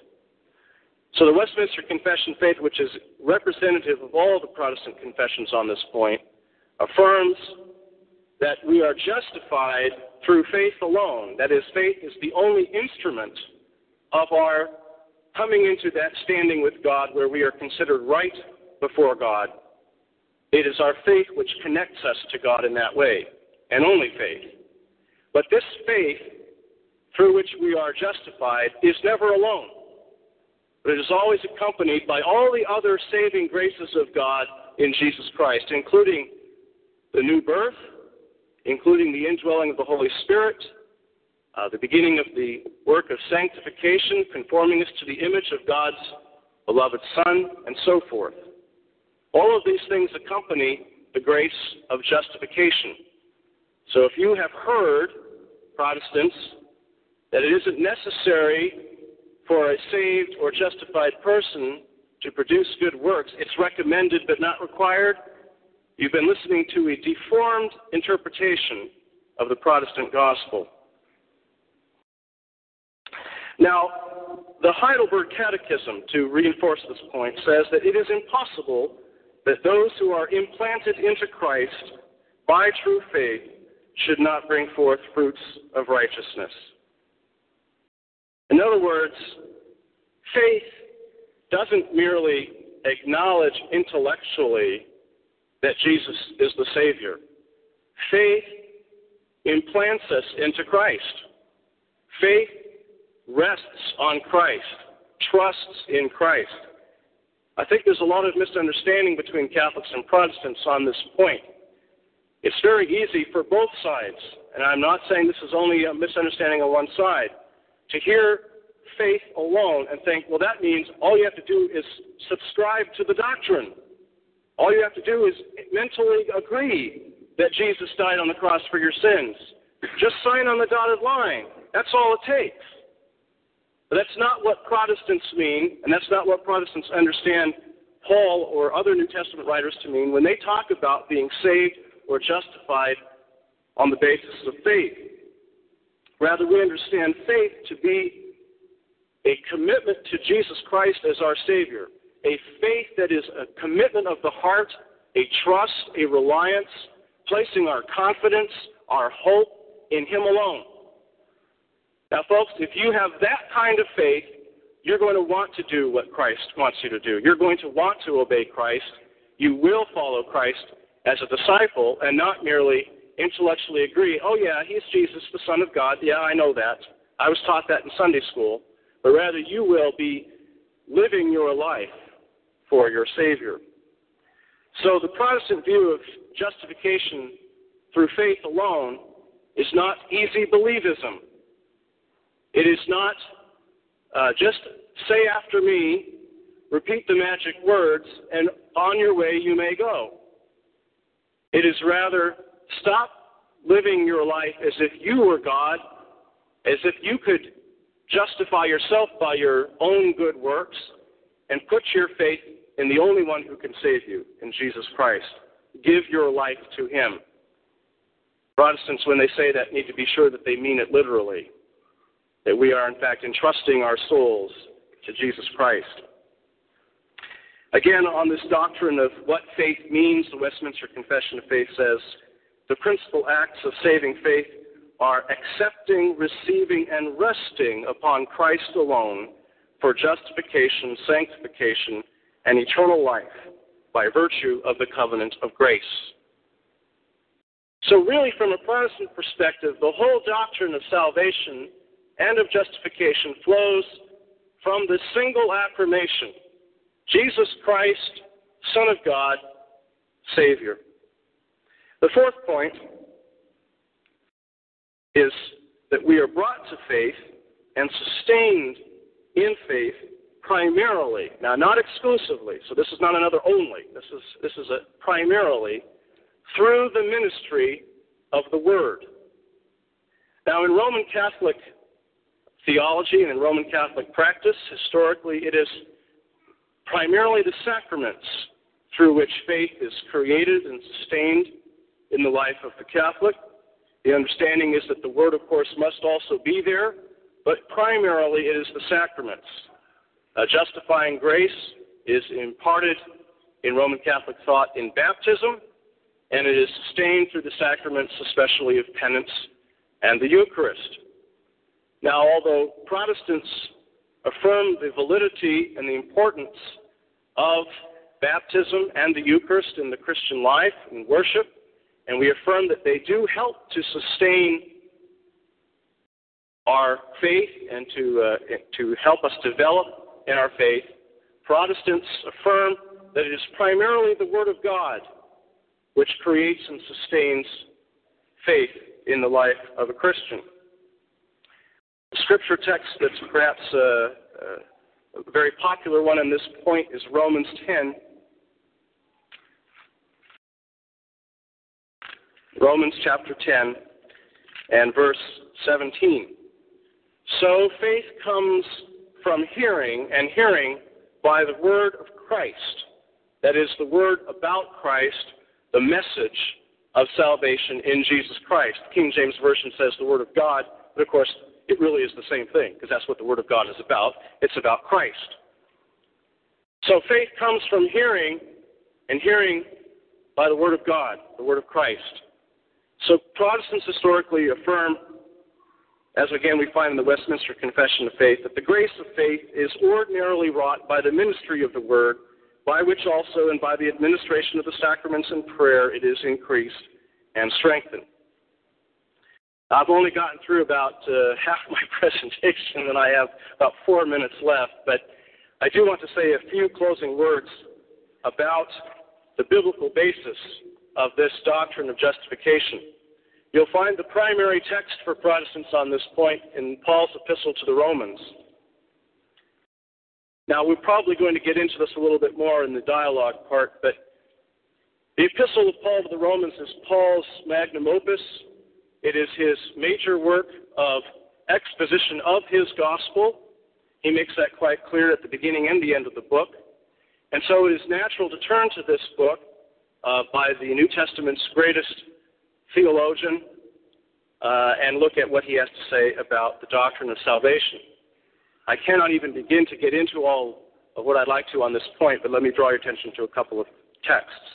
So the Westminster Confession of Faith, which is representative of all the Protestant confessions on this point, affirms that we are justified through faith alone. That is, faith is the only instrument of our coming into that standing with God where we are considered right before God. It is our faith which connects us to God in that way, and only faith. But this faith through which we are justified is never alone, but it is always accompanied by all the other saving graces of God in Jesus Christ, including the new birth, including the indwelling of the Holy Spirit, uh, the beginning of the work of sanctification, conforming us to the image of God's beloved Son, and so forth. All of these things accompany the grace of justification. So if you have heard, Protestants, that it isn't necessary for a saved or justified person to produce good works, it's recommended but not required, You've been listening to a deformed interpretation of the Protestant gospel. Now, the Heidelberg Catechism, to reinforce this point, says that it is impossible that those who are implanted into Christ by true faith should not bring forth fruits of righteousness. In other words, faith doesn't merely acknowledge intellectually that Jesus is the Savior. Faith implants us into Christ. Faith rests on Christ, trusts in Christ. I think there's a lot of misunderstanding between Catholics and Protestants on this point. It's very easy for both sides, and I'm not saying this is only a misunderstanding on one side, to hear faith alone and think, well, that means all you have to do is subscribe to the doctrine. All you have to do is mentally agree that Jesus died on the cross for your sins. Just sign on the dotted line. That's all it takes. But that's not what Protestants mean, and that's not what Protestants understand Paul or other New Testament writers to mean when they talk about being saved or justified on the basis of faith. Rather, we understand faith to be a commitment to Jesus Christ as our Savior, a faith that is a commitment of the heart, a trust, a reliance, placing our confidence, our hope in Him alone. Now, folks, if you have that kind of faith, you're going to want to do what Christ wants you to do. You're going to want to obey Christ. You will follow Christ as a disciple and not merely intellectually agree, oh, yeah, he's Jesus, the Son of God. Yeah, I know that. I was taught that in Sunday school. But rather, you will be living your life for your Savior. So the Protestant view of justification through faith alone is not easy believism. It is not uh, just say after me, repeat the magic words, and on your way you may go. It is rather stop living your life as if you were God, as if you could justify yourself by your own good works, and put your faith in the only one who can save you, in Jesus Christ. Give your life to Him. Protestants, when they say that, need to be sure that they mean it literally, that we are, in fact, entrusting our souls to Jesus Christ. Again, on this doctrine of what faith means, the Westminster Confession of Faith says the principal acts of saving faith are accepting, receiving, and resting upon Christ alone for justification, sanctification, and eternal life by virtue of the covenant of grace. So, really, from a Protestant perspective, the whole doctrine of salvation and of justification flows from the single affirmation Jesus Christ, Son of God, Savior. The fourth point is that we are brought to faith and sustained in faith primarily, now not exclusively, so this is not another only, this is, this is a primarily, through the ministry of the Word. Now, in Roman Catholic theology and in Roman Catholic practice, historically, it is primarily the sacraments through which faith is created and sustained in the life of the Catholic. The understanding is that the Word, of course, must also be there, but primarily it is the sacraments. Uh, justifying grace is imparted in Roman Catholic thought in baptism, and it is sustained through the sacraments, especially of penance and the Eucharist. Now, although Protestants affirm the validity and the importance of baptism and the Eucharist in the Christian life and worship, and we affirm that they do help to sustain our faith and to, uh, to help us develop in our faith. Protestants affirm that it is primarily the Word of God which creates and sustains faith in the life of a Christian. The scripture text that's perhaps uh, uh, a very popular one on this point is Romans 10, Romans chapter 10 and verse 17. So faith comes from hearing, and hearing by the word of Christ. That is, the word about Christ, the message of salvation in Jesus Christ. King James Version says the word of God, but of course, it really is the same thing, because that's what the word of God is about. It's about Christ. So faith comes from hearing, and hearing by the word of God, the word of Christ. So Protestants historically affirm, as again we find in the Westminster Confession of Faith, that the grace of faith is ordinarily wrought by the ministry of the Word, by which also and by the administration of the sacraments and prayer it is increased and strengthened. I've only gotten through about uh, half my presentation, and I have about four minutes left, but I do want to say a few closing words about the biblical basis of this doctrine of justification. You'll find the primary text for Protestants on this point in Paul's epistle to the Romans. Now, we're probably going to get into this a little bit more in the dialogue part, but the epistle of Paul to the Romans is Paul's magnum opus. It is his major work of exposition of his gospel. He makes that quite clear at the beginning and the end of the book. And so it is natural to turn to this book uh, by the New Testament's greatest theologian uh, and look at what he has to say about the doctrine of salvation. I cannot even begin to get into all of what I'd like to on this point, but let me draw your attention to a couple of texts.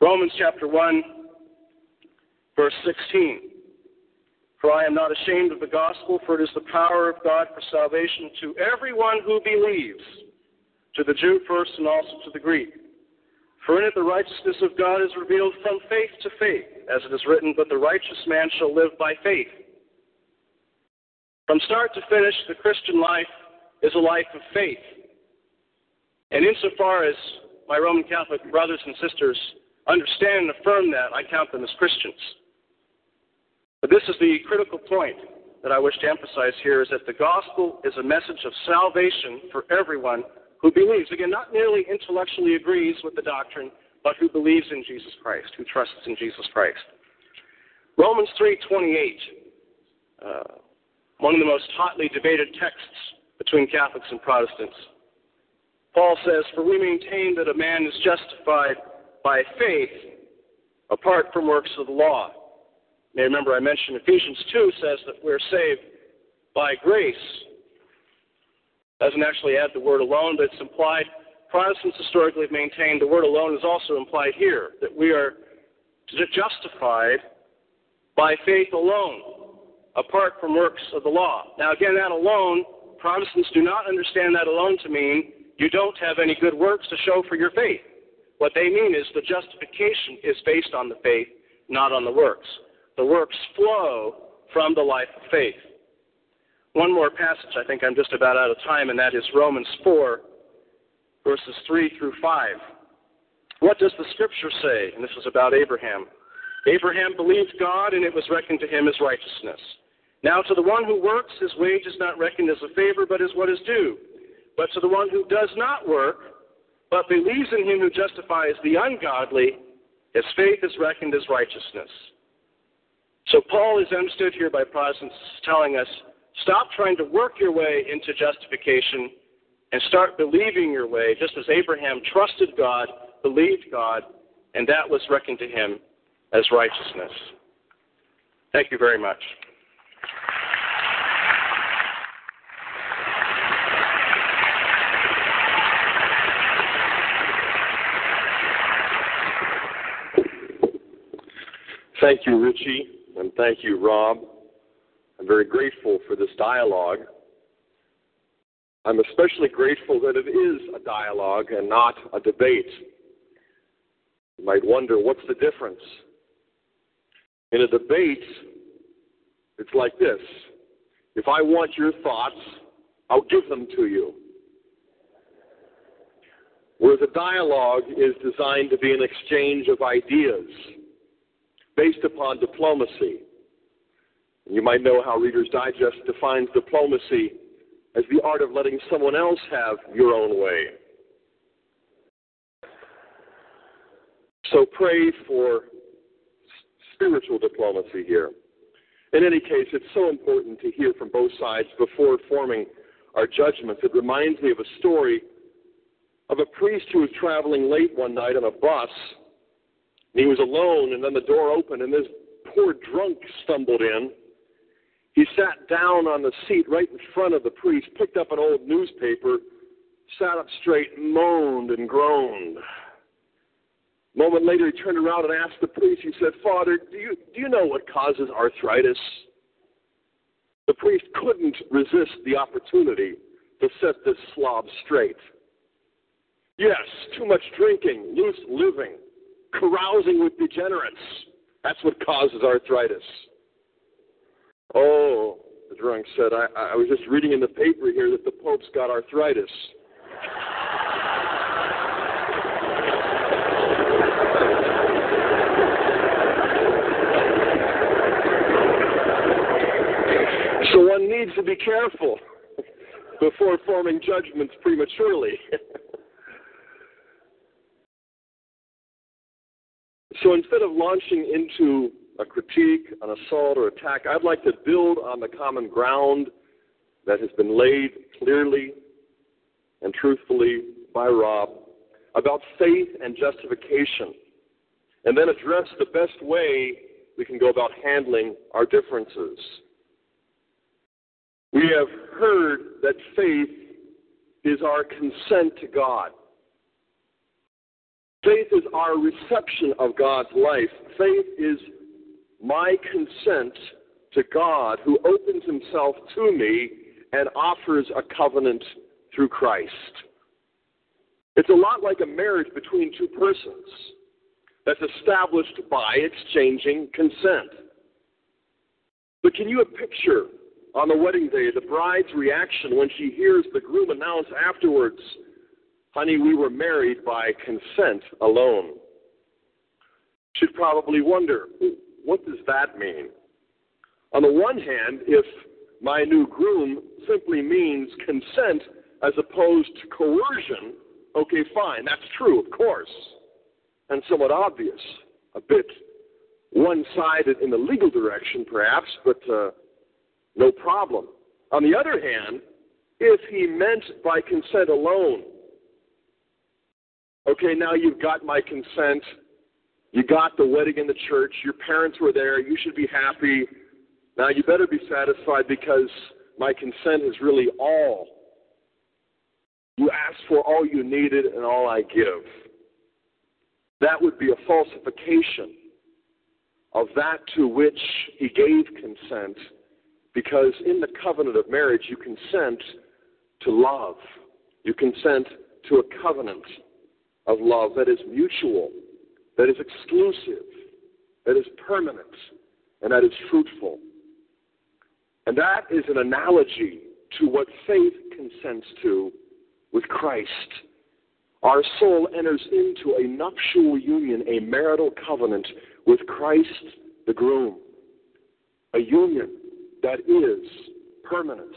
Romans chapter 1, verse 16. For I am not ashamed of the gospel, for it is the power of God for salvation to everyone who believes, to the Jew first and also to the Greek. For in it the righteousness of God is revealed from faith to faith, as it is written, But the righteous man shall live by faith. From start to finish, the Christian life is a life of faith. And insofar as my Roman Catholic brothers and sisters understand and affirm that, I count them as Christians. But this is the critical point that I wish to emphasize here is that the gospel is a message of salvation for everyone who believes, again, not merely intellectually agrees with the doctrine, but who believes in Jesus Christ, who trusts in Jesus Christ. Romans 3:28, uh, one of the most hotly debated texts between Catholics and Protestants. Paul says, "For we maintain that a man is justified by faith apart from works of the law." May remember I mentioned Ephesians 2 says that we're saved by grace doesn't actually add the word alone, but it's implied. Protestants historically have maintained the word alone is also implied here, that we are justified by faith alone, apart from works of the law. Now, again, that alone, Protestants do not understand that alone to mean you don't have any good works to show for your faith. What they mean is the justification is based on the faith, not on the works. The works flow from the life of faith. One more passage, I think I'm just about out of time, and that is Romans 4, verses 3 through 5. What does the scripture say? And this is about Abraham. Abraham believed God, and it was reckoned to him as righteousness. Now, to the one who works, his wage is not reckoned as a favor, but as what is due. But to the one who does not work, but believes in him who justifies the ungodly, his faith is reckoned as righteousness. So, Paul is understood here by Protestants telling us Stop trying to work your way into justification and start believing your way, just as Abraham trusted God, believed God, and that was reckoned to him as righteousness. Thank you very much. Thank you, Richie, and thank you, Rob. I'm very grateful for this dialogue. I'm especially grateful that it is a dialogue and not a debate. You might wonder what's the difference? In a debate, it's like this if I want your thoughts, I'll give them to you. Whereas a dialogue is designed to be an exchange of ideas based upon diplomacy. You might know how Reader's Digest defines diplomacy as the art of letting someone else have your own way. So pray for spiritual diplomacy here. In any case, it's so important to hear from both sides before forming our judgments. It reminds me of a story of a priest who was traveling late one night on a bus. And he was alone, and then the door opened, and this poor drunk stumbled in he sat down on the seat right in front of the priest, picked up an old newspaper, sat up straight, moaned and groaned. A moment later, he turned around and asked the priest, he said, Father, do you, do you know what causes arthritis? The priest couldn't resist the opportunity to set this slob straight. Yes, too much drinking, loose living, carousing with degenerates. That's what causes arthritis. Oh, the drunk said, I, I was just reading in the paper here that the Pope's got arthritis. So one needs to be careful before forming judgments prematurely. so instead of launching into a critique, an assault, or attack. I'd like to build on the common ground that has been laid clearly and truthfully by Rob about faith and justification, and then address the best way we can go about handling our differences. We have heard that faith is our consent to God. Faith is our reception of God's life. Faith is my consent to God who opens himself to me and offers a covenant through Christ. It's a lot like a marriage between two persons that's established by exchanging consent. But can you picture on the wedding day the bride's reaction when she hears the groom announce afterwards, Honey, we were married by consent alone? She'd probably wonder, what does that mean? On the one hand, if my new groom simply means consent as opposed to coercion, okay, fine, that's true, of course, and somewhat obvious, a bit one sided in the legal direction, perhaps, but uh, no problem. On the other hand, if he meant by consent alone, okay, now you've got my consent, you got the wedding in the church, your parents were there, you should be happy. Now you better be satisfied because my consent is really all. You asked for all you needed and all I give. That would be a falsification of that to which he gave consent because in the covenant of marriage, you consent to love. You consent to a covenant of love that is mutual, that is exclusive, that is permanent, and that is fruitful. And that is an analogy to what faith consents to with Christ. Our soul enters into a nuptial union, a marital covenant with Christ the groom. A union that is permanent,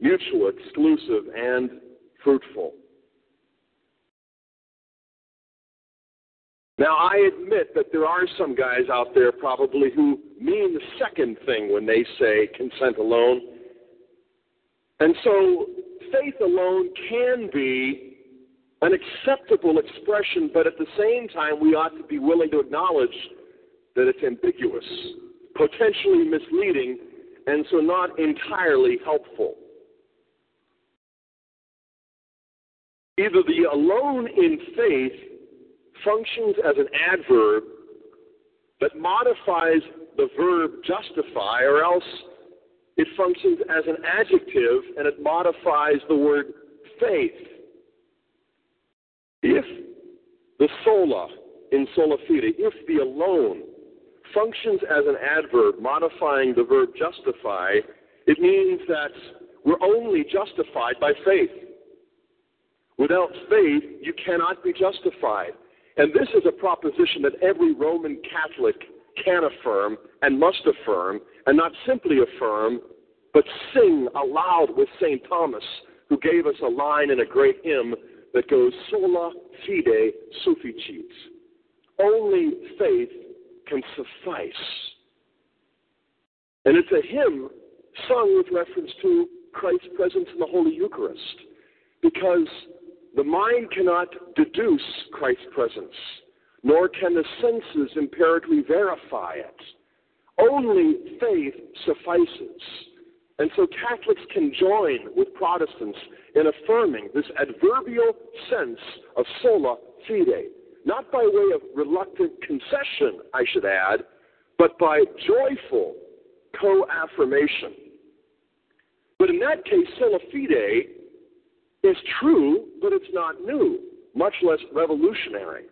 mutual, exclusive, and fruitful. Now, I admit that there are some guys out there probably who mean the second thing when they say consent alone. And so, faith alone can be an acceptable expression, but at the same time, we ought to be willing to acknowledge that it's ambiguous, potentially misleading, and so not entirely helpful. Either the alone in faith functions as an adverb that modifies the verb justify, or else it functions as an adjective and it modifies the word faith. If the sola in sola fide, if the alone functions as an adverb modifying the verb justify, it means that we're only justified by faith. Without faith, you cannot be justified. And this is a proposition that every Roman Catholic can affirm and must affirm, and not simply affirm, but sing aloud with St. Thomas, who gave us a line in a great hymn that goes, Sola fide sufficit. Only faith can suffice. And it's a hymn sung with reference to Christ's presence in the Holy Eucharist because the mind cannot deduce Christ's presence, nor can the senses empirically verify it. Only faith suffices. And so Catholics can join with Protestants in affirming this adverbial sense of sola fide, not by way of reluctant concession, I should add, but by joyful co affirmation. But in that case, sola fide is true, but it's not new, much less revolutionary.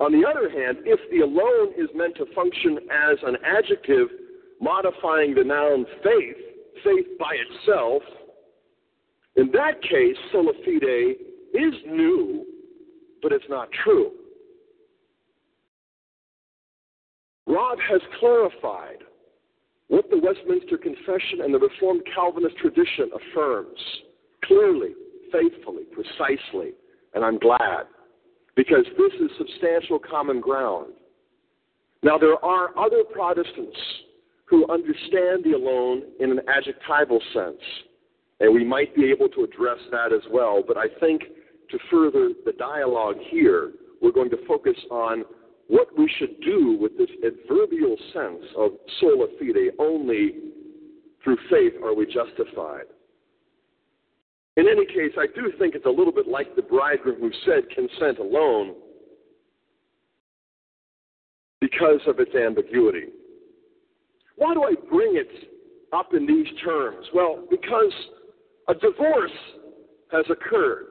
On the other hand, if the alone is meant to function as an adjective modifying the noun faith, faith by itself, in that case, sola fide is new, but it's not true. Rob has clarified what the Westminster Confession and the Reformed Calvinist tradition affirms clearly, faithfully, precisely, and I'm glad because this is substantial common ground. Now, there are other Protestants who understand the alone in an adjectival sense. And we might be able to address that as well. But I think to further the dialogue here, we're going to focus on what we should do with this adverbial sense of sola fide, only through faith are we justified. In any case, I do think it's a little bit like the bridegroom who said consent alone because of its ambiguity. Why do I bring it up in these terms? Well, because a divorce has occurred.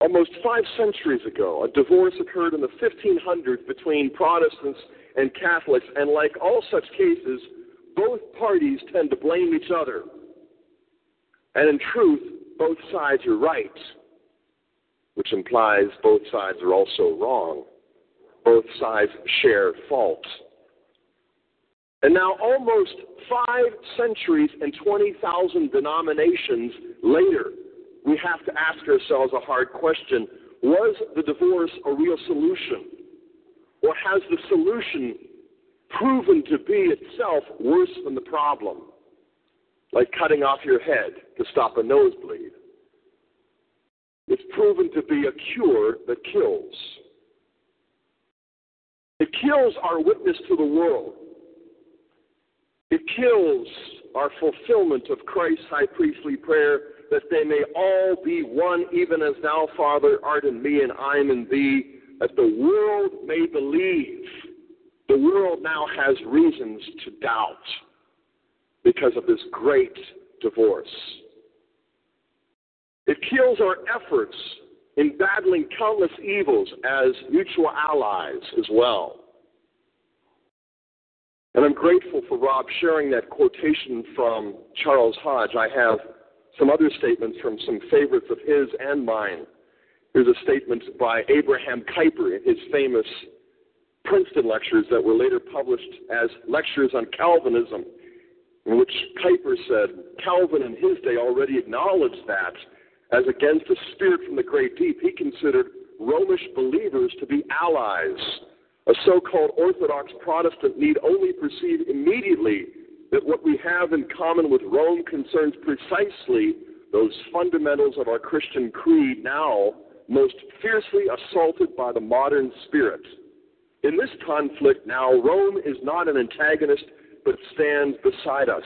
Almost five centuries ago, a divorce occurred in the 1500s between Protestants and Catholics, and like all such cases, both parties tend to blame each other. And in truth, both sides are right, which implies both sides are also wrong. Both sides share fault. And now, almost five centuries and 20,000 denominations later, we have to ask ourselves a hard question Was the divorce a real solution? Or has the solution proven to be itself worse than the problem? Like cutting off your head to stop a nosebleed. It's proven to be a cure that kills. It kills our witness to the world. It kills our fulfillment of Christ's high priestly prayer that they may all be one, even as thou, Father, art in me and I am in thee, that the world may believe. The world now has reasons to doubt because of this great divorce. It kills our efforts in battling countless evils as mutual allies as well. And I'm grateful for Rob sharing that quotation from Charles Hodge. I have some other statements from some favorites of his and mine. Here's a statement by Abraham Kuyper in his famous Princeton lectures that were later published as lectures on Calvinism, in which Kuyper said Calvin in his day already acknowledged that, as against a spirit from the great deep, he considered Romish believers to be allies a so called Orthodox Protestant need only perceive immediately that what we have in common with Rome concerns precisely those fundamentals of our Christian creed now most fiercely assaulted by the modern spirit. In this conflict now, Rome is not an antagonist, but stands beside us.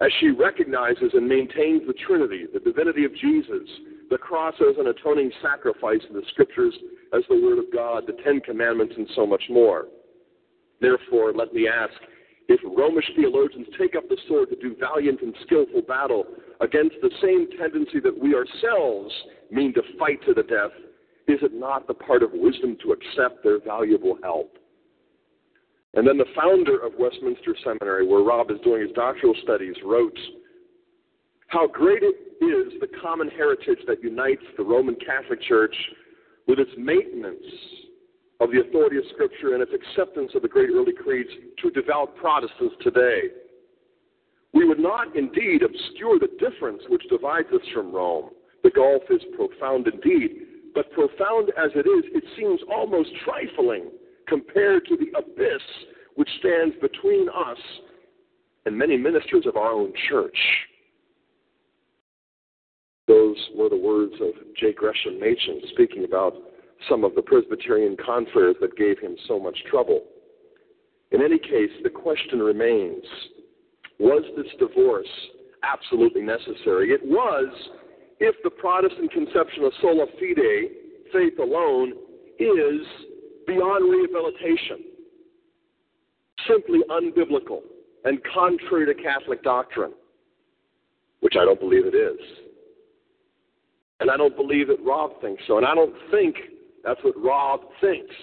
As she recognizes and maintains the Trinity, the divinity of Jesus, the cross as an atoning sacrifice in the scriptures as the Word of God, the Ten Commandments, and so much more. Therefore, let me ask if Romish theologians take up the sword to do valiant and skillful battle against the same tendency that we ourselves mean to fight to the death, is it not the part of wisdom to accept their valuable help? And then the founder of Westminster Seminary, where Rob is doing his doctoral studies, wrote How great it is the common heritage that unites the Roman Catholic Church with its maintenance of the authority of Scripture and its acceptance of the great early creeds to devout Protestants today. We would not indeed obscure the difference which divides us from Rome. The gulf is profound indeed, but profound as it is, it seems almost trifling compared to the abyss which stands between us and many ministers of our own church. Those were the words of J. Gresham Machen speaking about some of the Presbyterian confreres that gave him so much trouble. In any case, the question remains was this divorce absolutely necessary? It was if the Protestant conception of sola fide, faith alone, is beyond rehabilitation, simply unbiblical and contrary to Catholic doctrine, which I don't believe it is. And I don't believe that Rob thinks so. And I don't think that's what Rob thinks.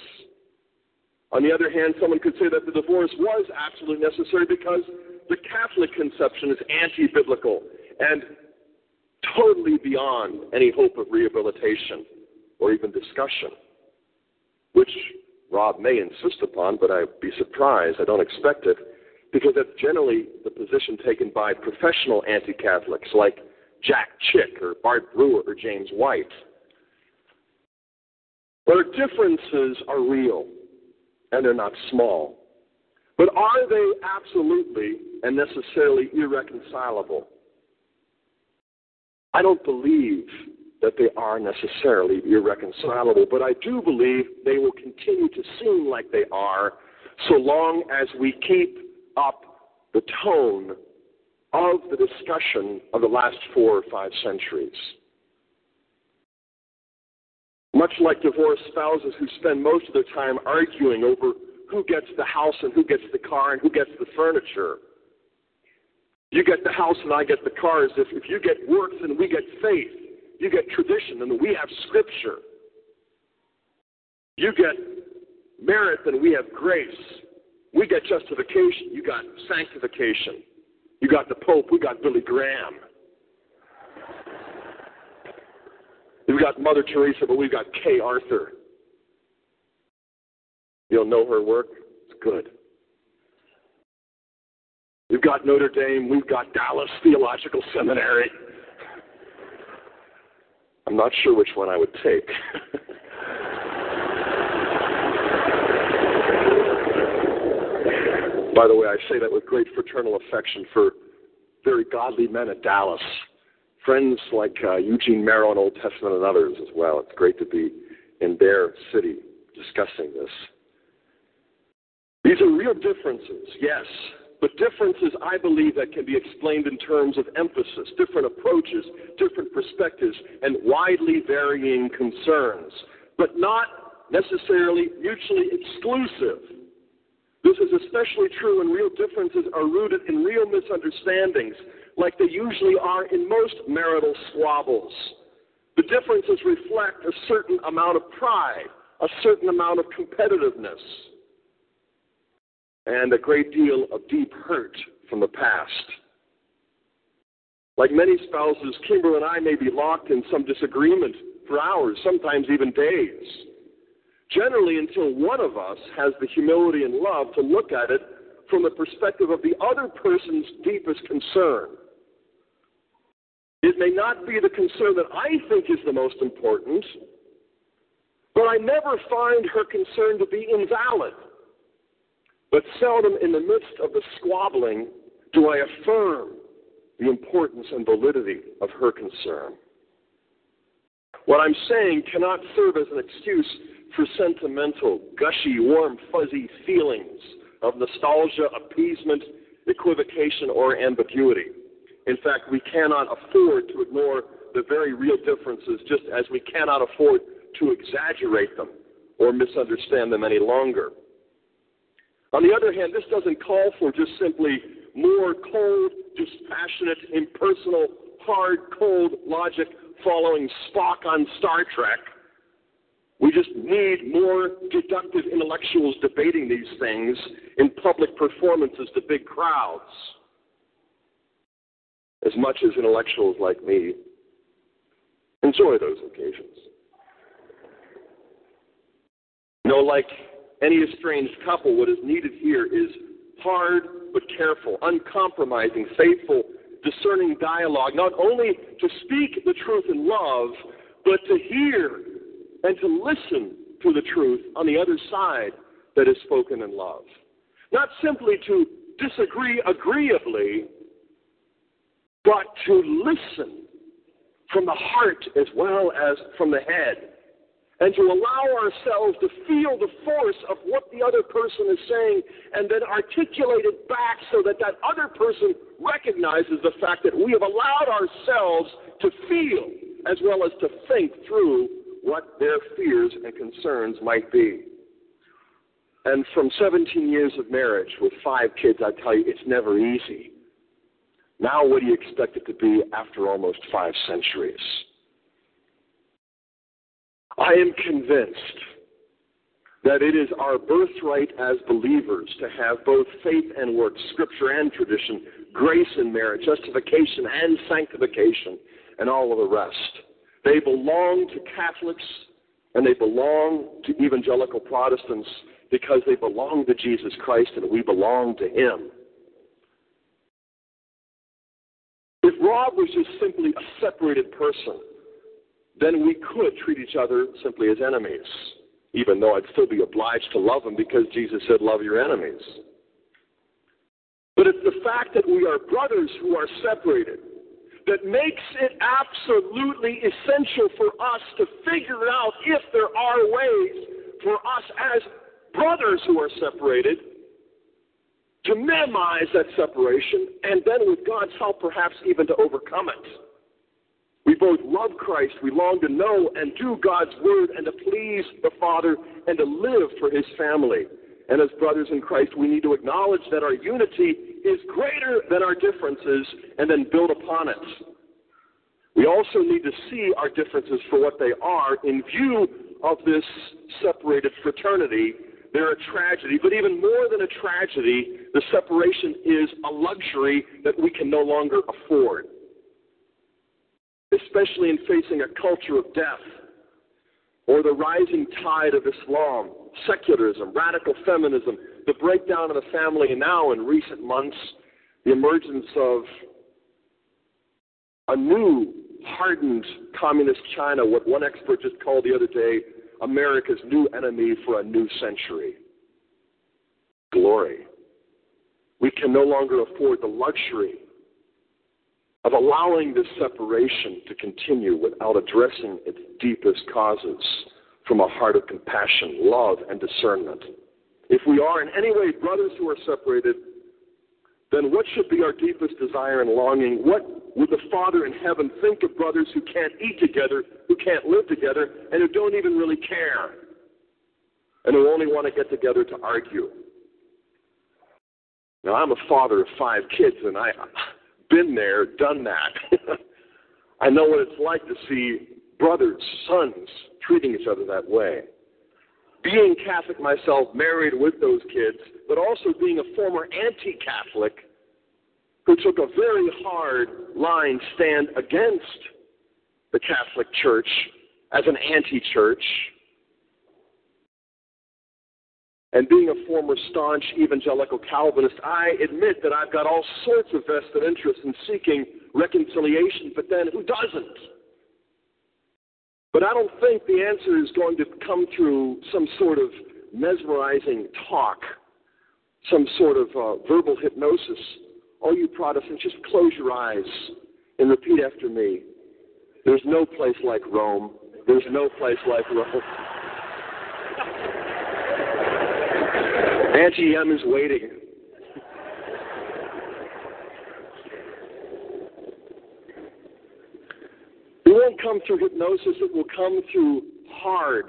On the other hand, someone could say that the divorce was absolutely necessary because the Catholic conception is anti biblical and totally beyond any hope of rehabilitation or even discussion, which Rob may insist upon, but I'd be surprised. I don't expect it, because that's generally the position taken by professional anti Catholics like Jack Chick or Bart Brewer or James White. Their differences are real and they're not small. But are they absolutely and necessarily irreconcilable? I don't believe that they are necessarily irreconcilable, but I do believe they will continue to seem like they are so long as we keep up the tone of the discussion of the last four or five centuries. Much like divorced spouses who spend most of their time arguing over who gets the house and who gets the car and who gets the furniture. You get the house and I get the cars. If, if you get works and we get faith, you get tradition and we have scripture. You get merit and we have grace. We get justification. You got sanctification. You got the Pope. We got Billy Graham. We've got Mother Teresa, but we've got Kay Arthur. You'll know her work. It's good. We've got Notre Dame. We've got Dallas Theological Seminary. I'm not sure which one I would take. By the way, I say that with great fraternal affection for very godly men at Dallas, friends like uh, Eugene Merrill in Old Testament and others as well. It's great to be in their city discussing this. These are real differences, yes, but differences, I believe, that can be explained in terms of emphasis, different approaches, different perspectives, and widely varying concerns, but not necessarily mutually exclusive. This is especially true when real differences are rooted in real misunderstandings, like they usually are in most marital squabbles. The differences reflect a certain amount of pride, a certain amount of competitiveness and a great deal of deep hurt from the past. Like many spouses, Kimber and I may be locked in some disagreement for hours, sometimes even days. Generally, until one of us has the humility and love to look at it from the perspective of the other person's deepest concern. It may not be the concern that I think is the most important, but I never find her concern to be invalid. But seldom in the midst of the squabbling do I affirm the importance and validity of her concern. What I'm saying cannot serve as an excuse for sentimental, gushy, warm, fuzzy feelings of nostalgia, appeasement, equivocation, or ambiguity. In fact, we cannot afford to ignore the very real differences, just as we cannot afford to exaggerate them or misunderstand them any longer. On the other hand, this doesn't call for just simply more cold, dispassionate, impersonal, hard, cold logic following Spock on Star Trek. We just need more deductive intellectuals debating these things in public performances to big crowds. As much as intellectuals like me enjoy those occasions. Know, like any estranged couple, what is needed here is hard but careful, uncompromising, faithful, discerning dialogue, not only to speak the truth in love, but to hear and to listen to the truth on the other side that is spoken in love. Not simply to disagree agreeably, but to listen from the heart as well as from the head and to allow ourselves to feel the force of what the other person is saying and then articulate it back so that that other person recognizes the fact that we have allowed ourselves to feel as well as to think through what their fears and concerns might be. And from 17 years of marriage with five kids, I tell you, it's never easy. Now, what do you expect it to be after almost five centuries? I am convinced that it is our birthright as believers to have both faith and works, scripture and tradition, grace and merit, justification and sanctification, and all of the rest. They belong to Catholics and they belong to evangelical Protestants because they belong to Jesus Christ and we belong to Him. If Rob was just simply a separated person, then we could treat each other simply as enemies, even though I'd still be obliged to love them because Jesus said, Love your enemies. But it's the fact that we are brothers who are separated, that makes it absolutely essential for us to figure out if there are ways for us as brothers who are separated to minimize that separation and then with God's help perhaps even to overcome it. We both love Christ, we long to know and do God's word and to please the Father and to live for his family. And as brothers in Christ, we need to acknowledge that our unity is greater than our differences and then build upon it. We also need to see our differences for what they are in view of this separated fraternity. They're a tragedy, but even more than a tragedy, the separation is a luxury that we can no longer afford, especially in facing a culture of death or the rising tide of Islam, secularism, radical feminism, the breakdown of the family, and now in recent months, the emergence of a new hardened communist China, what one expert just called the other day America's new enemy for a new century. Glory. We can no longer afford the luxury of allowing this separation to continue without addressing its deepest causes from a heart of compassion, love, and discernment. If we are in any way brothers who are separated, then what should be our deepest desire and longing? What would the Father in heaven think of brothers who can't eat together, who can't live together, and who don't even really care, and who only want to get together to argue? Now, I'm a father of five kids, and I've been there, done that. I know what it's like to see brothers, sons, treating each other that way being Catholic myself, married with those kids, but also being a former anti Catholic who took a very hard line stand against the Catholic Church as an anti church, and being a former staunch evangelical Calvinist, I admit that I've got all sorts of vested interests in seeking reconciliation, but then who doesn't? But I don't think the answer is going to come through some sort of mesmerizing talk, some sort of uh, verbal hypnosis. All you Protestants, just close your eyes and repeat after me. There's no place like Rome. There's no place like Rome. Auntie Em is waiting. It won't come through hypnosis, it will come through hard,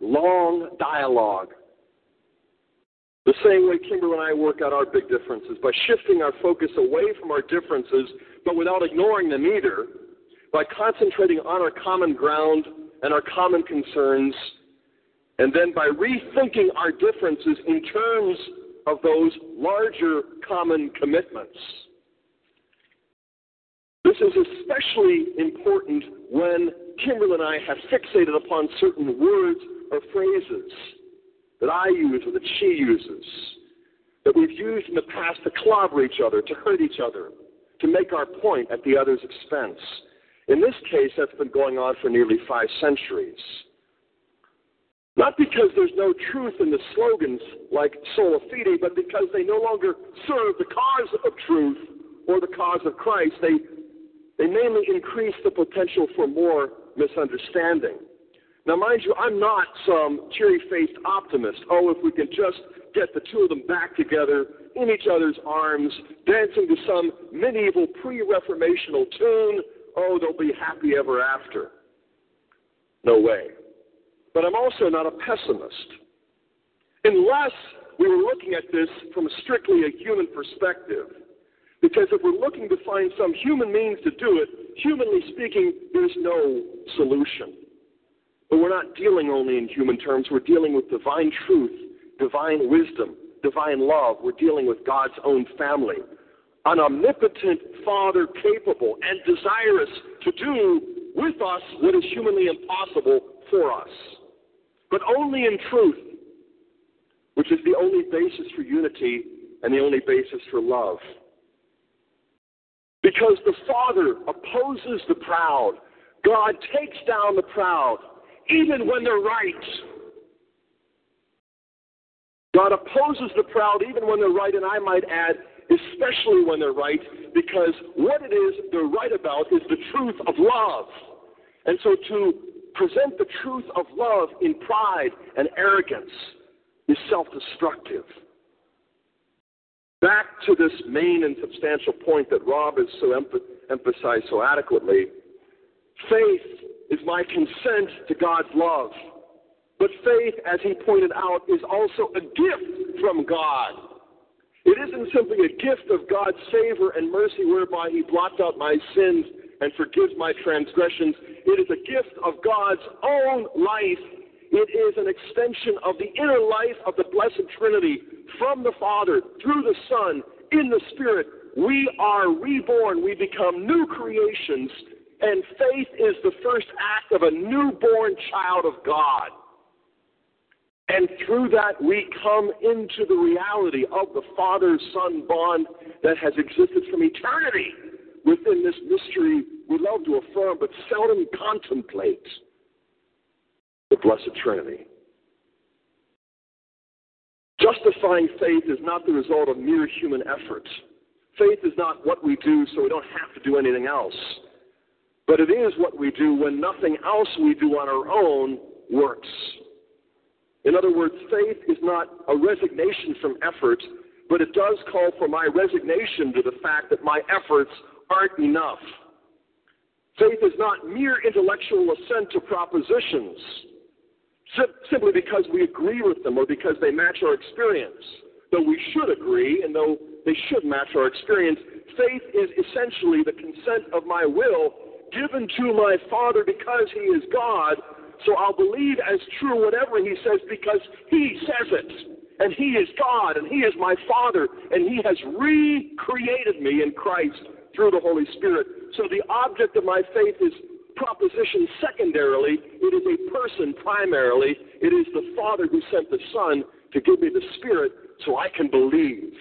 long dialogue. The same way Kimber and I work out our big differences, by shifting our focus away from our differences, but without ignoring them either, by concentrating on our common ground and our common concerns, and then by rethinking our differences in terms of those larger common commitments. This is especially important when Kimberly and I have fixated upon certain words or phrases that I use or that she uses, that we've used in the past to clobber each other, to hurt each other, to make our point at the other's expense. In this case, that's been going on for nearly five centuries. Not because there's no truth in the slogans like Sola Fide, but because they no longer serve the cause of truth or the cause of Christ. They they mainly increase the potential for more misunderstanding. Now, mind you, I'm not some cheery faced optimist. Oh, if we can just get the two of them back together in each other's arms, dancing to some medieval pre reformational tune, oh, they'll be happy ever after. No way. But I'm also not a pessimist. Unless we were looking at this from strictly a human perspective, because if we're looking to find some human means to do it, humanly speaking, there's no solution. But we're not dealing only in human terms, we're dealing with divine truth, divine wisdom, divine love. We're dealing with God's own family. An omnipotent Father capable and desirous to do with us what is humanly impossible for us. But only in truth, which is the only basis for unity and the only basis for love. Because the Father opposes the proud. God takes down the proud, even when they're right. God opposes the proud, even when they're right, and I might add, especially when they're right, because what it is they're right about is the truth of love. And so to present the truth of love in pride and arrogance is self destructive. Back to this main and substantial point that Rob has so emphasized so adequately faith is my consent to God's love. But faith, as he pointed out, is also a gift from God. It isn't simply a gift of God's favor and mercy whereby he blots out my sins and forgives my transgressions. It is a gift of God's own life. It is an extension of the inner life of the Blessed Trinity from the Father through the Son in the Spirit. We are reborn. We become new creations. And faith is the first act of a newborn child of God. And through that, we come into the reality of the Father Son bond that has existed from eternity within this mystery we love to affirm but seldom contemplate the Blessed Trinity. Justifying faith is not the result of mere human effort. Faith is not what we do so we don't have to do anything else. But it is what we do when nothing else we do on our own works. In other words, faith is not a resignation from effort, but it does call for my resignation to the fact that my efforts aren't enough. Faith is not mere intellectual assent to propositions simply because we agree with them or because they match our experience. Though we should agree and though they should match our experience, faith is essentially the consent of my will given to my Father because He is God. So I'll believe as true whatever He says because He says it. And He is God and He is my Father and He has recreated me in Christ through the Holy Spirit. So the object of my faith is proposition secondarily, it is a person primarily. It is the Father who sent the Son to give me the Spirit so I can believe.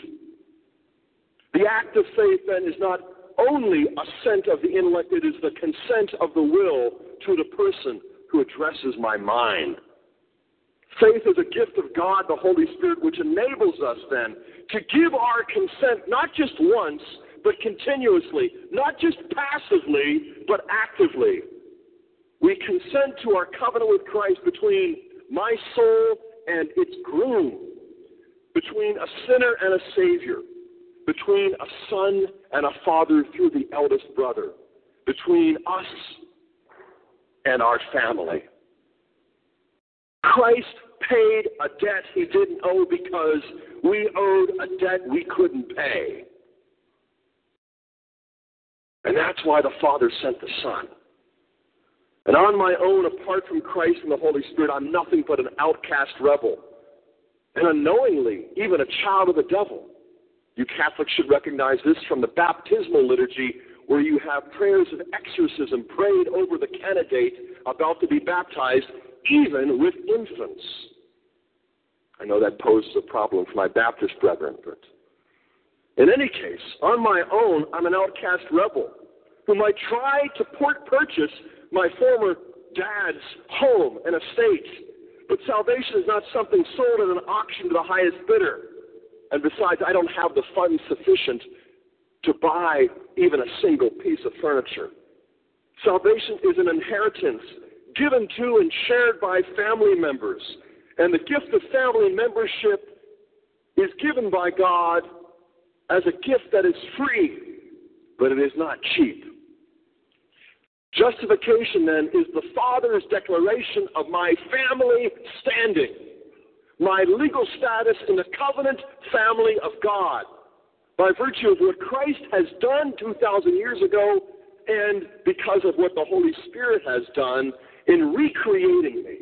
The act of faith then is not only assent of the intellect, it is the consent of the will to the person who addresses my mind. Faith is a gift of God, the Holy Spirit, which enables us then to give our consent not just once, but continuously, not just passively, but actively. We consent to our covenant with Christ between my soul and its groom, between a sinner and a Savior, between a son and a father through the eldest brother, between us and our family. Christ paid a debt he didn't owe because we owed a debt we couldn't pay. And that's why the Father sent the Son. And on my own, apart from Christ and the Holy Spirit, I'm nothing but an outcast rebel. And unknowingly, even a child of the devil. You Catholics should recognize this from the baptismal liturgy, where you have prayers of exorcism prayed over the candidate about to be baptized, even with infants. I know that poses a problem for my Baptist brethren, but in any case, on my own, I'm an outcast rebel whom I try to port purchase my former dad's home and estate. But salvation is not something sold at an auction to the highest bidder. And besides, I don't have the funds sufficient to buy even a single piece of furniture. Salvation is an inheritance given to and shared by family members. And the gift of family membership is given by God as a gift that is free, but it is not cheap. Justification, then, is the Father's declaration of my family standing, my legal status in the covenant family of God, by virtue of what Christ has done 2,000 years ago and because of what the Holy Spirit has done in recreating me,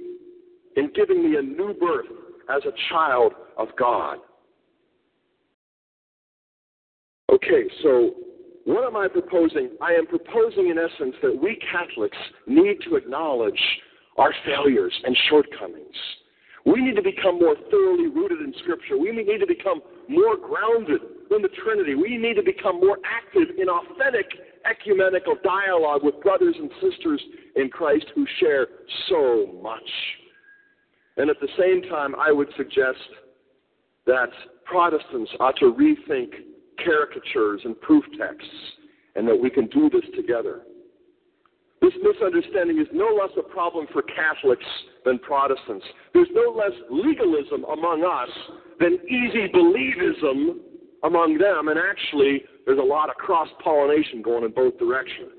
in giving me a new birth as a child of God. Okay, so what am I proposing? I am proposing, in essence, that we Catholics need to acknowledge our failures and shortcomings. We need to become more thoroughly rooted in Scripture. We need to become more grounded in the Trinity. We need to become more active in authentic ecumenical dialogue with brothers and sisters in Christ who share so much. And at the same time, I would suggest that Protestants ought to rethink caricatures and proof texts, and that we can do this together. This misunderstanding is no less a problem for Catholics than Protestants. There's no less legalism among us than easy believism among them, and actually, there's a lot of cross pollination going in both directions.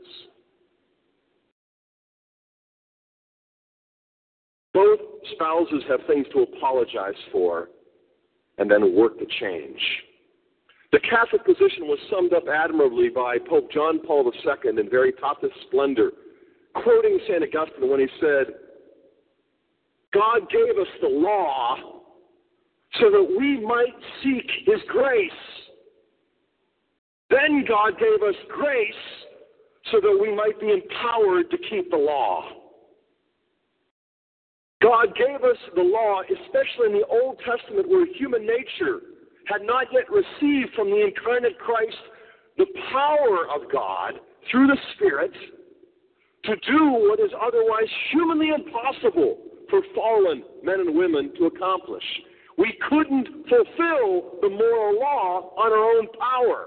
Both spouses have things to apologize for and then work to change. The Catholic position was summed up admirably by Pope John Paul II in very Veritatis Splendor, quoting St. Augustine when he said, God gave us the law so that we might seek His grace. Then God gave us grace so that we might be empowered to keep the law. God gave us the law, especially in the Old Testament, where human nature had not yet received from the incarnate Christ the power of God through the Spirit to do what is otherwise humanly impossible for fallen men and women to accomplish. We couldn't fulfill the moral law on our own power.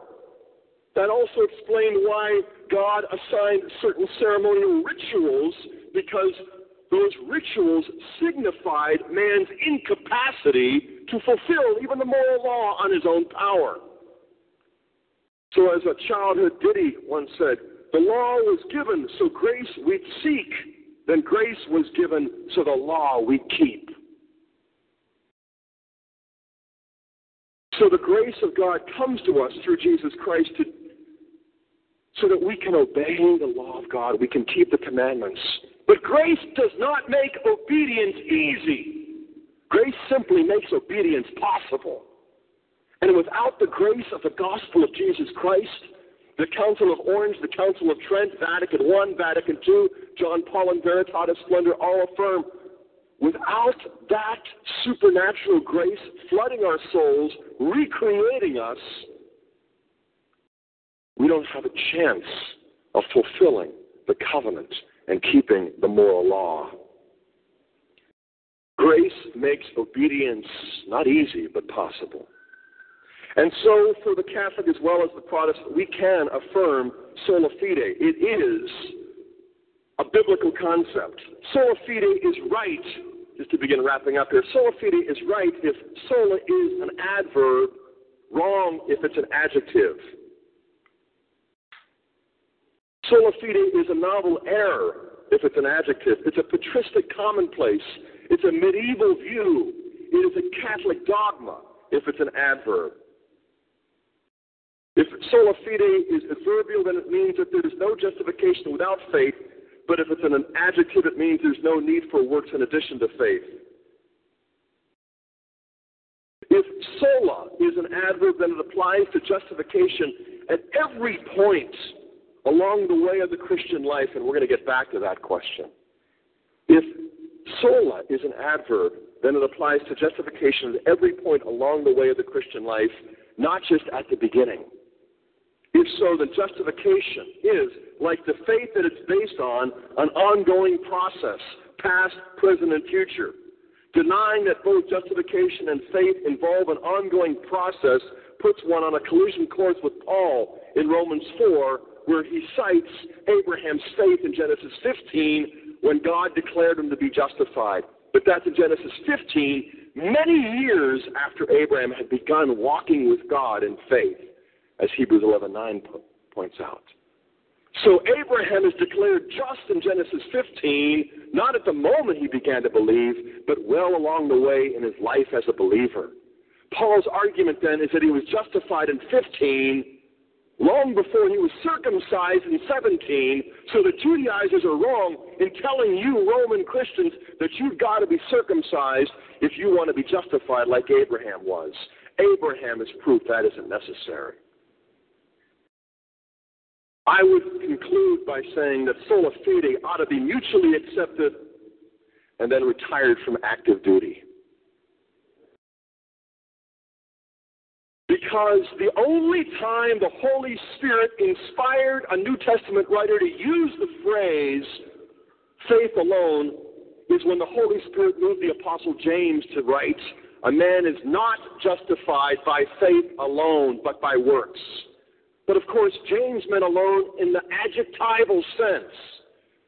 That also explained why God assigned certain ceremonial rituals because those rituals signified man's incapacity to fulfill even the moral law on his own power. So, as a childhood ditty once said, the law was given so grace we'd seek, then grace was given so the law we keep. So the grace of God comes to us through Jesus Christ to, so that we can obey the law of God, we can keep the commandments. But grace does not make obedience easy. Grace simply makes obedience possible. And without the grace of the gospel of Jesus Christ, the Council of Orange, the Council of Trent, Vatican I, Vatican II, John Paul and Veritatis Splendor all affirm without that supernatural grace flooding our souls, recreating us, we don't have a chance of fulfilling the covenant and keeping the moral law. Grace makes obedience not easy, but possible. And so, for the Catholic as well as the Protestant, we can affirm sola fide. It is a biblical concept. Sola fide is right, just to begin wrapping up here. Sola fide is right if sola is an adverb, wrong if it's an adjective. Sola fide is a novel error if it's an adjective. It's a patristic commonplace. It's a medieval view. It is a Catholic dogma if it's an adverb. If sola fide is adverbial, then it means that there is no justification without faith. But if it's an adjective, it means there's no need for works in addition to faith. If sola is an adverb, then it applies to justification at every point along the way of the Christian life, and we're going to get back to that question. If sola is an adverb, then it applies to justification at every point along the way of the Christian life, not just at the beginning. If so, then justification is, like the faith that it's based on, an ongoing process, past, present, and future. Denying that both justification and faith involve an ongoing process puts one on a collision course with Paul in Romans 4 where he cites Abraham's faith in Genesis 15 when God declared him to be justified. But that's in Genesis 15, many years after Abraham had begun walking with God in faith, as Hebrews 11:9 points out. So Abraham is declared just in Genesis 15, not at the moment he began to believe, but well along the way in his life as a believer. Paul's argument then is that he was justified in 15 long before he was circumcised in 17. So the Judaizers are wrong in telling you, Roman Christians, that you've got to be circumcised if you want to be justified like Abraham was. Abraham is proof that isn't necessary. I would conclude by saying that sola fide ought to be mutually accepted and then retired from active duty. Because the only time the Holy Spirit inspired a New Testament writer to use the phrase faith alone is when the Holy Spirit moved the Apostle James to write a man is not justified by faith alone, but by works. But of course, James meant alone in the adjectival sense.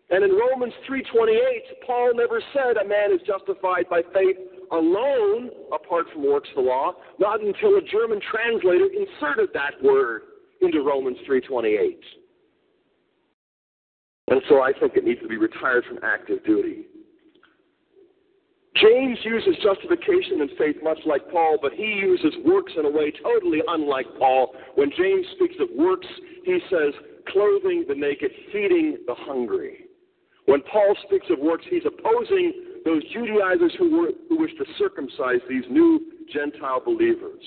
And in Romans 3:28, Paul never said a man is justified by faith alone apart from works of the law, not until a German translator inserted that word into Romans 3:28. And so I think it needs to be retired from active duty. James uses justification and faith much like Paul, but he uses works in a way totally unlike Paul. When James speaks of works, he says clothing the naked, feeding the hungry. When Paul speaks of works, he's opposing those Judaizers who, were, who wish to circumcise these new Gentile believers.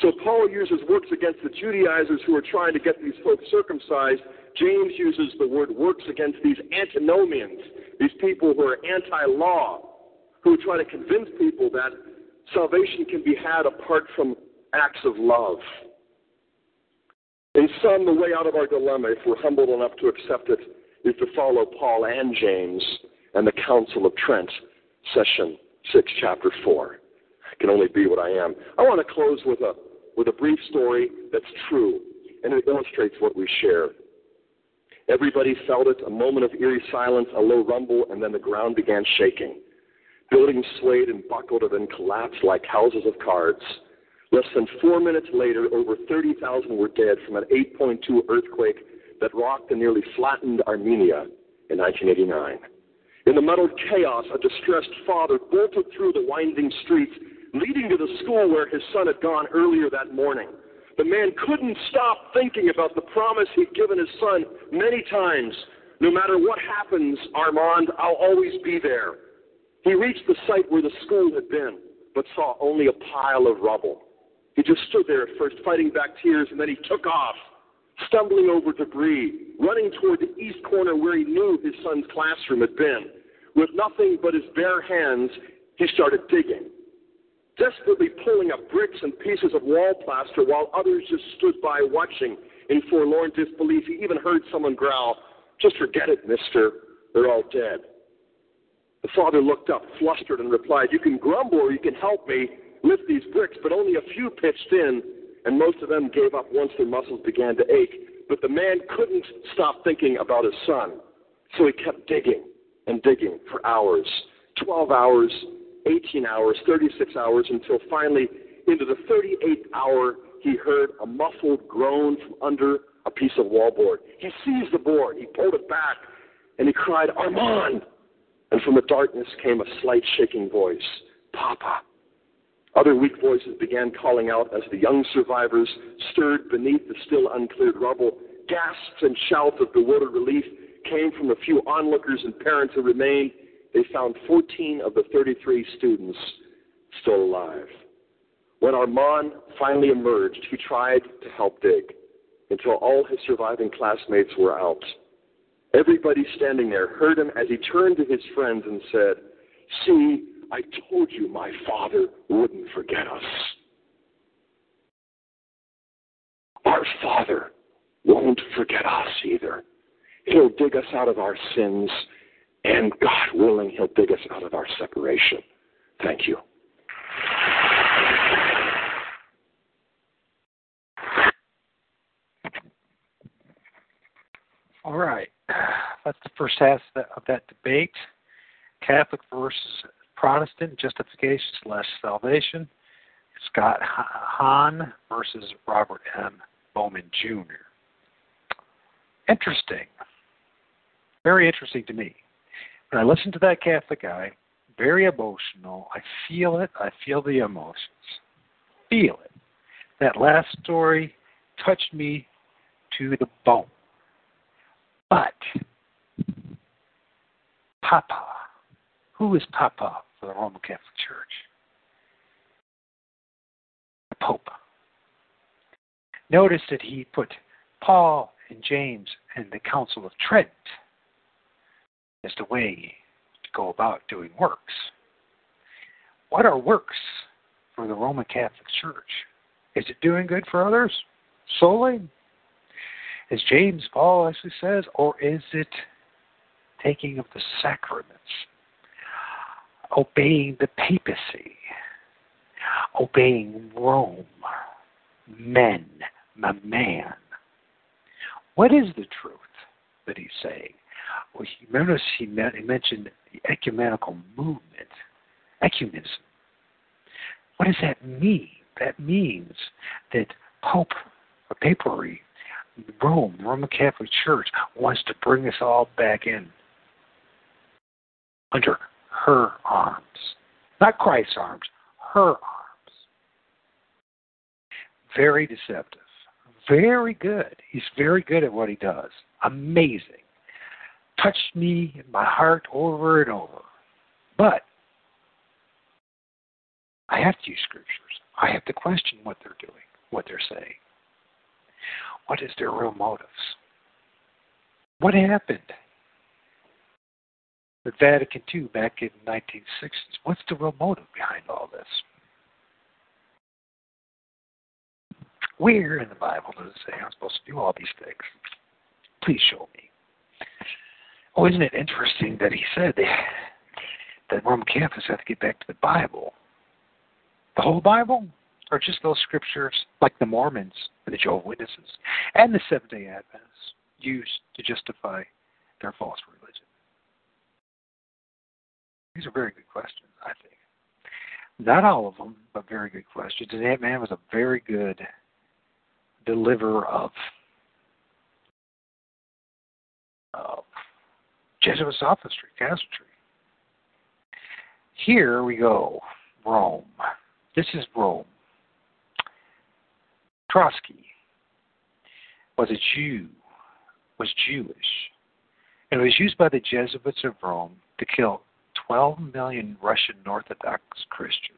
So Paul uses works against the Judaizers who are trying to get these folks circumcised. James uses the word works against these antinomians, these people who are anti law, who try to convince people that salvation can be had apart from acts of love. In sum, the way out of our dilemma, if we're humble enough to accept it, is to follow Paul and James and the Council of Trent, session 6, chapter 4. I can only be what I am. I want to close with a, with a brief story that's true, and it illustrates what we share. Everybody felt it a moment of eerie silence, a low rumble, and then the ground began shaking. Buildings swayed and buckled and then collapsed like houses of cards. Less than four minutes later, over 30,000 were dead from an 8.2 earthquake that rocked and nearly flattened Armenia in 1989. In the muddled chaos, a distressed father bolted through the winding streets leading to the school where his son had gone earlier that morning. The man couldn't stop thinking about the promise he'd given his son many times. No matter what happens, Armand, I'll always be there. He reached the site where the school had been, but saw only a pile of rubble. He just stood there at first, fighting back tears, and then he took off, stumbling over debris, running toward the east corner where he knew his son's classroom had been. With nothing but his bare hands, he started digging desperately pulling up bricks and pieces of wall plaster while others just stood by watching in forlorn disbelief. He even heard someone growl, Just forget it, mister. They're all dead. The father looked up, flustered, and replied, You can grumble or you can help me lift these bricks, but only a few pitched in, and most of them gave up once their muscles began to ache. But the man couldn't stop thinking about his son, so he kept digging and digging for hours 12 hours, 18 hours, 36 hours, until finally, into the 38th hour, he heard a muffled groan from under a piece of wallboard. He seized the board, he pulled it back, and he cried, Armand! And from the darkness came a slight shaking voice, Papa. Other weak voices began calling out as the young survivors stirred beneath the still uncleared rubble. Gasps and shouts of bewildered relief came from the few onlookers and parents who remained they found 14 of the 33 students still alive. When Armand finally emerged, he tried to help dig until all his surviving classmates were out. Everybody standing there heard him as he turned to his friends and said, See, I told you my father wouldn't forget us. Our Father won't forget us either. He'll dig us out of our sins and God willing, He'll dig us out of our separation. Thank you. All right. That's the first half of that debate. Catholic versus Protestant, justification slash salvation. Scott Hahn versus Robert M. Bowman Jr. Interesting. Very interesting to me. When I listen to that Catholic guy, very emotional. I feel it. I feel the emotions. Feel it. That last story touched me to the bone. But Papa, who is Papa for the Roman Catholic Church? The Pope. Notice that he put Paul and James and the Council of Trent as the way to go about doing works. What are works for the Roman Catholic Church? Is it doing good for others solely? As James Paul actually says, or is it taking of the sacraments? Obeying the papacy, obeying Rome, men, my man. What is the truth that he's saying? Well, he, notice he, mentioned the ecumenical movement, ecumenism. What does that mean? That means that Pope or papacy, Rome, Roman Catholic Church, wants to bring us all back in under her arms. Not Christ's arms, her arms. Very deceptive. Very good. He's very good at what he does. Amazing. Touched me in my heart over and over. But I have to use scriptures. I have to question what they're doing, what they're saying. What is their real motives? What happened? The Vatican II back in the 1960s. What's the real motive behind all this? Where in the Bible does it say I'm supposed to do all these things? Please show me. Oh, isn't it interesting that he said that Roman Catholics have to get back to the Bible? The whole Bible? Or just those scriptures like the Mormons and the Jehovah's Witnesses and the Seventh day Adventists used to justify their false religion? These are very good questions, I think. Not all of them, but very good questions. And that man was a very good deliverer of uh, Jesuit sophistry, casuistry. Here we go, Rome. This is Rome. Trotsky was a Jew, was Jewish, and was used by the Jesuits of Rome to kill 12 million Russian Orthodox Christians.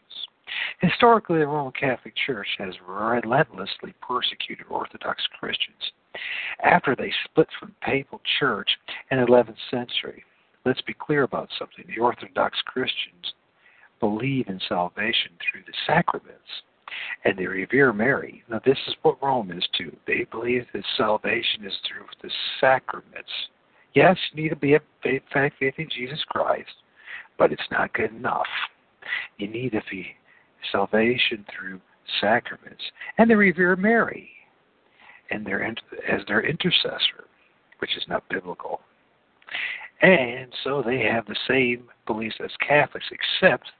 Historically, the Roman Catholic Church has relentlessly persecuted Orthodox Christians after they split from the Papal Church in the 11th century. Let's be clear about something. The Orthodox Christians believe in salvation through the sacraments and they revere Mary. Now, this is what Rome is too. They believe that salvation is through the sacraments. Yes, you need to be a faith, faith in Jesus Christ, but it's not good enough. You need to be salvation through sacraments, and they revere Mary and their as their intercessor, which is not biblical. And so they have the same beliefs as Catholics, except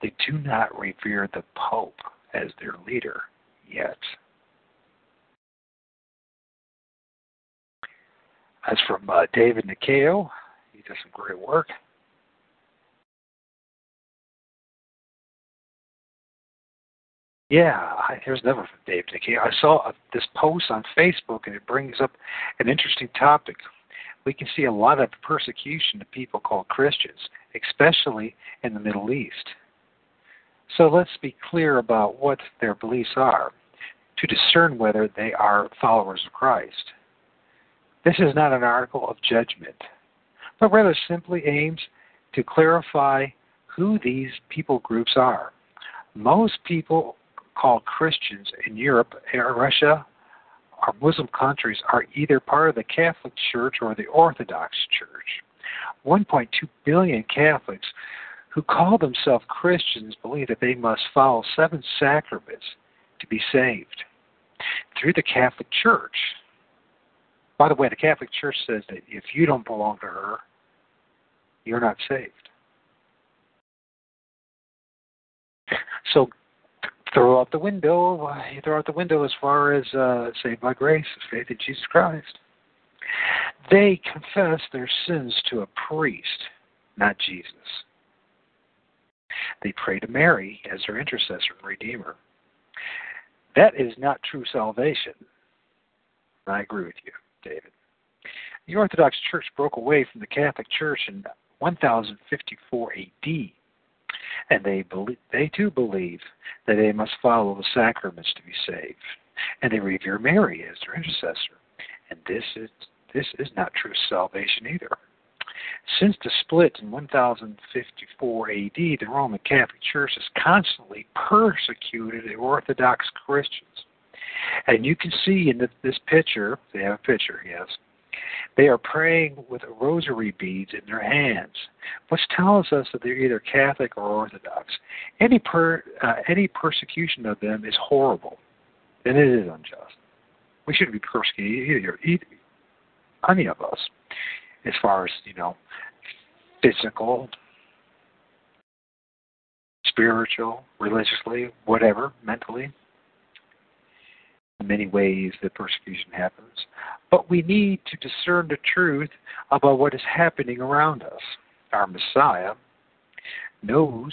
they do not revere the Pope as their leader yet. That's from uh, David Nikeo. He does some great work. Yeah, I, here's another from Dave. I saw a, this post on Facebook, and it brings up an interesting topic. We can see a lot of persecution to people called Christians, especially in the Middle East. So let's be clear about what their beliefs are to discern whether they are followers of Christ. This is not an article of judgment, but rather simply aims to clarify who these people groups are. Most people called Christians in Europe Russia or Muslim countries are either part of the Catholic Church or the Orthodox Church. 1.2 billion Catholics who call themselves Christians believe that they must follow seven sacraments to be saved through the Catholic Church. By the way, the Catholic Church says that if you don't belong to her, you're not saved. So throw out the window, you throw out the window as far as uh, saved by grace, faith in Jesus Christ. They confess their sins to a priest, not Jesus. They pray to Mary as their intercessor and redeemer. That is not true salvation. I agree with you, David. The Orthodox Church broke away from the Catholic Church in 1054 AD, and they believe, they too believe that they must follow the sacraments to be saved, and they revere Mary as their intercessor. And this is this is not true salvation either. Since the split in 1054 AD, the Roman Catholic Church has constantly persecuted the Orthodox Christians. And you can see in this picture, they have a picture, yes, They are praying with rosary beads in their hands, which tells us that they're either Catholic or Orthodox. Any per, uh, any persecution of them is horrible, and it is unjust. We shouldn't be persecuted either, either any of us, as far as you know, physical, spiritual, religiously, whatever, mentally. Many ways, the persecution happens. But we need to discern the truth about what is happening around us. Our Messiah knows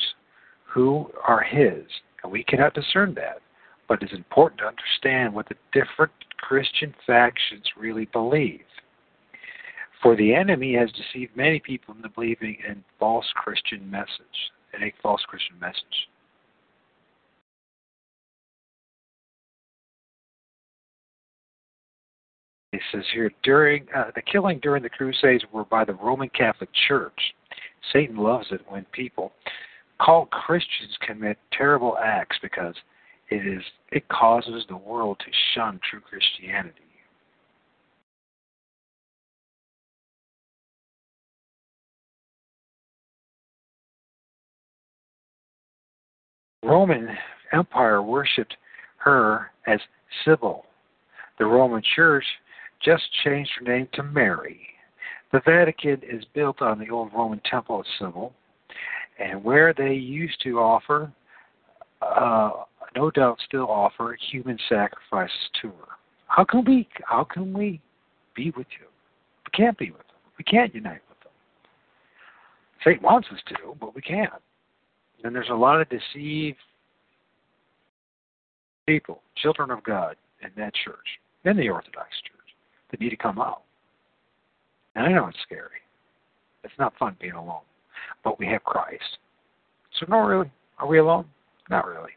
who are His, and we cannot discern that. But it's important to understand what the different Christian factions really believe. For the enemy has deceived many people into believing in false Christian message, in a false Christian message. It says here during uh, the killing during the Crusades were by the Roman Catholic Church. Satan loves it when people called Christians commit terrible acts because it is it causes the world to shun true Christianity. Roman Empire worshipped her as Sybil. The Roman Church just changed her name to Mary. The Vatican is built on the old Roman temple of Sybil, and where they used to offer, uh, no doubt still offer human sacrifices to her. How can we? How can we be with you? We can't be with them. We can't unite with them. Satan wants us to, but we can't. And there's a lot of deceived people, children of God, in that church, in the Orthodox Church that need to come out. And I know it's scary. It's not fun being alone. But we have Christ. So, no, really. Are we alone? Not really.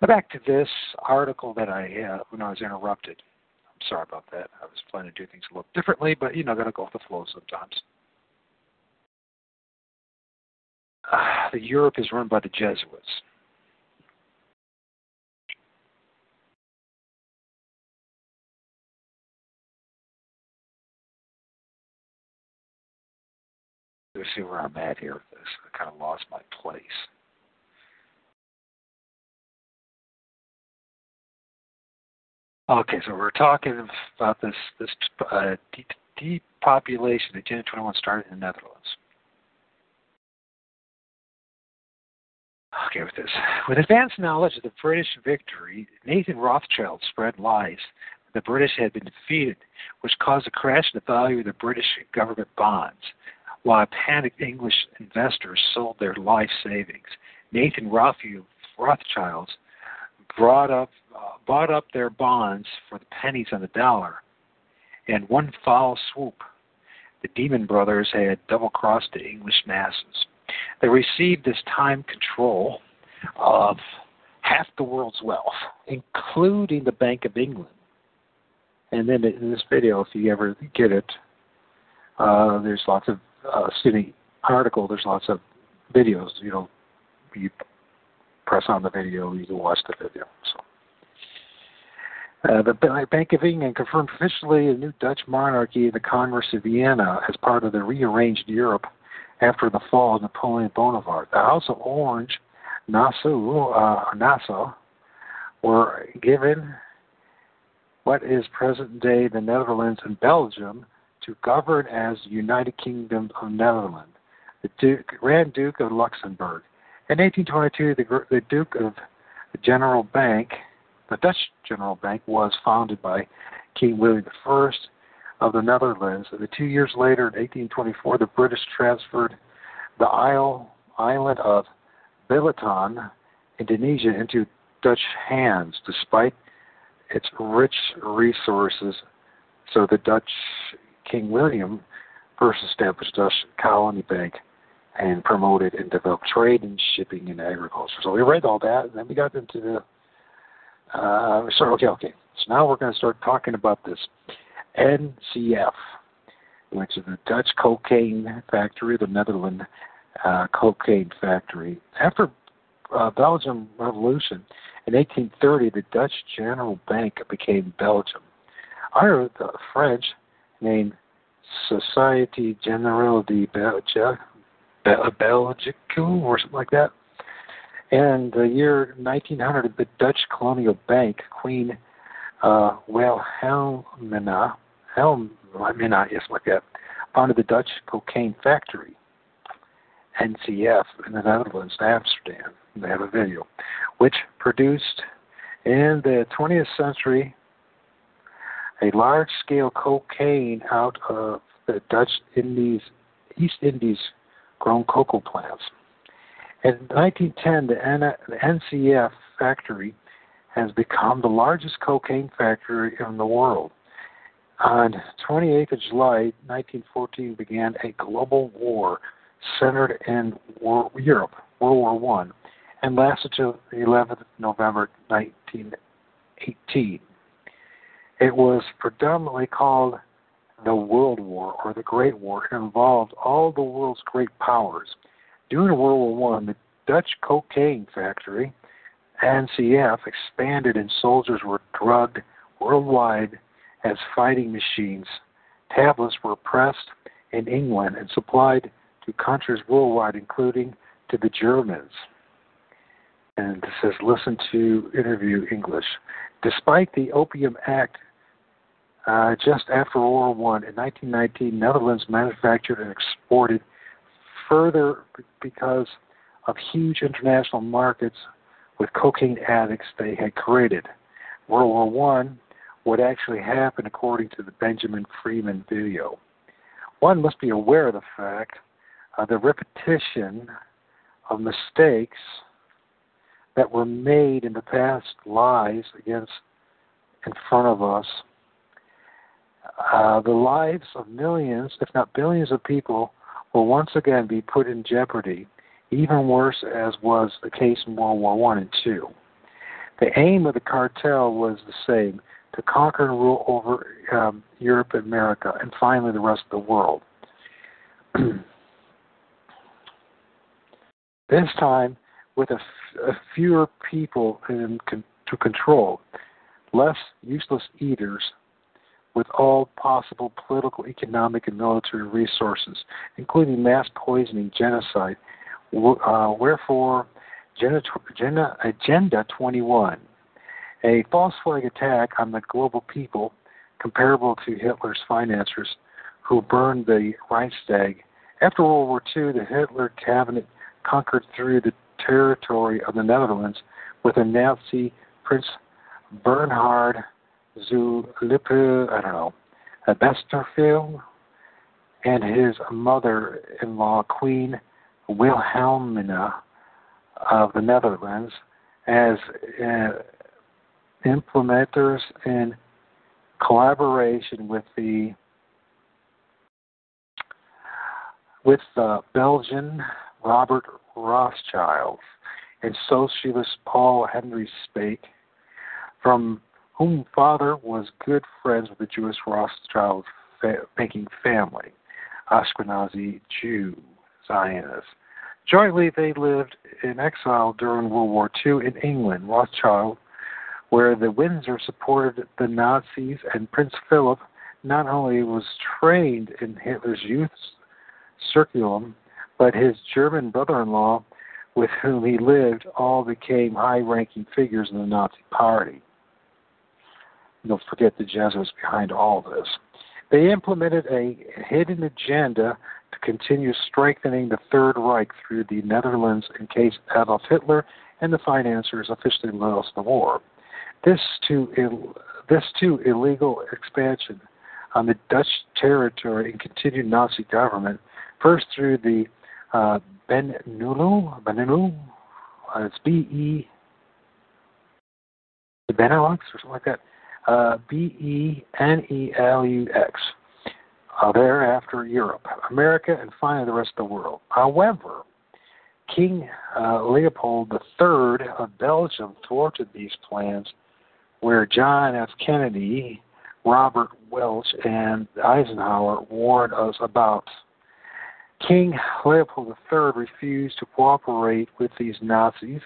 Now, back to this article that I, uh, when I was interrupted. I'm sorry about that. I was planning to do things a little differently, but, you know, got to go with the flow sometimes. Uh, the Europe is run by the Jesuits. Let's see where I'm at here with this. I kind of lost my place. Okay, so we're talking about this this uh, depopulation. Agenda 21 started in the Netherlands. Okay, with this. With advanced knowledge of the British victory, Nathan Rothschild spread lies that the British had been defeated, which caused a crash in the value of the British government bonds while panicked English investors sold their life savings. Nathan Rothschilds brought up, uh, bought up their bonds for the pennies on the dollar. In one foul swoop, the Demon Brothers had double crossed the English masses. They received this time control of half the world's wealth, including the Bank of England. And then in this video, if you ever get it, uh, there's lots of uh, city article, there's lots of videos. You know, you press on the video, you can watch the video. So. Uh, the Bank of England confirmed officially a new Dutch monarchy in the Congress of Vienna as part of the rearranged Europe after the fall of Napoleon Bonaparte. The House of Orange, Nassau, uh, Nassau were given what is present day the Netherlands and Belgium to govern as United Kingdom of Netherlands, the Duke, Grand Duke of Luxembourg. In 1822, the, the Duke of the General Bank, the Dutch General Bank, was founded by King William I of the Netherlands. And two years later, in 1824, the British transferred the isle, island of Belitung, Indonesia, into Dutch hands, despite its rich resources. So the Dutch King William first established Dutch Colony Bank and promoted and developed trade and shipping and agriculture. So we read all that, and then we got into the. Uh, so okay, okay. So now we're going to start talking about this NCF, which is the Dutch Cocaine Factory, the Netherlands uh, Cocaine Factory. After uh, Belgium Revolution in 1830, the Dutch General Bank became Belgium. Under the French named Society Generale de Belgique, Belgique or something like that. And the year 1900, the Dutch colonial bank, Queen uh, Wilhelmina, Helmina, yes, like that, founded the Dutch cocaine factory, NCF, in the Netherlands, Amsterdam. They have a video, which produced in the 20th century a large scale cocaine out of the Dutch Indies, East Indies grown cocoa plants. In 1910, the, NCF factory has become the largest cocaine factory in the world. On 28th of July 1914 began a global war centered in war, Europe, World War One, and lasted till the 11th of November 1918. It was predominantly called the World War or the Great War. It involved all the world's great powers. During World War One, the Dutch cocaine factory, NCF, expanded and soldiers were drugged worldwide as fighting machines. Tablets were pressed in England and supplied to countries worldwide, including to the Germans. And it says, listen to interview English. Despite the Opium Act uh, just after World War One in 1919, Netherlands manufactured and exported further because of huge international markets with cocaine addicts they had created. World War One, what actually happened according to the Benjamin Freeman video. One must be aware of the fact uh, the repetition of mistakes that were made in the past lies against in front of us uh, the lives of millions, if not billions, of people will once again be put in jeopardy, even worse as was the case in World War One and Two. The aim of the cartel was the same: to conquer and rule over um, Europe, and America, and finally the rest of the world. this time, with a, f- a fewer people in con- to control, less useless eaters, with all possible political, economic, and military resources, including mass poisoning, genocide. Uh, wherefore, Agenda 21, a false flag attack on the global people, comparable to Hitler's financiers who burned the Reichstag. After World War II, the Hitler cabinet conquered through the territory of the Netherlands with a Nazi Prince Bernhard zur Lippe, I don't know, Westerveld, and his mother-in-law, Queen Wilhelmina of the Netherlands, as uh, implementers in collaboration with the with the Belgian Robert Rothschild and socialist Paul Henri Spaak from whom father was good friends with the Jewish Rothschild fa- banking family, Ashkenazi Jew Zionists. Jointly, they lived in exile during World War II in England, Rothschild, where the Windsor supported the Nazis, and Prince Philip not only was trained in Hitler's youth curriculum, but his German brother in law, with whom he lived, all became high ranking figures in the Nazi Party. Don't forget the Jesuits behind all this. They implemented a hidden agenda to continue strengthening the Third Reich through the Netherlands in case Adolf Hitler and the financiers officially lost the war. This too, Ill, this too illegal expansion on the Dutch territory and continued Nazi government, first through the uh, Ben Nulu, Benelux, uh, it's B E, the Benelux or something like that, uh, B E N E L U X. Uh, thereafter, Europe, America, and finally the rest of the world. However, King uh, Leopold III of Belgium thwarted these plans, where John F. Kennedy, Robert Welch, and Eisenhower warned us about. King Leopold III refused to cooperate with these Nazis,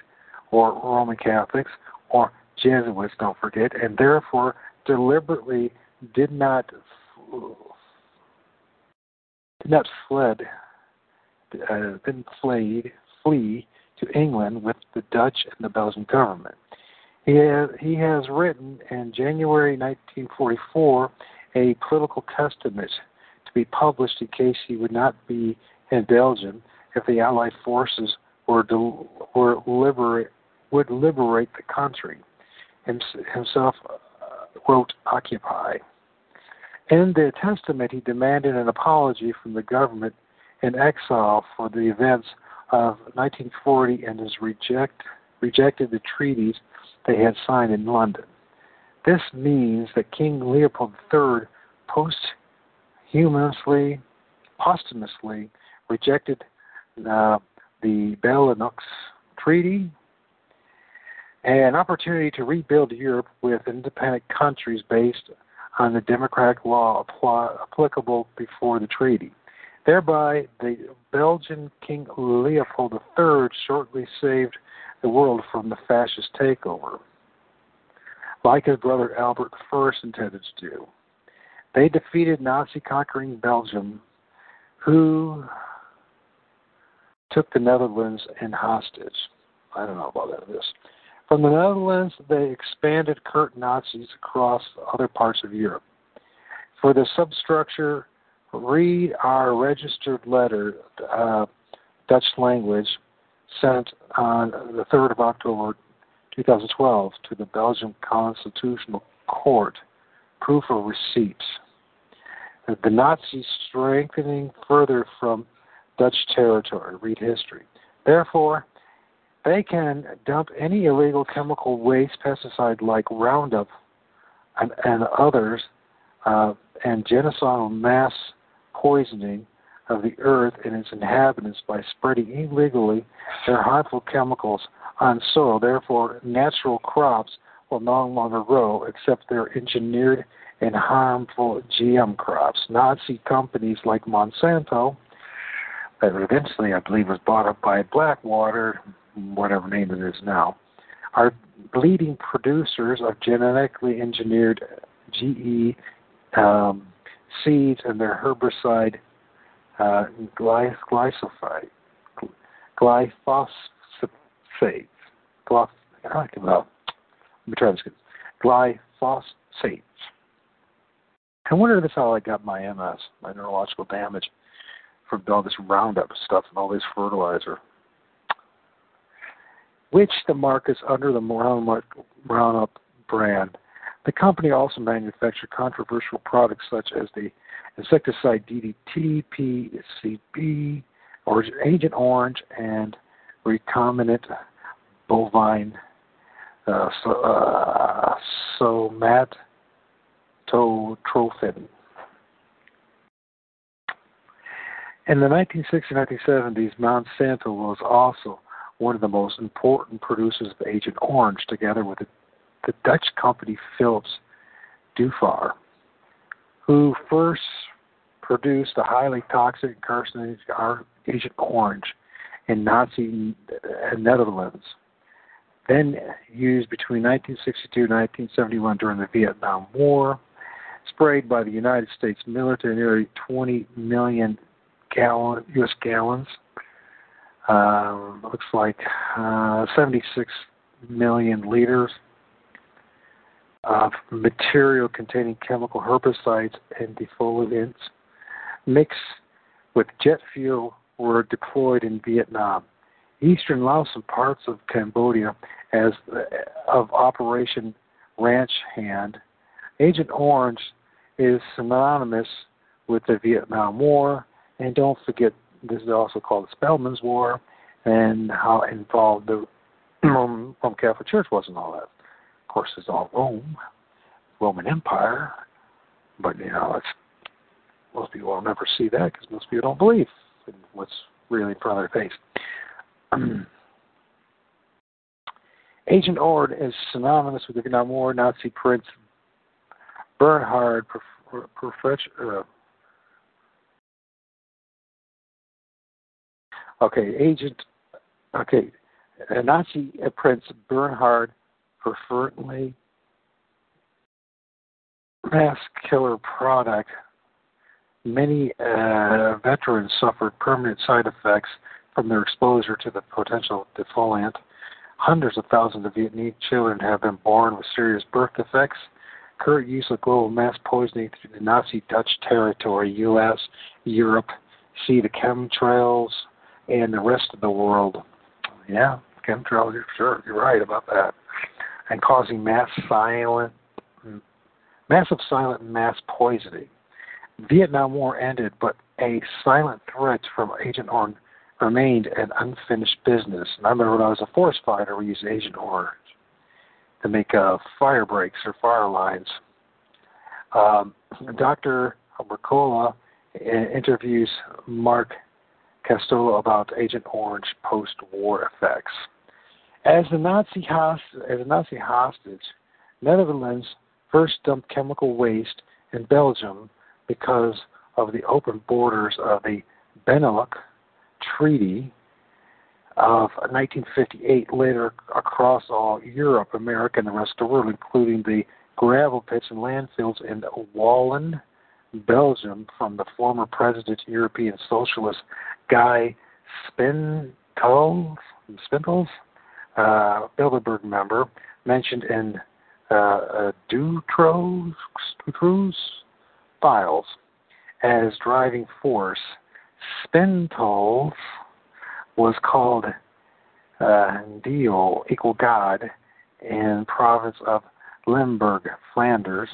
or Roman Catholics, or Jesuits, don't forget, and therefore deliberately did not did not fled, uh, fled, flee to England with the Dutch and the Belgian government. He has, he has written in January 1944 a political testament to be published in case he would not be in Belgium if the Allied forces were, del- were liberate, would liberate the country. Himself uh, wrote Occupy. In the testament, he demanded an apology from the government in exile for the events of 1940 and has reject, rejected the treaties they had signed in London. This means that King Leopold III posthumously, posthumously rejected uh, the Benelux Treaty, an opportunity to rebuild Europe with independent countries based on the democratic law applicable before the treaty. Thereby, the Belgian King Leopold III shortly saved the world from the fascist takeover, like his brother Albert I intended to do. They defeated Nazi conquering Belgium, who took the Netherlands in hostage. I don't know about that. This. From the Netherlands, they expanded Kurt Nazis across other parts of Europe. For the substructure, read our registered letter, uh, Dutch language, sent on the 3rd of October 2012 to the Belgian Constitutional Court, proof of receipt. The Nazis strengthening further from Dutch territory. Read history. Therefore, they can dump any illegal chemical waste, pesticide like Roundup and, and others, uh, and genocidal mass poisoning of the earth and its inhabitants by spreading illegally their harmful chemicals on soil. Therefore, natural crops will no longer grow except their engineered and harmful GM crops. Nazi companies like Monsanto, that eventually I believe was bought up by Blackwater, whatever name it is now, are leading producers of genetically engineered GE um, seeds and their herbicide uh, glyphosate, glyphosate, glyph, I let me try this again. Glyphosate. I wonder if that's how I got my MS, my neurological damage, from all this Roundup stuff and all this fertilizer. Which the mark is under the Roundup brand. The company also manufactured controversial products such as the insecticide DDT, PCB, or Agent Orange, and recombinant bovine uh, so, uh, somatotrophin. In the 1960s and 1970s, Monsanto was also one of the most important producers of Agent Orange, together with the, the Dutch company Philips Duphar who first produced the highly toxic carcinogenic Agent Orange in Nazi uh, Netherlands, then used between 1962 and 1971 during the Vietnam War, sprayed by the United States military nearly 20 million gallon, U.S. gallons. Uh, looks like uh, 76 million liters of material containing chemical herbicides and defoliants mixed with jet fuel were deployed in Vietnam, eastern Laos, and parts of Cambodia as of Operation Ranch Hand. Agent Orange is synonymous with the Vietnam War, and don't forget this is also called the Spellman's War, and how involved the Roman Catholic Church was in all that Of course, it's all Rome, Roman Empire, but you know, it's most people will never see that because most people don't believe in what's really in front of their face. Agent Ord is synonymous with the Vietnam War Nazi Prince Bernhard Okay, Agent. Okay, Nazi Prince Bernhard preferably mass killer product Many uh, veterans suffered permanent side effects from their exposure to the potential defoliant. Hundreds of thousands of Vietnamese children have been born with serious birth defects. Current use of global mass poisoning through the Nazi Dutch territory, U.S., Europe, see the chemtrails, and the rest of the world. Yeah, chemtrails, you're sure, you're right about that. And causing mass silent, massive silent mass poisoning. Vietnam War ended, but a silent threat from Agent Orange remained an unfinished business. And I remember when I was a forest fighter, we used Agent Orange to make uh, fire breaks or fire lines. Um, Dr. Mercola interviews Mark Costello about Agent Orange post-war effects. As the Nazi host, as a Nazi hostage, Netherlands first dumped chemical waste in Belgium because of the open borders of the Benelux Treaty of 1958, later across all Europe, America, and the rest of the world, including the gravel pits and landfills in Wallen, Belgium, from the former president, European Socialist Guy Spintels, Spintels uh, Bilderberg member, mentioned in uh, uh, Dutroux files as driving force. Spintels was called uh, Dio, equal God, in province of Limburg, Flanders,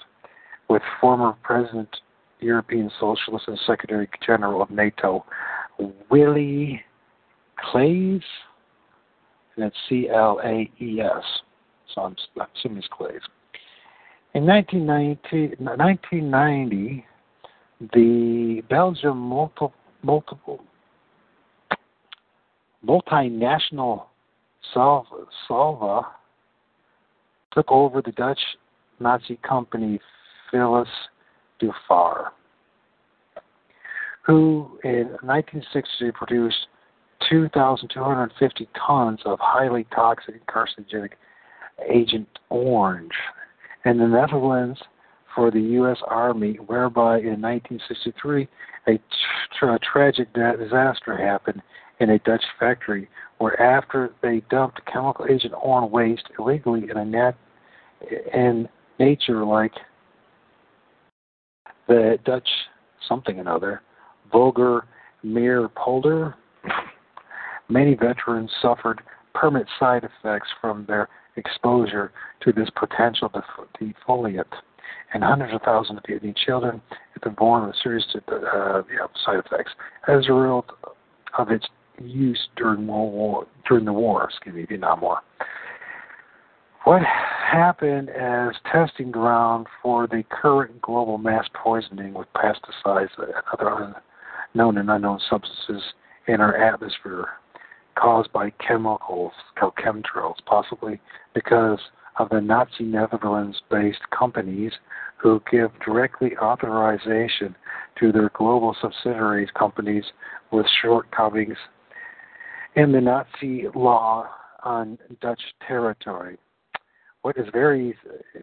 with former President, European Socialist, and Secretary General of NATO, Willie Claes, and it's C L A E S. So I'm assuming it's Claes. In 1990, 1990 the Belgium multiple, multiple multinational Salva, Salva took over the Dutch Nazi company Philips Duphar, who in 1960 produced 2,250 tons of highly toxic and carcinogenic Agent Orange. In the Netherlands, for the U.S. Army, whereby in 1963 a tra- tragic disaster happened in a Dutch factory where after they dumped chemical agent orange waste illegally in a nat in nature like the Dutch something another, Vulgar Mere Polder, many veterans suffered permanent side effects from their exposure to this potential defoliant and hundreds of thousands of Vietnamese children have been born with serious uh, side effects as a result of its use during World War during the war, excuse me, Vietnam War. What happened as testing ground for the current global mass poisoning with pesticides and other known and unknown substances in our atmosphere caused by chemicals, called chemtrails, possibly because of the Nazi Netherlands based companies who give directly authorization to their global subsidiaries companies with shortcomings in the Nazi law on Dutch territory. What is very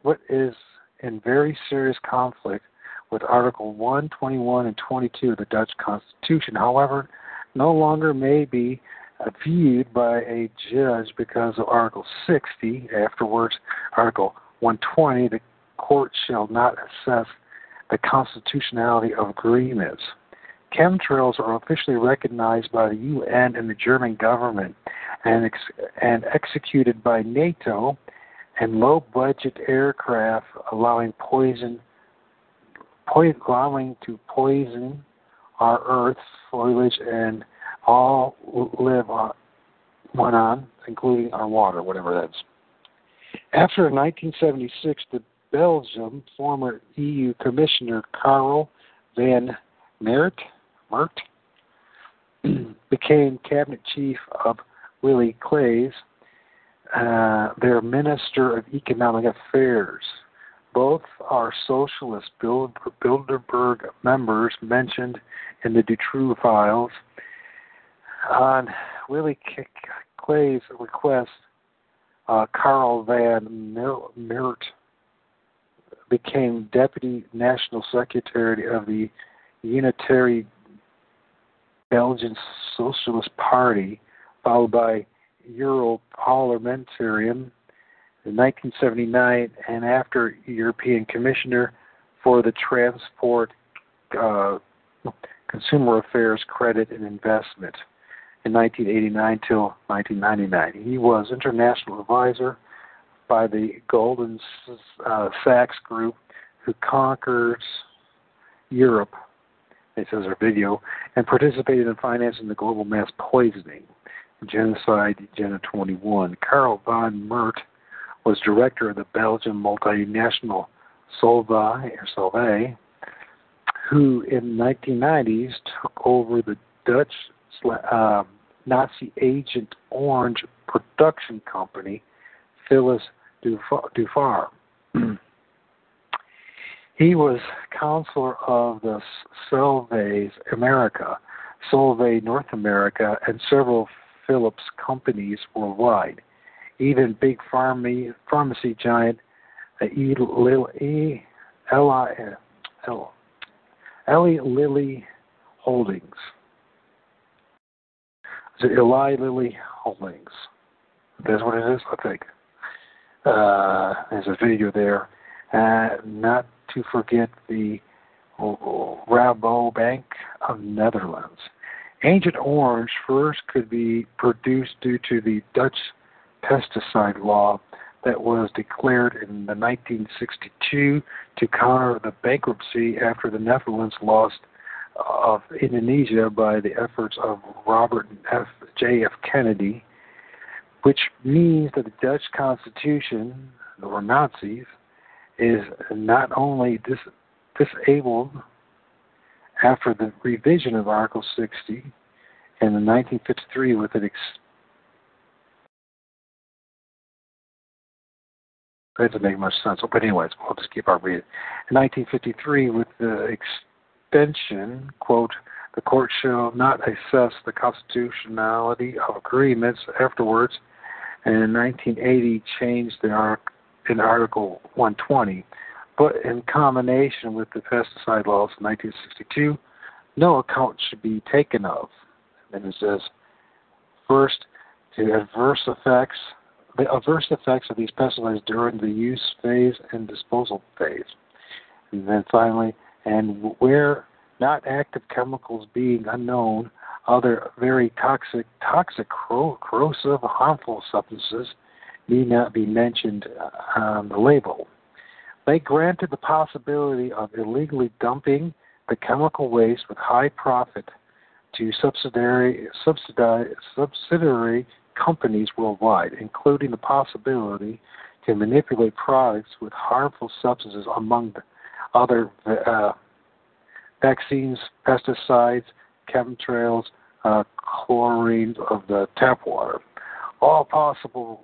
what is in very serious conflict with Article 1, 21, and 22 of the Dutch Constitution, however, no longer may be viewed by a judge because of Article 60. Afterwards, Article 120, the court shall not assess the constitutionality of agreements. Chemtrails are officially recognized by the UN and the German government and, ex- and executed by NATO and low budget aircraft allowing poison po- allowing to poison our earth's foliage and all live on, went on, including our water, whatever that's. After 1976, the Belgium former EU Commissioner Karel van Mert, Mert became cabinet chief of Willie Claes, uh, their Minister of Economic Affairs. Both are socialist Bilderberg members mentioned in the Dutroux files on Willie Clay's request, uh, Carl Van Miert became Deputy National Secretary of the Unitary Belgian Socialist Party, followed by Europarlamentarian in 1979, and after European Commissioner for the Transport, uh, Consumer Affairs, Credit and Investment in 1989 till 1999. He was international advisor by the Goldman uh, Sachs Group, who conquers Europe. It says our video and participated in financing the global mass poisoning genocide Agenda 21. Karl von Mert was director of the Belgian multinational Solvay, or Solvay, who in the 1990s took over the Dutch uh, Nazi agent Orange production company, Philips Dufour. he was counselor of the Solvay's America, Solvay North America, and several Philips companies worldwide. Even big pharmacy, pharmacy giant uh, Eli Lilly Holdings. Is it Eli Lilly Holdings? That's what it is, I think. Uh, there's a video there. Uh, not to forget the Rabobank of Netherlands. Agent Orange first could be produced due to the Dutch pesticide law that was declared in the 1962 to counter the bankruptcy after the Netherlands lost uh, of Indonesia by the efforts of Robert F. J. F. Kennedy, which means that the Dutch Constitution, or Nazis, is not only dis- disabled after the revision of Article 60 in 1953 with an ex- that doesn't make much sense. But anyways, we'll just keep our reading. In 1953, with the extension, quote, the court shall not assess the constitutionality of agreements afterwards, and in 1980 changed the arc in Article 120 but in combination with the pesticide laws of 1962, no account should be taken of. And it says, first, the adverse effects, the adverse effects of these pesticides during the use phase and disposal phase. And then finally, and where not active chemicals being unknown, other very toxic, toxic, corrosive, harmful substances need not be mentioned uh, on the label. They granted the possibility of illegally dumping the chemical waste with high profit to subsidiary, subsidiary companies worldwide, including the possibility to manipulate products with harmful substances among other uh, vaccines, pesticides, chemtrails, uh, chlorine of the tap water. All possible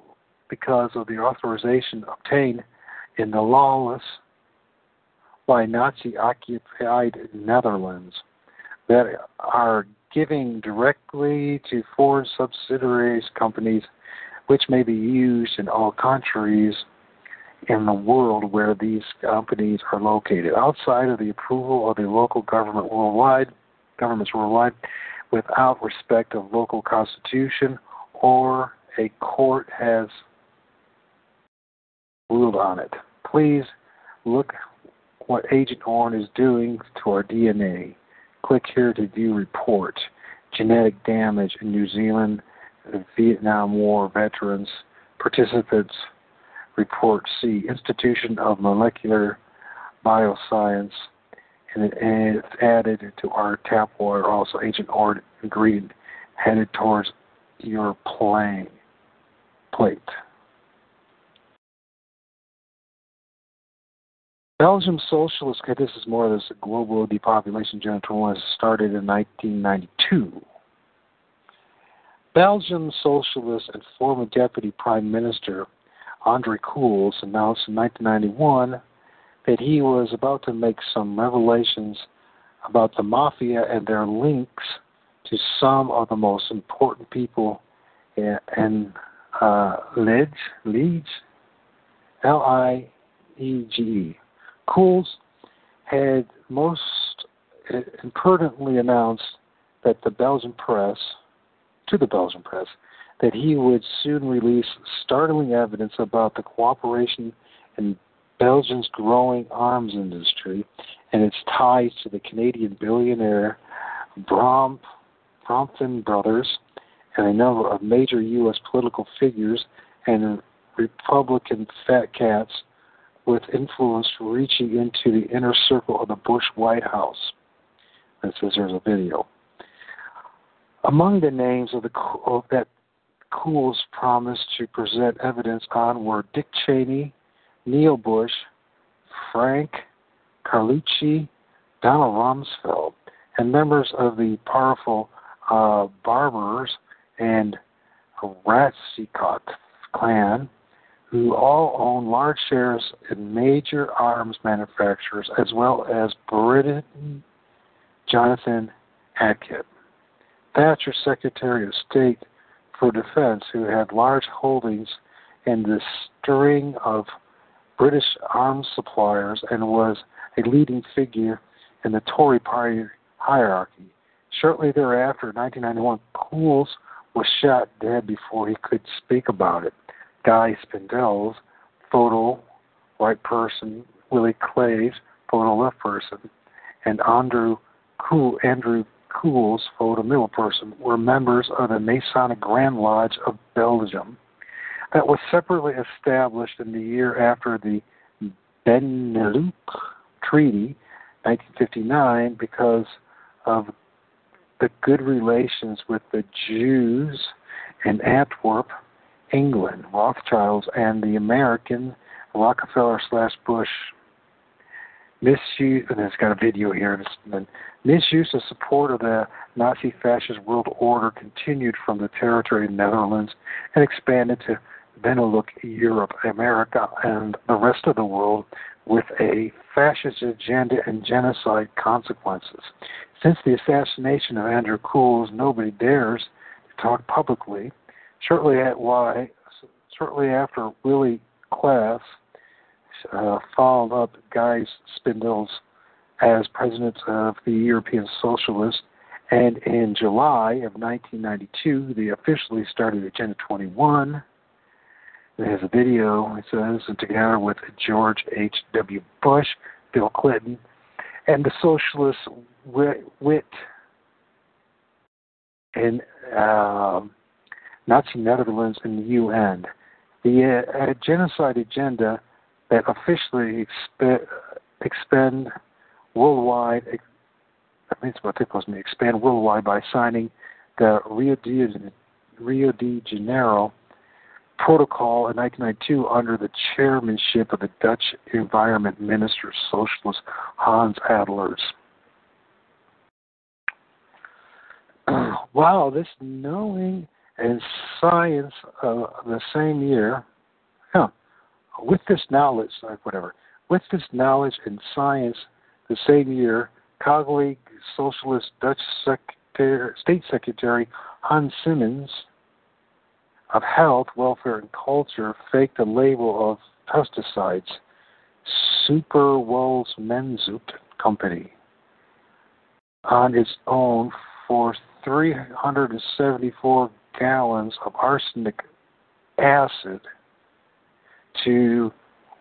because of the authorization obtained in the lawless by Nazi occupied Netherlands that are giving directly to foreign subsidiaries companies which may be used in all countries in the world where these companies are located. Outside of the approval of the local government worldwide governments worldwide without respect of local constitution or a court has ruled on it. Please look what Agent Orange is doing to our DNA. Click here to view report. Genetic damage in New Zealand, Vietnam War veterans, participants report C. Institution of Molecular Bioscience, and, it's added to our tap water. Also, Agent Orange ingredient headed towards your plane plate. Belgium socialist, this is more of this global depopulation general was started in 1992. Belgium socialist and former deputy prime minister Andre Koolhaas announced in 1991 that he was about to make some revelations about the mafia and their links to some of the most important people in uh, Liege, Liege, L-I-E-G-E, Koolhaas had most uh, impertinently announced that the Belgian press, to the Belgian press, that he would soon release startling evidence about the cooperation in Belgium's growing arms industry and its ties to the Canadian billionaire Brom, Brompton Brothers and a number of major U.S. political figures and Republican fat cats with influence reaching into the inner circle of the Bush White House. It says there's a video. Among the names of the of that Cools promised to present evidence on were Dick Cheney, Neil Bush, Frank Carlucci, Donald Rumsfeld, and members of the powerful uh, Barbers and Ratzicock clan, who all own large shares in major arms manufacturers, as well as Britain Jonathan Aitken. Thatcher, Secretary of State for Defense, who had large holdings in the string of British arms suppliers and was a leading figure in the Tory party hierarchy. Shortly thereafter, in 1991, Cools was shot dead before he could speak about it. Guy Spindell's photo, right person, Willie Clay's photo, left person, and Andrew Cool, Andrew Cool's photo, middle person, were members of the Masonic Grand Lodge of Belgium. That was separately established in the year after the Benelux Treaty, 1959, because of the good relations with the Jews in Antwerp, England, Rothschilds, and the American Rockefeller slash Bush misuse, and it's got a video here. And misuse of support of the Nazi fascist world order continued from the territory of the Netherlands and expanded to Benelux, Europe, America, and the rest of the world with a fascist agenda and genocide consequences. Since the assassination of Andrew Cools, nobody dares to talk publicly. Shortly at shortly after Willie Claes uh, followed up Guy Spindles as president of the European Socialists, and in July of 1992, they officially started Agenda 21 it has a video, it says, and together with George H.W. Bush, Bill Clinton, and the socialist wit in uh, Nazi Netherlands and the UN. The uh, genocide agenda that officially exp- expend worldwide, I mean, it's what they supposed to expand worldwide by signing the Rio de, Rio de Janeiro protocol in 1992 under the chairmanship of the Dutch Environment Minister Socialist Hans Alders. wow, this knowing and science uh, the same year, with this knowledge, whatever, with this knowledge and science the same year, colleague Socialist Dutch Secretary, State Secretary Hans Simons of Health, Welfare, and Culture faked a label of pesticides, Super Menzut Company, on its own for 374 gallons of arsenic acid to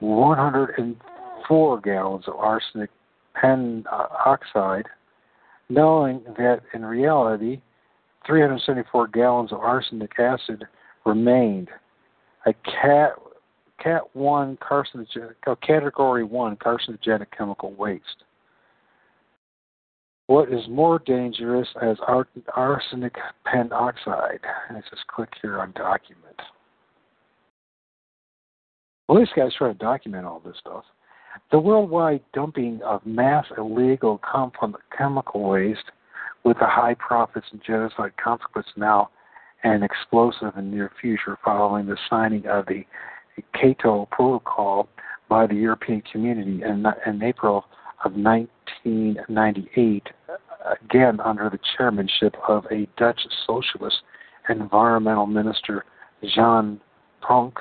104 gallons of arsenic pentoxide, uh, knowing that in reality, 374 gallons of arsenic acid remained a cat cat one carcinogenic oh, category one carcinogenic chemical waste. What is more dangerous as arsenic pentoxide? And just click here on document. Well, this guy's trying to document all this stuff. The worldwide dumping of mass illegal chemical waste with the high profits and genocide consequence now and explosive in the near future following the signing of the Kyoto Protocol by the European Community in, in April of 1998, again under the chairmanship of a Dutch socialist environmental minister, Jean Pronk.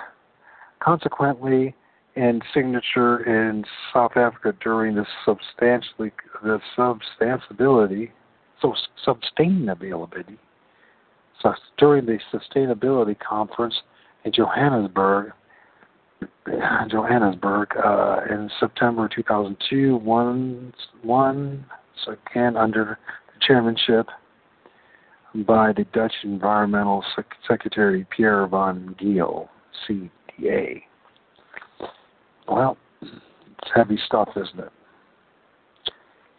Consequently, and signature in South Africa during the substantially the substantiability so sustainability so during the sustainability conference in Johannesburg Johannesburg uh, in September 2002 one one again under the chairmanship by the Dutch Environmental Sec- Secretary Pierre van Giel, CDA. Well, it's heavy stuff, isn't it?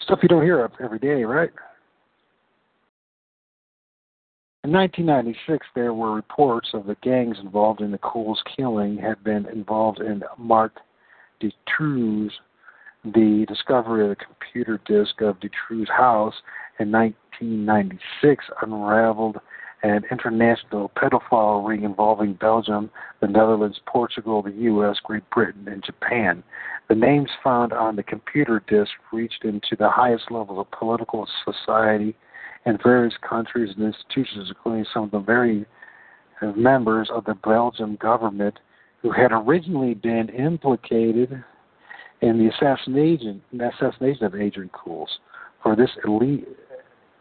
Stuff you don't hear every day, right? In 1996, there were reports of the gangs involved in the Cools killing had been involved in Marc Dutroux, the discovery of the computer disk of Dutroux' house in 1996 unraveled an international pedophile ring involving Belgium, the Netherlands, Portugal, the U.S., Great Britain, and Japan. The names found on the computer disk reached into the highest levels of political society in various countries and institutions, including some of the very members of the Belgian government who had originally been implicated in the assassination, assassination of Adrian Cools. For this elite,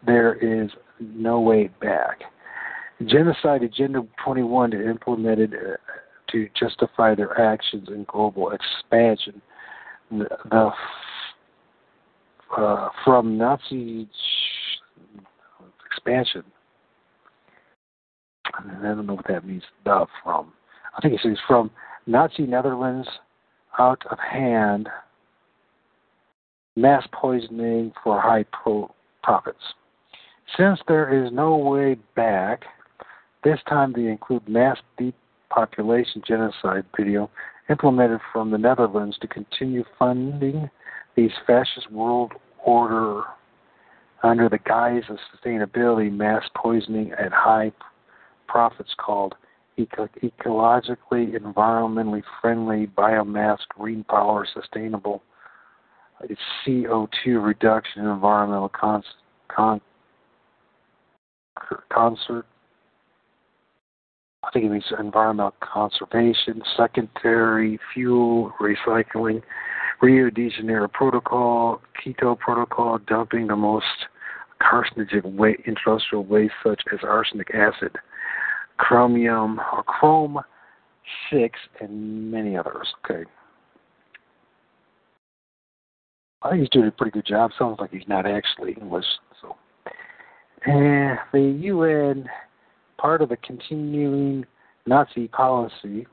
there is no way back. Genocide Agenda 21 implemented uh, to justify their actions in global expansion. The, the uh, from Nazi expansion. I don't know what that means. The from. I think it says from Nazi Netherlands out of hand, mass poisoning for high pro- profits. Since there is no way back, this time they include mass depopulation genocide video implemented from the Netherlands to continue funding these fascist world order under the guise of sustainability, mass poisoning at high profits called eco- ecologically, environmentally friendly biomass, green power, sustainable uh, it's CO2 reduction, environmental cons- con- concert. I think it means environmental conservation, secondary fuel recycling, Rio de Janeiro Protocol, Kyoto Protocol, dumping the most carcinogenic waste, industrial waste such as arsenic acid, chromium or chrome six, and many others. Okay. I think he's doing a pretty good job. Sounds like he's not actually English. So, and the UN, part of the continuing Nazi policy,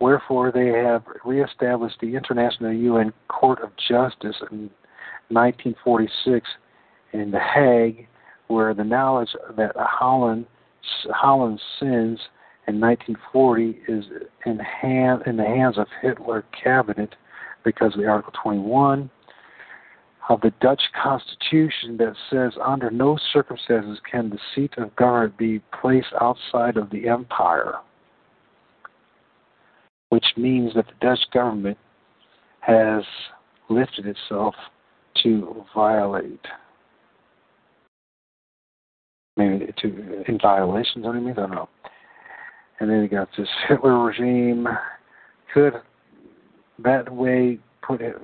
wherefore they have reestablished the International UN Court of Justice in 1946 in The Hague, where the knowledge that Holland Holland's sins in 1940 is in hand in the hands of Hitler cabinet because of the Article 21 of the Dutch Constitution that says under no circumstances can the seat of government be placed outside of the empire, which means that the Dutch government has lifted itself to violate. Maybe to in violation, don't you mean? I don't know. And then you got this Hitler regime. Could that way put it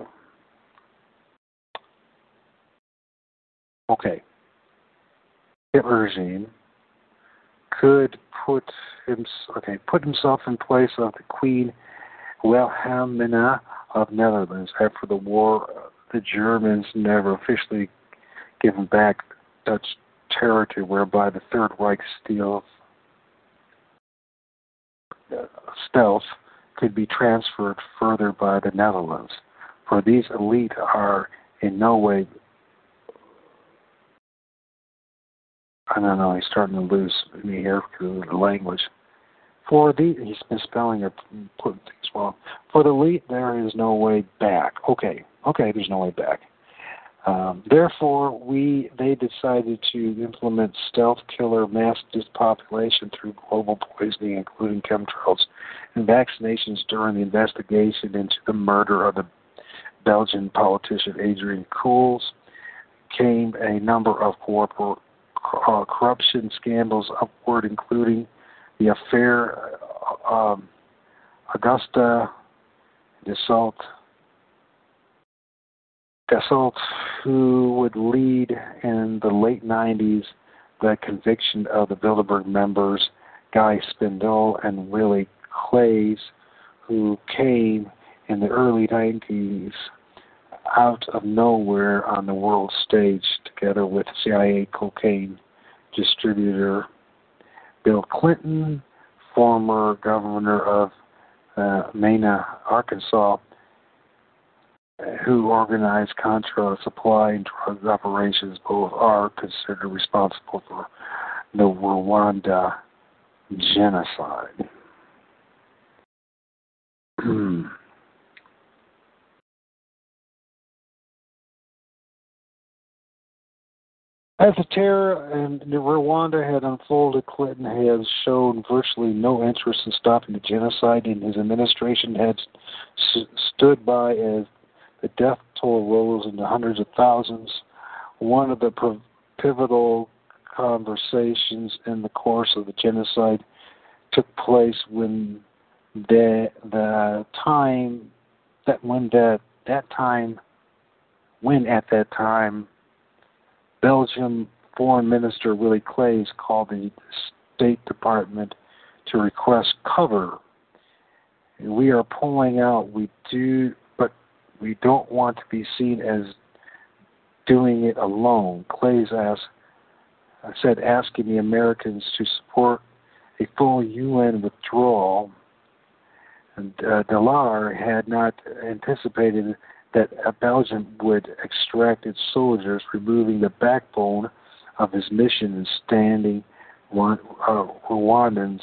okay, Hitler regime could put okay put himself in place of the Queen Wilhelmina of Netherlands after the war. The Germans never officially given back Dutch territory, whereby the Third Reich stealth, uh, stealth could be transferred further by the Netherlands. For these elite are in no way I don't know, he's starting to lose me here through the language. For the, he's misspelling or putting things wrong. For the elite, there is no way back. Okay, okay, there's no way back. Um, therefore, we they decided to implement stealth killer mass depopulation through global poisoning, including chemtrails and vaccinations during the investigation into the murder of the Belgian politician Adrian Cools. Came a number of corporate uh, corruption scandals upward, including the affair um, Agusta Dassault, Dassault, who would lead in the late 90s the conviction of the Bilderberg members, Guy Spindel and Willie Claes, who came in the early 90s out of nowhere on the world stage together with CIA cocaine distributor Bill Clinton, former governor of uh, Mena, Arkansas, who organized Contra supply and drug operations. Both are considered responsible for the Rwanda genocide. As the terror in Rwanda had unfolded, Clinton has shown virtually no interest in stopping the genocide, and his administration had st- stood by as the death toll rose into hundreds of thousands. One of the pivotal conversations in the course of the genocide took place when the the time that when that that time when at that time Belgium Foreign Minister Willie Claes called the State Department to request cover. We are pulling out. We do, but we don't want to be seen as doing it alone. Claes asked, said, asking the Americans to support a full UN withdrawal. And uh, Dallaire had not anticipated that Belgium would extract its soldiers, removing the backbone of his mission and standing uh, Rwandans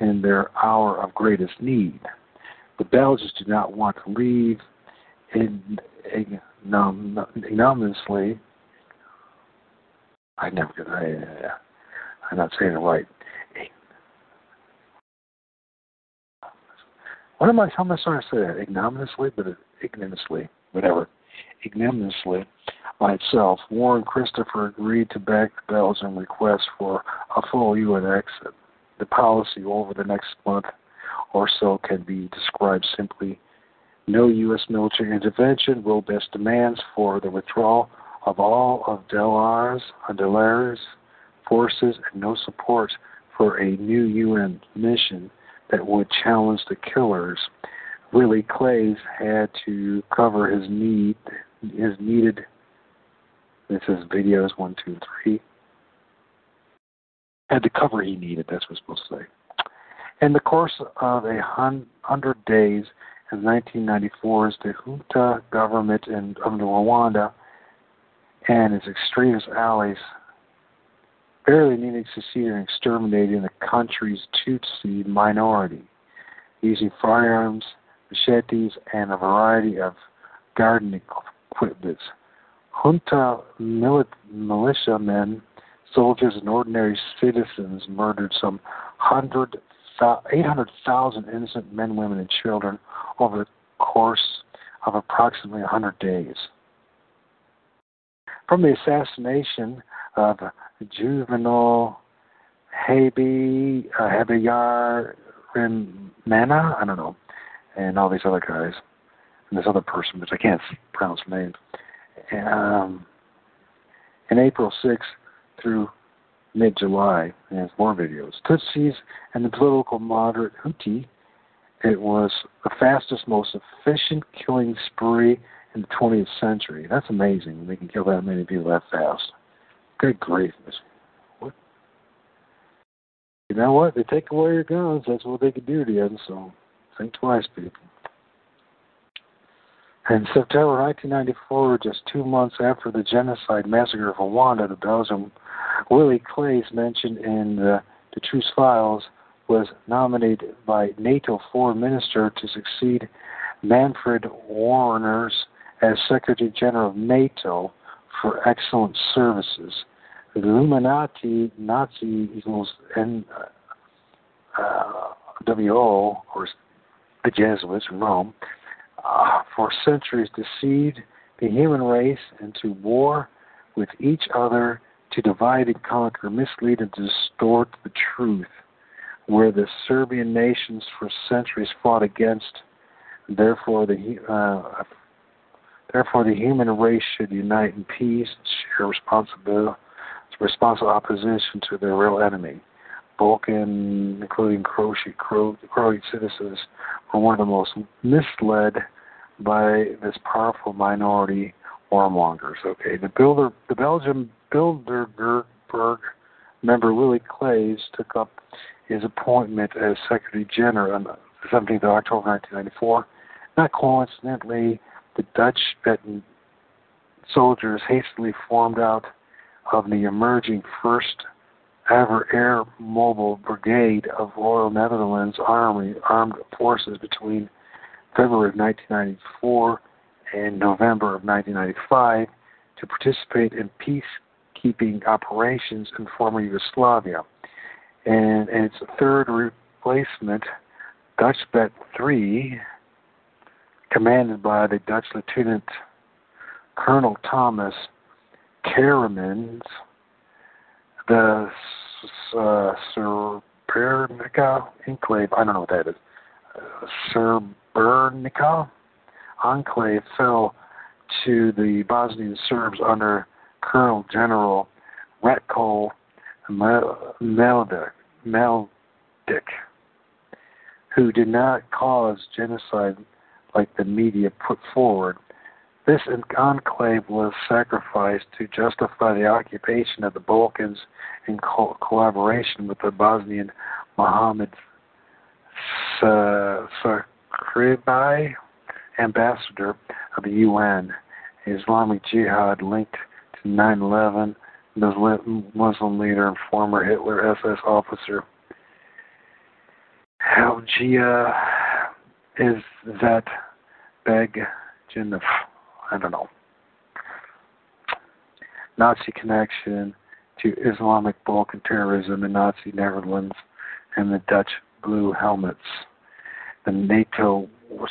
in their hour of greatest need. The Belgians do not want to leave ignominiously. I never get I, I'm not saying it right. What am I? How am I sorry to say that? Ignominiously, but ignominiously whatever, ignominiously by itself, Warren Christopher agreed to back the Belgian request for a full UN exit. The policy over the next month or so can be described simply no U.S. military intervention, robust demands for the withdrawal of all of Dallaire's, Dallaire's forces, and no support for a new UN mission that would challenge the killers Willie Claes had to cover his need, his needed. This is videos one, two, three. Had the cover he needed. That's what we're supposed to say. In the course of a hundred days in 1994, the junta government in of Rwanda and its extremist allies barely needed to succeed in exterminating the country's Tutsi minority using firearms machetes, and a variety of garden equipment. Junta militiamen, soldiers, and ordinary citizens murdered some 800,000 innocent men, women, and children over the course of approximately 100 days. From the assassination of Juvenal Habe, uh, Habiyar Mana, I don't know, and all these other guys, and this other person, which I can't pronounce the name. And, um, in April 6th through mid July, and more videos. Tutsis and the political moderate Hutu, it was the fastest, most efficient killing spree in the 20th century. That's amazing. They can kill that many people that fast. Good grief. What? You know what? They take away your guns. That's what they can do to you. And So Think twice, people. In September 1994, just two months after the genocide massacre of Rwanda, the Belgium Willie Claes mentioned in the, the Truth Files was nominated by NATO foreign minister to succeed Manfred Warners as Secretary General of NATO for excellent services. The Illuminati Nazi equals N, uh, course, the Jesuits Rome, uh, for centuries deceived the human race into war with each other to divide and conquer, mislead and distort the truth. Where the Serbian nations for centuries fought against Therefore, the uh, therefore the human race should unite in peace and share responsibility, responsible opposition to their real enemy. Balkan, including Croatian, Croatian citizens, were one of the most misled by this powerful minority warmongers. Okay, the builder, the Belgian Bilderberg member Willie Claes took up his appointment as Secretary General on the 17th of October 1994. Not coincidentally, the Dutch veteran soldiers hastily formed out of the emerging first ever air mobile brigade of Royal Netherlands Army armed forces between February of 1994 and November of 1995 to participate in peacekeeping operations in former Yugoslavia. And, and its third replacement, Dutch Bet 3, commanded by the Dutch Lieutenant Colonel Thomas Karremans, the uh, enclave, I don't know what that is, uh, enclave fell to the Bosnian Serbs under Colonel General Ratko Mladic, who did not cause genocide like the media put forward. This enclave was sacrificed to justify the occupation of the Balkans in co- collaboration with the Bosnian Mohammed uh, Sacirbey, ambassador of the UN. Islamic Jihad linked to 9 11, Muslim leader and former Hitler SS officer. Halgia is that Beg Jinif? I don't know. Nazi connection to Islamic Balkan terrorism in Nazi Netherlands and the Dutch Blue Helmets. The NATO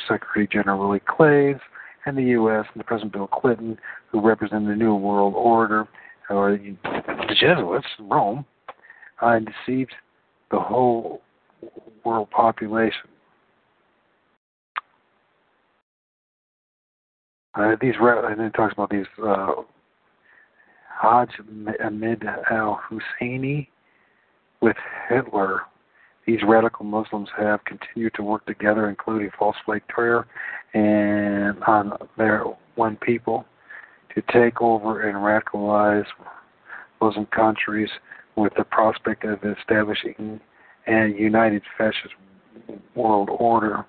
Secretary General Willie Claes and the U.S. and the President Bill Clinton, who represent the New World Order, or the Jesuits in Rome, uh, deceived the whole world population. Uh, these and it talks about these uh, Hajj Ahmed al Husseini with Hitler. These radical Muslims have continued to work together, including false flag terror and on their one people, to take over and radicalize Muslim countries with the prospect of establishing a united fascist world order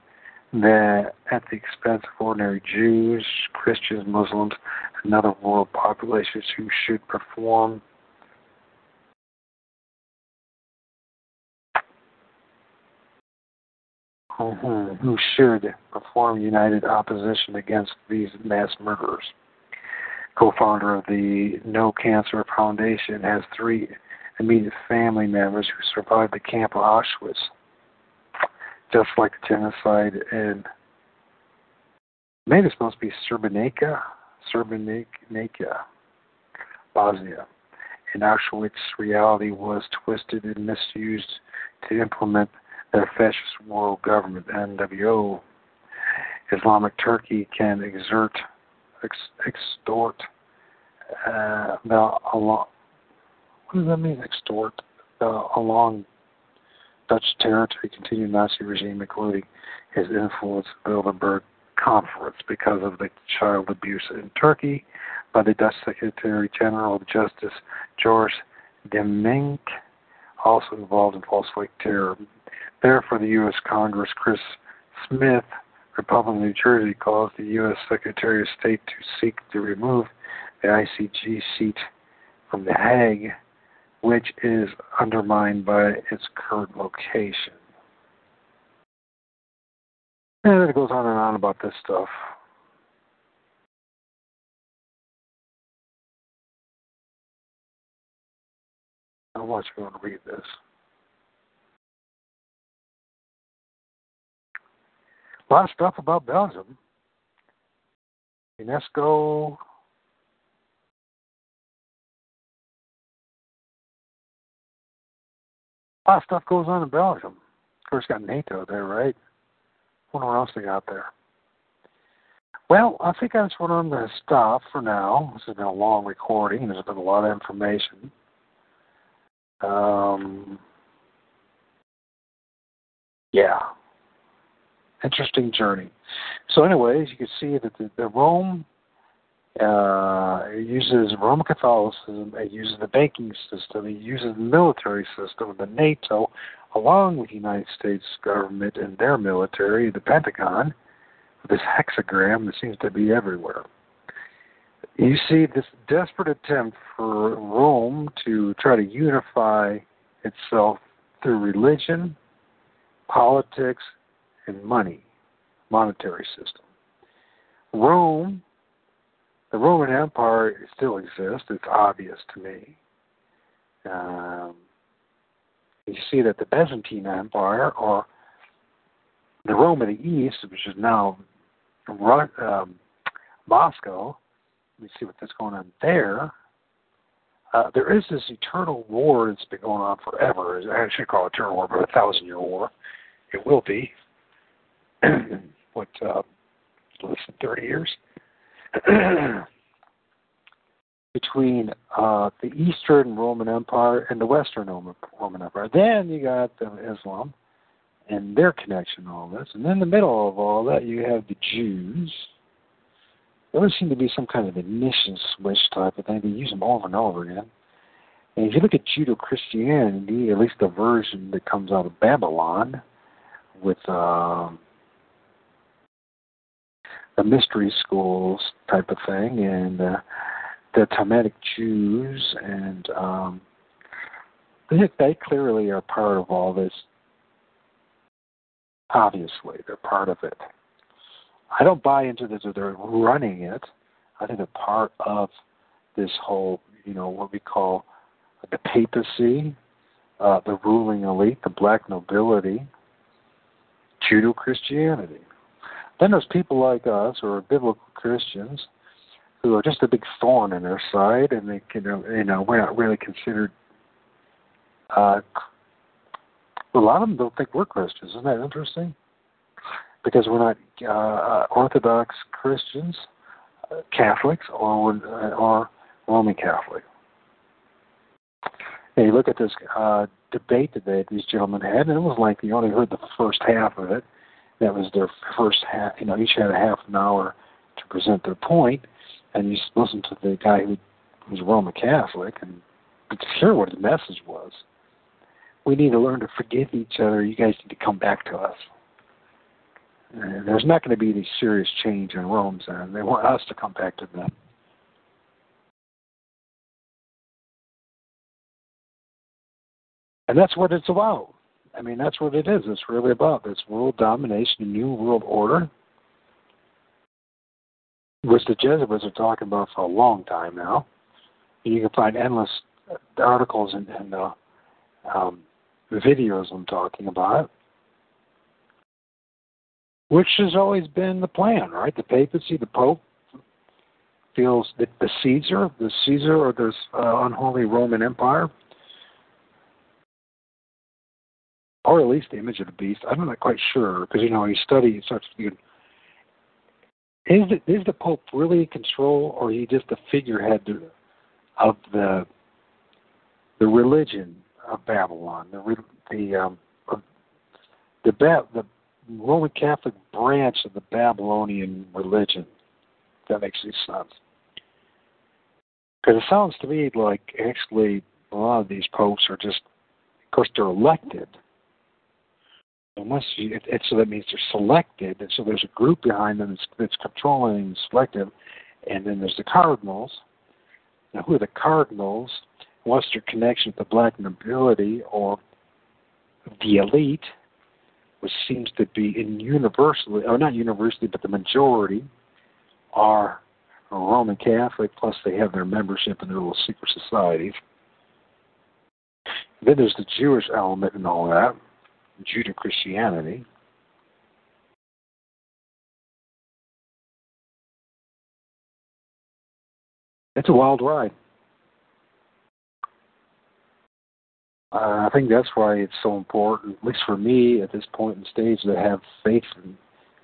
that at the expense of ordinary Jews, Christians, Muslims, and other world populations who should perform mhm. who should perform united opposition against these mass murderers. Co-founder of the No Cancer Foundation has three immediate family members who survived the camp of Auschwitz just like genocide in maybe it's supposed to be Srebrenica, Srebrenica, Bosnia. In Auschwitz, reality was twisted and misused to implement their fascist world government, NWO. Islamic Turkey can exert, ex, extort, uh, along. What does that mean? Extort along Dutch territory continued Nazi regime, including his influence Bilderberg Conference because of the child abuse in Turkey by the Dutch Secretary General of Justice George Demmink, also involved in false flag terror. Therefore, the U.S. Congress, Chris Smith, Republican New Jersey, calls the U.S. Secretary of State to seek to remove the ICG seat from The Hague which is undermined by its current location. And it goes on and on about this stuff. I want you to read this. A lot of stuff about Belgium. UNESCO A lot of stuff goes on in Belgium. Of course, got NATO there, right? I wonder what else they got there. Well, I think that's I'm going to stop for now. This has been a long recording. There's been a lot of information. Um, yeah. Interesting journey. So, anyways, you can see that the, the Rome uh, it uses Roman Catholicism, it uses the banking system, it uses the military system, the NATO, along with the United States government and their military, the Pentagon, this hexagram that seems to be everywhere. You see this desperate attempt for Rome to try to unify itself through religion, politics, and money, monetary system. Rome, the Roman Empire still exists. It's obvious to me. Um, you see that the Byzantine Empire, or the Rome of the East, which is now um, Moscow, let me see what's going on there. Uh, there is this eternal war that's been going on forever. I should call it a eternal war, but a thousand year war. It will be. what, uh, less than 30 years? Between uh, the Eastern Roman Empire and the Western Roman, Empire. Then you got the Islam and their connection to all this. And then in the middle of all that, you have the Jews. There always seem to be some kind of ignition switch type of thing. They use them over and over again. And if you look at Judeo Christianity, at least the version that comes out of Babylon, with uh, the mystery schools type of thing, and uh, the Talmudic Jews, and um, they, they clearly are part of all this Obviously, they're part of it. I don't buy into this that they're running it. I think they're part of this whole, you know, what we call the papacy, uh, the ruling elite, the black nobility, Judeo Christianity. Then there's people like us who are biblical Christians who are just a big thorn in their side, and they can, you know, we're not really considered uh, a lot of them don't think we're Christians. Isn't that interesting? Because we're not uh, Orthodox Christians, uh, Catholics, or uh, or Roman Catholic. And you look at this uh, debate that these gentlemen had, and it was like you only heard the first half of it. That was their first half. You know, each had a half an hour to present their point, and you listened to the guy who was Roman Catholic and could hear what the message was we need to learn to forgive each other. You guys need to come back to us. And there's not going to be any serious change in Rome's end. They want us to come back to them. And that's what it's about. I mean, that's what it is. It's really about this world domination, a new world order, which the Jesuits are talking about for a long time now. You can find endless articles and, and uh, um, videos I'm talking about, which has always been the plan, right? The papacy, the Pope feels that the Caesar, the Caesar or this uh, unholy Roman Empire, or at least the image of the beast. I'm not quite sure because you know he studies such. You is the, is the Pope really in control, or is he just a figurehead of the the religion of Babylon, the the um, the ba- the Roman Catholic branch of the Babylonian religion. If that makes any sense. Because it sounds to me like actually a lot of these popes are just, of course, they're elected. Unless you, it, it, so that means they're selected, and so there's a group behind them that's, that's controlling and selective, and then there's the cardinals. Now, who are the cardinals? what's their connection with the black nobility or the elite, which seems to be in universally, or not universally, but the majority are Roman Catholic, plus they have their membership in their little secret societies. Then there's the Jewish element and all that, Judeo Christianity. It's a wild ride. Uh, I think that's why it's so important, at least for me at this point in stage, to have faith in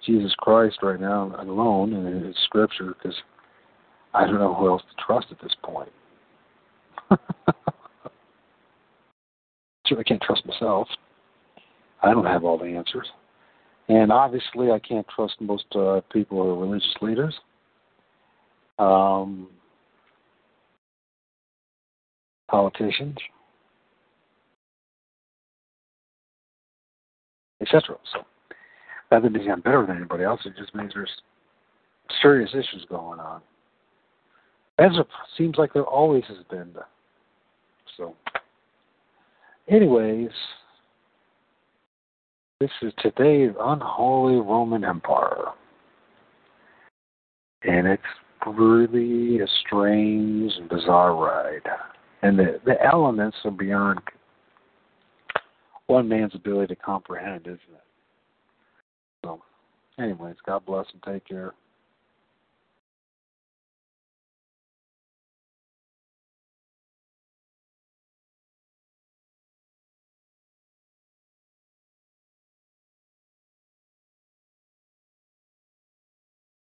Jesus Christ right now alone and in His Scripture because I don't know who else to trust at this point. I can't trust myself. I don't have all the answers. And obviously, I can't trust most uh, people who are religious leaders. Um, politicians, etc. So that doesn't mean I'm better than anybody else. It just means there's serious issues going on. As it seems like there always has been. So, anyways, this is today's unholy Roman Empire. And it's really a strange and bizarre ride. And the, the elements are beyond one man's ability to comprehend, isn't it? So, anyways, God bless and take care.